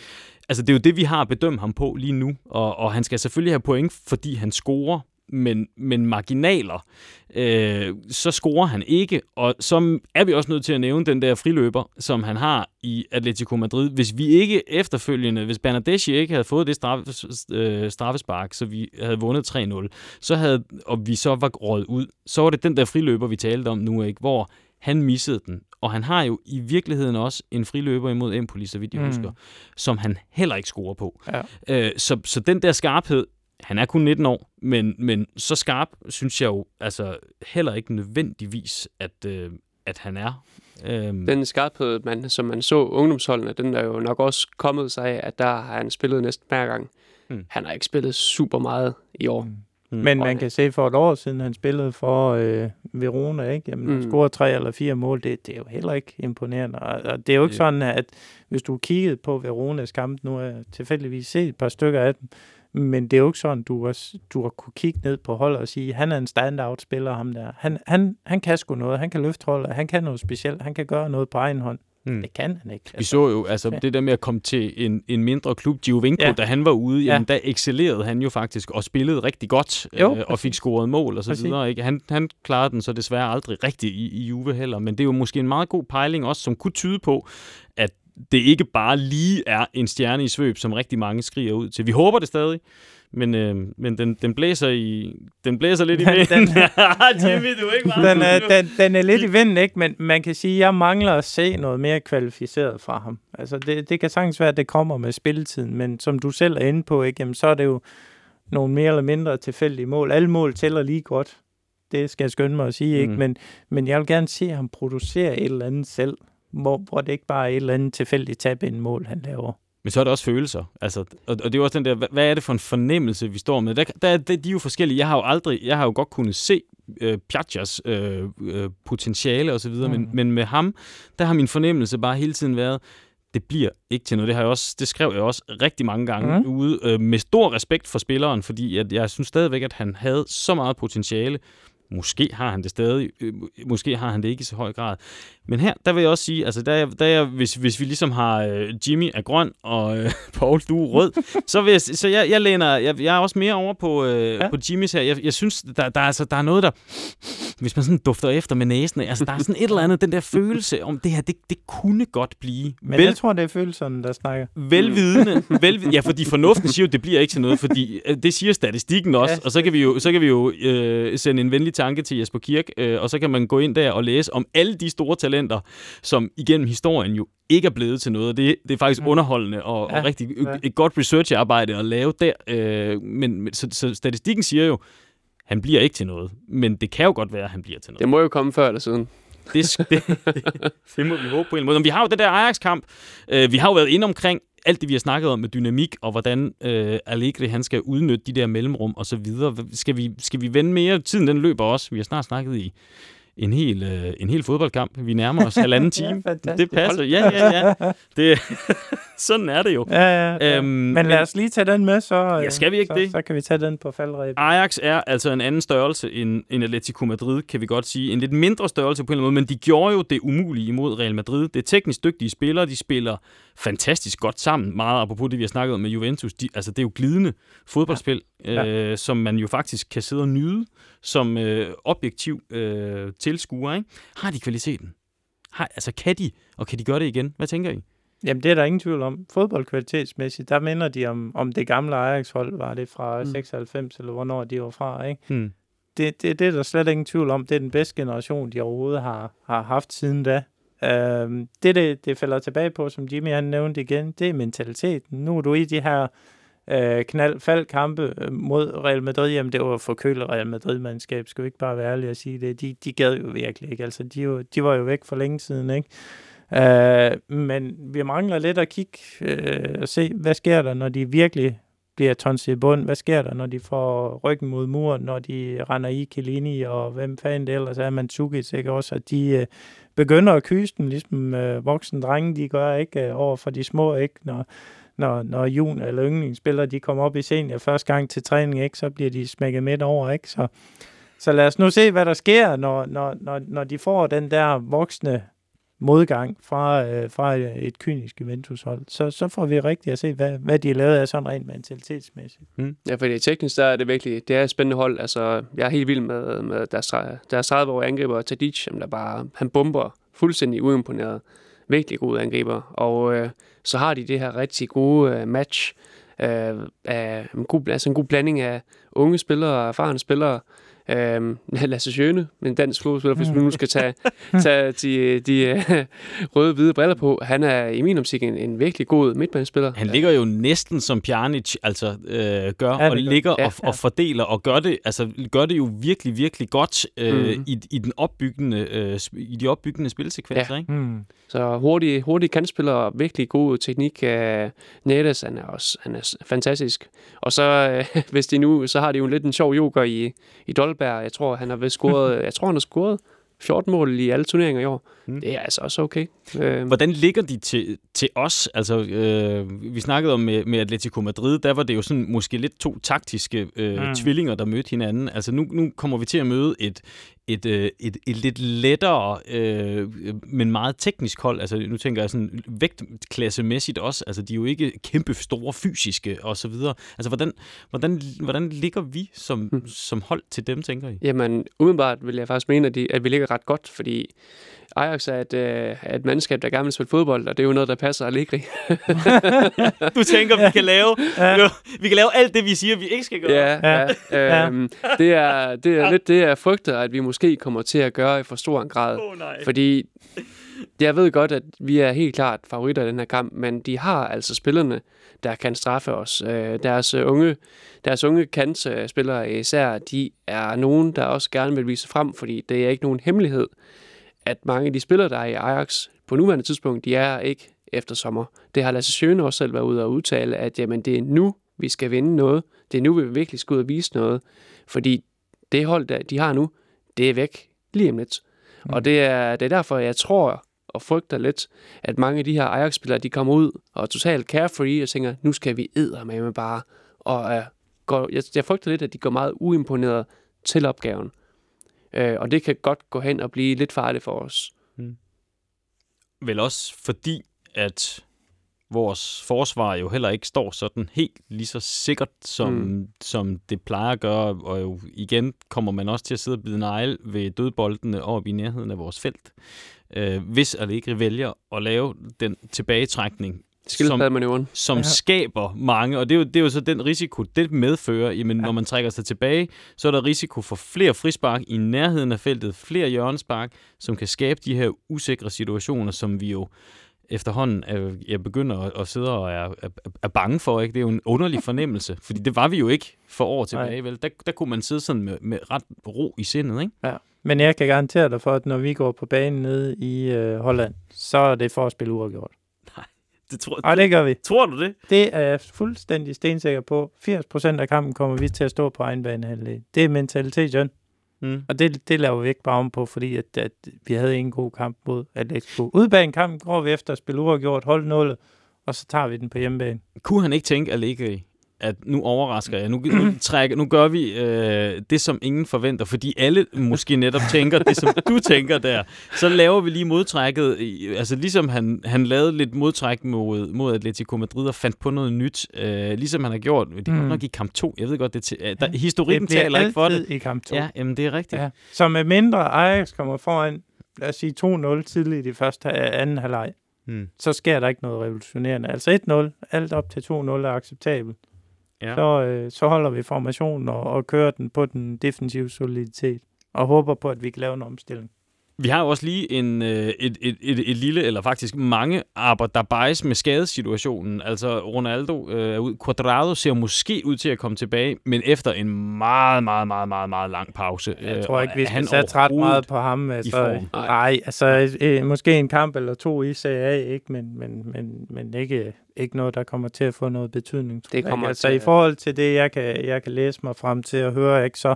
altså det er jo det, vi har at bedømme ham på lige nu, og, og han skal selvfølgelig have point, fordi han scorer, men, men marginaler, øh, så scorer han ikke, og så er vi også nødt til at nævne den der friløber, som han har i Atletico Madrid. Hvis vi ikke efterfølgende, hvis Bernardeschi ikke havde fået det straffe, øh, straffespark, så vi havde vundet 3-0, så havde, og vi så var røget ud, så var det den der friløber, vi talte om nu, ikke, hvor han missede den. Og han har jo i virkeligheden også en friløber imod Empoli, så vidt jeg. Mm. husker, som han heller ikke scorer på. Ja. Øh, så, så den der skarphed, han er kun 19 år, men, men så skarp synes jeg jo altså heller ikke nødvendigvis, at, øh, at han er. Øhm, Den skarphed, man, som man så ungdomsholdene, den er jo nok også kommet sig af, at der har han spillet næsten hver gang. Mm. Mm. Han har ikke spillet super meget i år. Mm. Men Og- man kan se for et år siden, han spillede for øh, Verona, ikke? Jamen, mm. Mm. score tre eller fire mål, det, det er jo heller ikke imponerende. Og, og det er jo ikke Det- sådan, at hvis du kiggede på Veronas kamp, nu har jeg tilfældigvis set et par stykker af dem, men det er jo ikke sådan, du har, du har kunne kigge ned på holdet og sige, han er en standout-spiller, ham der. Han, han, han kan sgu noget, han kan løfte holdet, han kan noget specielt, han kan gøre noget på egen hånd. Mm. Det kan han ikke. Vi så jo altså det der med at komme til en, en mindre klub, Giovinco, ja. Da han var ude, jamen, Ja. der excellerede han jo faktisk og spillede rigtig godt Jo, øh, og fik scoret mål og så Præcis. videre. Ikke? Han, han klarede den så desværre aldrig rigtigt i, i Juve heller, men det er jo måske en meget god pejling også, som kunne tyde på, at det ikke bare lige er en stjerne i svøb, som rigtig mange skriger ud til. Vi håber det stadig, men, øh, men den, den, blæser i, den blæser lidt i Den- vinden. den- Jimmy, du er ikke meget den, er, den, den er lidt i vinden, ikke? Men man kan sige, at jeg mangler at se noget mere kvalificeret fra ham. Altså, det, det kan sagtens være, at det kommer med spilletiden, men som du selv er inde på, ikke? Jamen, så er det jo nogle mere eller mindre tilfældige mål. Alle mål tæller lige godt. Det skal jeg skynde mig at sige, ikke? Mm. Men, men jeg vil gerne se ham producere et eller andet selv, hvor, hvor det ikke bare er et eller andet tilfældigt tab ind mål, han laver. Men så er det også følelser. Altså, og, og det er jo også den der, hvad, er det for en fornemmelse, vi står med? Der, der, der, de er jo forskellige. Jeg har jo aldrig, jeg har jo godt kunnet se øh, Piaggias øh, øh, potentiale og så videre, mm. men, men med ham, der har min fornemmelse bare hele tiden været, det bliver ikke til noget. Det, har jeg også, det skrev jeg også rigtig mange gange. Mm. ude, øh, med stor respekt for spilleren, fordi at jeg synes stadigvæk, at han havde så meget potentiale. Måske har han det stadig, øh, måske har han det ikke i så høj grad. Men her, der vil jeg også sige, altså der, er- der er, hvis, hvis vi ligesom har øh, Jimmy er grøn, og øh, Paul, du er rød, så, vil jeg, så jeg, jeg, læner, jeg, jeg er også mere over på, øh, ja. På Jimmys her. Jeg, jeg synes, der, der, er, altså, der er noget, der, hvis man sådan dufter efter med næsen, altså der er sådan et eller andet, den der følelse om det her, det, det kunne godt blive. Men Vel, jeg tror, det er følelserne, der snakker. velvidende, velvidende. Ja, fordi fornuften siger jo, det bliver ikke til noget, fordi øh, det siger statistikken også, Ja, og så kan vi jo, så kan vi jo øh, sende en venlig tanke til Jesper Kirk, øh, og så kan man gå ind der og læse om alle de store talenter, som igennem historien jo ikke er blevet til noget. Det, det er faktisk Mm. underholdende og, ja, og rigtig ja. et godt researcharbejde at lave der. Øh, men men så, så statistikken siger jo, han bliver ikke til noget, men det kan jo godt være, at han bliver til noget. Det må jo komme før eller siden. Det, det, det, det må vi håbe på en måde. Men vi har jo det der Ajax-kamp. Øh, vi har jo været inde omkring alt det, vi har snakket om med dynamik, og hvordan øh, Allegri han skal udnytte de der mellemrum og så videre. Skal vi, skal vi vende mere? Tiden den løber også. Vi har snart snakket i en hel, øh, en hel fodboldkamp. Vi nærmer os halvanden time. ja, det passer. Ja, ja, ja. Det, sådan er det jo. Ja, ja, ja. Øhm, men lad os lige tage den med, så, ja, skal vi ikke så, det? så kan vi tage den på faldrebet. Ajax er altså en anden størrelse end, end Atletico Madrid, kan vi godt sige. En lidt mindre størrelse på en eller anden måde, men de gjorde jo det umulige imod Real Madrid. Det er teknisk dygtige spillere, de spiller fantastisk godt sammen. Meget apropos det, vi har snakket om med Juventus. De, altså, det er jo glidende fodboldspil, ja. Øh, som man jo faktisk kan sidde og nyde som øh, objektiv øh, tilskuer. Ikke? Har de kvaliteten? Har, altså, kan de, og kan de gøre det igen? Hvad tænker I? Jamen, det er der ingen tvivl om. Fodboldkvalitetsmæssigt, der minder de om, om det gamle Ajax-hold, var det fra mm. 96, eller hvornår de var fra, ikke? Mm. Det, det, det er der slet ingen tvivl om. Det er den bedste generation, de overhovedet har, har haft siden da. Øhm, det, det, det falder tilbage på, som Jimmy han nævnte igen, det er mentaliteten. Nu er du i de her øh, knald kampe øh, mod Real Madrid. Jamen, det var forkølet Real Madrid-mandskab, skal vi ikke bare være ærlige at sige det. De, de gad jo virkelig ikke. Altså, de, jo, de var jo væk for længe siden, ikke? Uh, men vi mangler lidt at kigge uh, og se, hvad sker der, når de virkelig bliver tonset i bund? Hvad sker der, når de får ryggen mod muren, når de render i Kilini, og hvem fanden det ellers er, Mandzukic, ikke også? At de uh, begynder at kyse dem, ligesom uh, voksne drenge, de gør, ikke? Uh, over for de små, ikke? Når, når, når jun eller yndlingsspillere, de kommer op i senior første gang til træning, ikke? Så bliver de smækket midt over, ikke? Så, så lad os nu se, hvad der sker, når, når, når, når de får den der voksne modgang fra, øh, fra et kynisk Juventus-hold, så, så får vi rigtig at se, hvad, hvad de har lavet af sådan rent mentalitetsmæssigt. Mm. Ja, fordi teknisk der er det virkelig, det er et spændende hold. Altså, jeg er helt vild med, med deres, deres 30-årige angriber, Tadic, der bare, han bomber fuldstændig uimponeret. Virkelig gode angriber. Og øh, så har de det her rigtig gode øh, match øh, af en god, altså en god blanding af unge spillere og erfarne spillere, Øhm, Lasse Sjøne, en dansk fodboldspiller, hvis vi nu skal tage, tage de, de uh, røde-hvide briller på. Han er i min optik en, en virkelig god midtbanespiller. Han ligger jo næsten som Pjanic altså, øh, gør, ja, og ligger ja, og, ja. og fordeler, og gør det, altså, gør det jo virkelig, virkelig godt øh, mm. i, i, den opbyggende, øh, i de opbyggende spilsekvenser. Ja. Ikke? Mm. Så hurtig, hurtig kantspiller og virkelig god teknik. Uh, Nettes, han er også han er fantastisk. Og så, uh, hvis de nu, så har de jo lidt en sjov joker i, i Dolberg. Jeg tror, han har vist scoret, jeg tror, han har scoret 14 mål i alle turneringer i år. Mm. Det er altså også okay. Øh. Hvordan ligger de til, til os? Altså, øh, vi snakkede om med, med Atletico Madrid, der var det jo sådan måske lidt to taktiske øh, mm. tvillinger, der mødte hinanden. Altså nu, nu kommer vi til at møde et, et, øh, et, et lidt lettere, øh, men meget teknisk hold. Altså nu tænker jeg sådan vægtklassemæssigt også. Altså de er jo ikke kæmpe store fysiske og så videre. Altså hvordan, hvordan, hvordan ligger vi som, hmm. som hold til dem, tænker I? Jamen umiddelbart vil jeg faktisk mene, at, de, at vi ligger ret godt, fordi Ajax er et, øh, er et mandskab, der gerne vil spille fodbold, og det er jo noget, der passer Allegri. du tænker, vi kan lave ja. vi kan lave alt det, vi siger, vi ikke skal gøre. Ja, ja. Øhm, det er, det er lidt det, jeg frygter, at vi måske kommer til at gøre i for stor en grad. Oh, nej. Fordi jeg ved godt, at vi er helt klart favoritter i den her kamp, men de har altså spillerne, der kan straffe os. Øh, deres unge, deres unge kantspillere især, de er nogen, der også gerne vil vise frem, fordi det er ikke nogen hemmelighed, at mange af de spillere, der er i Ajax på nuværende tidspunkt, de er ikke efter sommer. Det har Lasse Sjøne også selv været ude og udtale, at jamen, det er nu, vi skal vinde noget. Det er nu, vi virkelig skal ud og vise noget. Fordi det hold, der de har nu, det er væk lige om lidt. Mm. Og det er, det er derfor, jeg tror og frygter lidt, at mange af de her Ajax-spillere, de kommer ud og er totalt carefree og tænker, nu skal vi med bare. Og uh, går, jeg, jeg frygter lidt, at de går meget uimponeret til opgaven. Øh, og det kan godt gå hen og blive lidt farligt for os. Mm. Vel også fordi, at vores forsvar jo heller ikke står sådan helt lige så sikkert, som, mm. som det plejer at gøre. Og jo igen kommer man også til at sidde og bide negl ved dødboldene oppe i nærheden af vores felt. Øh, hvis Allegri vælger at lave den tilbagetrækning som, som ja. skaber mange, og det er, jo, det er jo så den risiko, det medfører, jamen, ja. når man trækker sig tilbage, så er der risiko for flere frispark i nærheden af feltet, flere hjørnespark, som kan skabe de her usikre situationer, som vi jo efterhånden er, jeg begynder at, at sidde og er, er, er bange for. Ikke? Det er jo en underlig fornemmelse, fordi det var vi jo ikke for år tilbage. Vel? Der, der kunne man sidde sådan med, med ret ro i sindet. Ikke? Ja. Men jeg kan garantere dig for, at når vi går på banen nede i øh, Holland, så er det for at spille uafgjort. Det tror, Og det gør vi. tror du det? Det er jeg fuldstændig stensikker på. 80% af kampen kommer vi til at stå på egen banehalvdel. Det er mentalitet, John. Mm. Og det, det laver vi ikke bare om på, fordi at, at vi havde en god kamp mod Atletico. Udbanekampen går vi efter at spille uafgjort, holde nullet, og så tager vi den på hjemmebane. Kunne han ikke tænke Allegri, at nu overrasker jeg, nu, nu, trækker, nu gør vi øh, det, som ingen forventer, fordi alle måske netop tænker det, som du tænker der. Så laver vi lige modtrækket, altså ligesom han, han lavede lidt modtræk mod, mod Atletico Madrid og fandt på noget nyt, øh, ligesom han har gjort, det er Mm. nok i kamp 2, jeg ved godt, det øh, der, historikken det taler ikke for det. i kamp 2. Ja, jamen det er rigtigt. Ja. Så med mindre Ajax kommer foran, lad os sige 2-0 tidligt i første anden halvleg, Hmm. så sker der ikke noget revolutionerende. Altså 1-0, alt op til 2-0 er acceptabelt. Ja. Så, øh, så holder vi formationen og, og kører den på den defensive soliditet. Og håber på, at vi kan lave en omstilling. Vi har jo også lige en, øh, et, et, et, et lille, eller faktisk mange aber, der bejs med skadessituationen. Altså Ronaldo øh, er ud. Quadrado ser måske ud til at komme tilbage, men efter en meget, meget, meget, meget, meget lang pause. Jeg Øh, tror ikke, vi er skal han satse ret meget på ham. Altså, form? Nej. Nej, altså øh, måske en kamp eller to i CA, ikke? Men, men, men, men ikke, ikke noget, der kommer til at få noget betydning. Det jeg kommer ikke. Altså til i at- forhold til det, jeg kan, jeg kan læse mig frem til at høre, ikke? Så,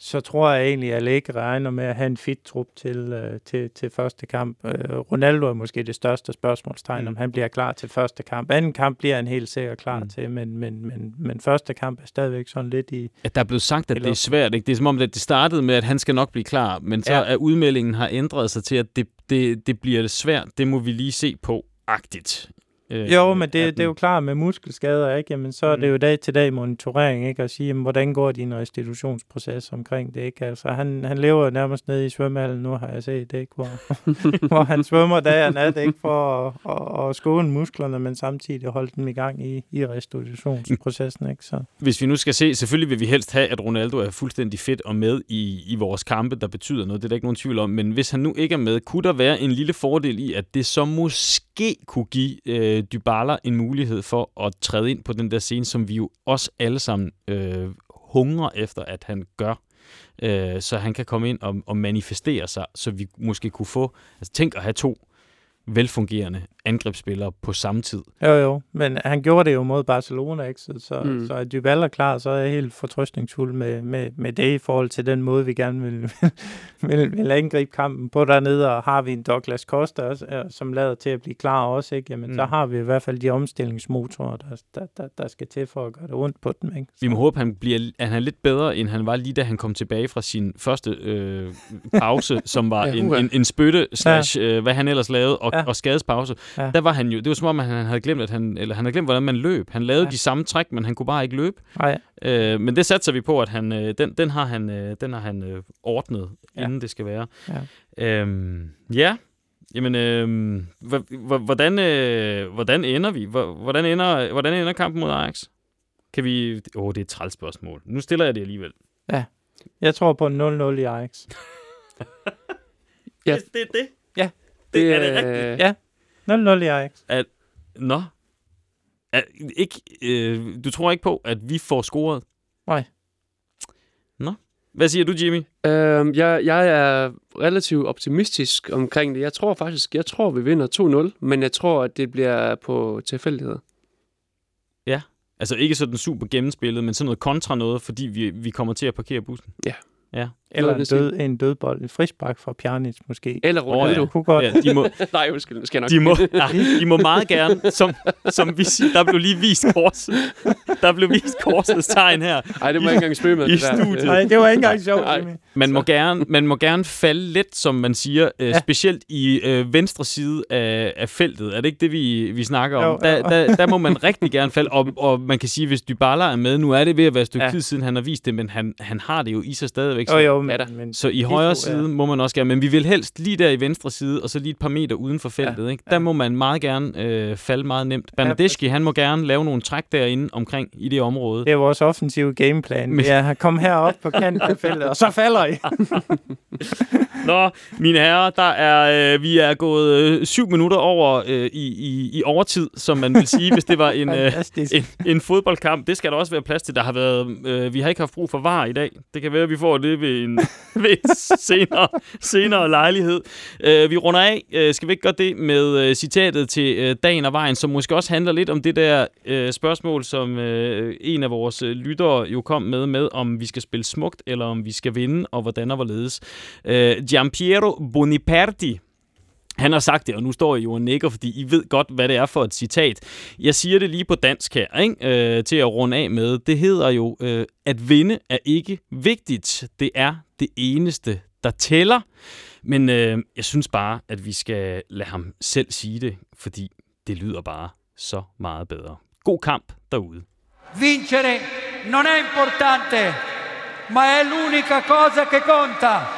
så tror jeg egentlig, at Allegri regner med at have en fit trup til, øh, til, til første kamp. Øh, Ronaldo er måske det største spørgsmålstegn, Mm. om han bliver klar til første kamp. Anden kamp bliver han helt sikkert klar Mm. til, men, men, men, men første kamp er stadigvæk sådan lidt i... At der er blevet sagt, at det er svært. Ikke? Det er som om, at det startede med, at han skal nok blive klar, men så Ja. er udmeldingen har ændret sig til, at det, det, det bliver svært. Det må vi lige se på agtigt. Øh, Jo, men det, det er jo klart med muskelskader, ikke? Jamen, så er det Mm. jo dag til dag monitorering, ikke? At sige, jamen, hvordan går din restitutionsproces omkring det, ikke? Altså, han, han lever jo nærmest nede i svømmehallen nu, har jeg set, ikke? Hvor, hvor han svømmer dag og nat, ikke? For at, at, at skåne musklerne, men samtidig holde dem i gang i, i restitutionsprocessen, ikke? Så. Hvis vi nu skal se, selvfølgelig vil vi helst have, at Ronaldo er fuldstændig fedt og med i, i vores kampe, der betyder noget. Det er der ikke nogen tvivl om. Men hvis han nu ikke er med, kunne der være en lille fordel i, at det så måske kunne give øh, Dybala en mulighed for at træde ind på den der scene, som vi jo også alle sammen øh, hungrer efter, at han gør. Øh, så han kan komme ind og, og manifestere sig, så vi måske kunne få... Altså tænk at have to velfungerende angrebsspillere på samme tid. Jo, jo, men han gjorde det jo mod Barcelona, ikke? Så, så, Mm. så er Dybala er klar, så er jeg helt fortrøstningsfuld med, med, med det i forhold til den måde, vi gerne vil, vil, vil angribe kampen på dernede, og har vi en Douglas Costa, også, øh, som lader til at blive klar også, ikke? Jamen, mm. så har vi i hvert fald de omstillingsmotorer, der, der, der, der skal til for at gøre det ondt på dem, ikke? Så, Vi må håbe, han bliver, at han er lidt bedre, end han var lige da han kom tilbage fra sin første øh, pause, som var Ja, en, en, en spytte slash, øh, hvad han ellers lavede, og, Ja. og skadespause. Ja. Der var han jo, det var som om, at han havde glemt, at han, eller han havde glemt, hvordan man løb. Han lavede Ja. de samme træk, men han kunne bare ikke løbe. Nej, Øh, men det satser vi på, at han, øh, den, den har han, øh, den har han øh, ordnet, Ja. inden det skal være. Ja. Øhm, ja, jamen, øh, hvordan, øh, hvordan ender vi? Hvor- Hvordan ender, hvordan ender kampen mod Ajax? Kan vi... Åh, oh, det er et træls spørgsmål. Nu stiller jeg det alligevel. jeg tror på en 0-0 i Ajax. Ja. Det, det er det? Ja. Det, er det rigtigt? øh, Ja. 0-0 i Ajax. Nå. Er, ikke, øh, du tror ikke på, at vi får scoret? Nej. Nå. Hvad siger du, Jimmy? Øhm, jeg, jeg er relativt optimistisk omkring det. Jeg tror faktisk, jeg tror, vi vinder 2-0, men jeg tror, at det bliver på tilfældigheder. Altså ikke sådan super gennemspillet, men sådan noget kontra noget, fordi vi, vi kommer til at parkere bussen. Eller en, død, en dødbold. En frispark fra Pjanic måske. Eller Ronaldo. ja. Kunne godt. Ja, de må, Nej, undskyld, skal jeg nok. de må, ja, de må meget gerne, som, som vi siger, der blev lige vist korset. Der blev vist korsets tegn her. Nej, det må jeg ikke engang spøge med. i det der. studiet. Nej, det var ikke engang sjovt. Jimmy. Man må gerne, man må gerne falde lidt, som man siger, øh, Ja. specielt i øh, venstre side af, af feltet. Er det ikke det, vi, vi snakker om? Jo, jo. Der, der, der må man rigtig gerne falde, og, og man kan sige, hvis Dybala er med, nu er det ved at være et stykke Ja. tid siden, han har vist det, men han, han har det jo i sig stadigvæk. Jo, jo, Jo, men, Ja da. men Så i højre to, ja. side må man også gerne, men vi vil helst lige der i venstre side, og så lige et par meter uden for feltet. Ja, Ikke? Der må man meget gerne øh, falde meget nemt. Bernadeschi, han må gerne lave nogle træk derinde omkring i det område. Det er vores offensive gameplan. Men- er at komme herop på kanten af feltet, og så falder I. Nå, mine herrer, der er, øh, vi er gået øh, syv minutter over øh, i, i, i overtid, som man vil sige, hvis det var en, øh, en, en fodboldkamp. Det skal der også være plads til. Der har været, øh, vi har ikke haft brug for var i dag. Det kan være, at vi får det ved en, ved en senere, senere lejlighed. Uh, vi runder af. Uh, skal vi ikke gøre det med uh, citatet til uh, dagen og vejen, som måske også handler lidt om det der uh, spørgsmål, som uh, en af vores uh, lyttere jo kom med, med om vi skal spille smukt, eller om vi skal vinde, og hvordan og hvorledes. Gian Giampiero Boniperti, han har sagt det, og nu står jeg jo og nikker, fordi I ved godt, hvad det er for et citat. Jeg siger det lige på dansk her, ikke? Øh, til at runde af med. Det hedder jo, øh, at vinde er ikke vigtigt. Det er det eneste, der tæller. Men øh, jeg synes bare, at vi skal lade ham selv sige det, fordi det lyder bare så meget bedre. God kamp derude. Vincere non è importante, ma è l'unica cosa che conta.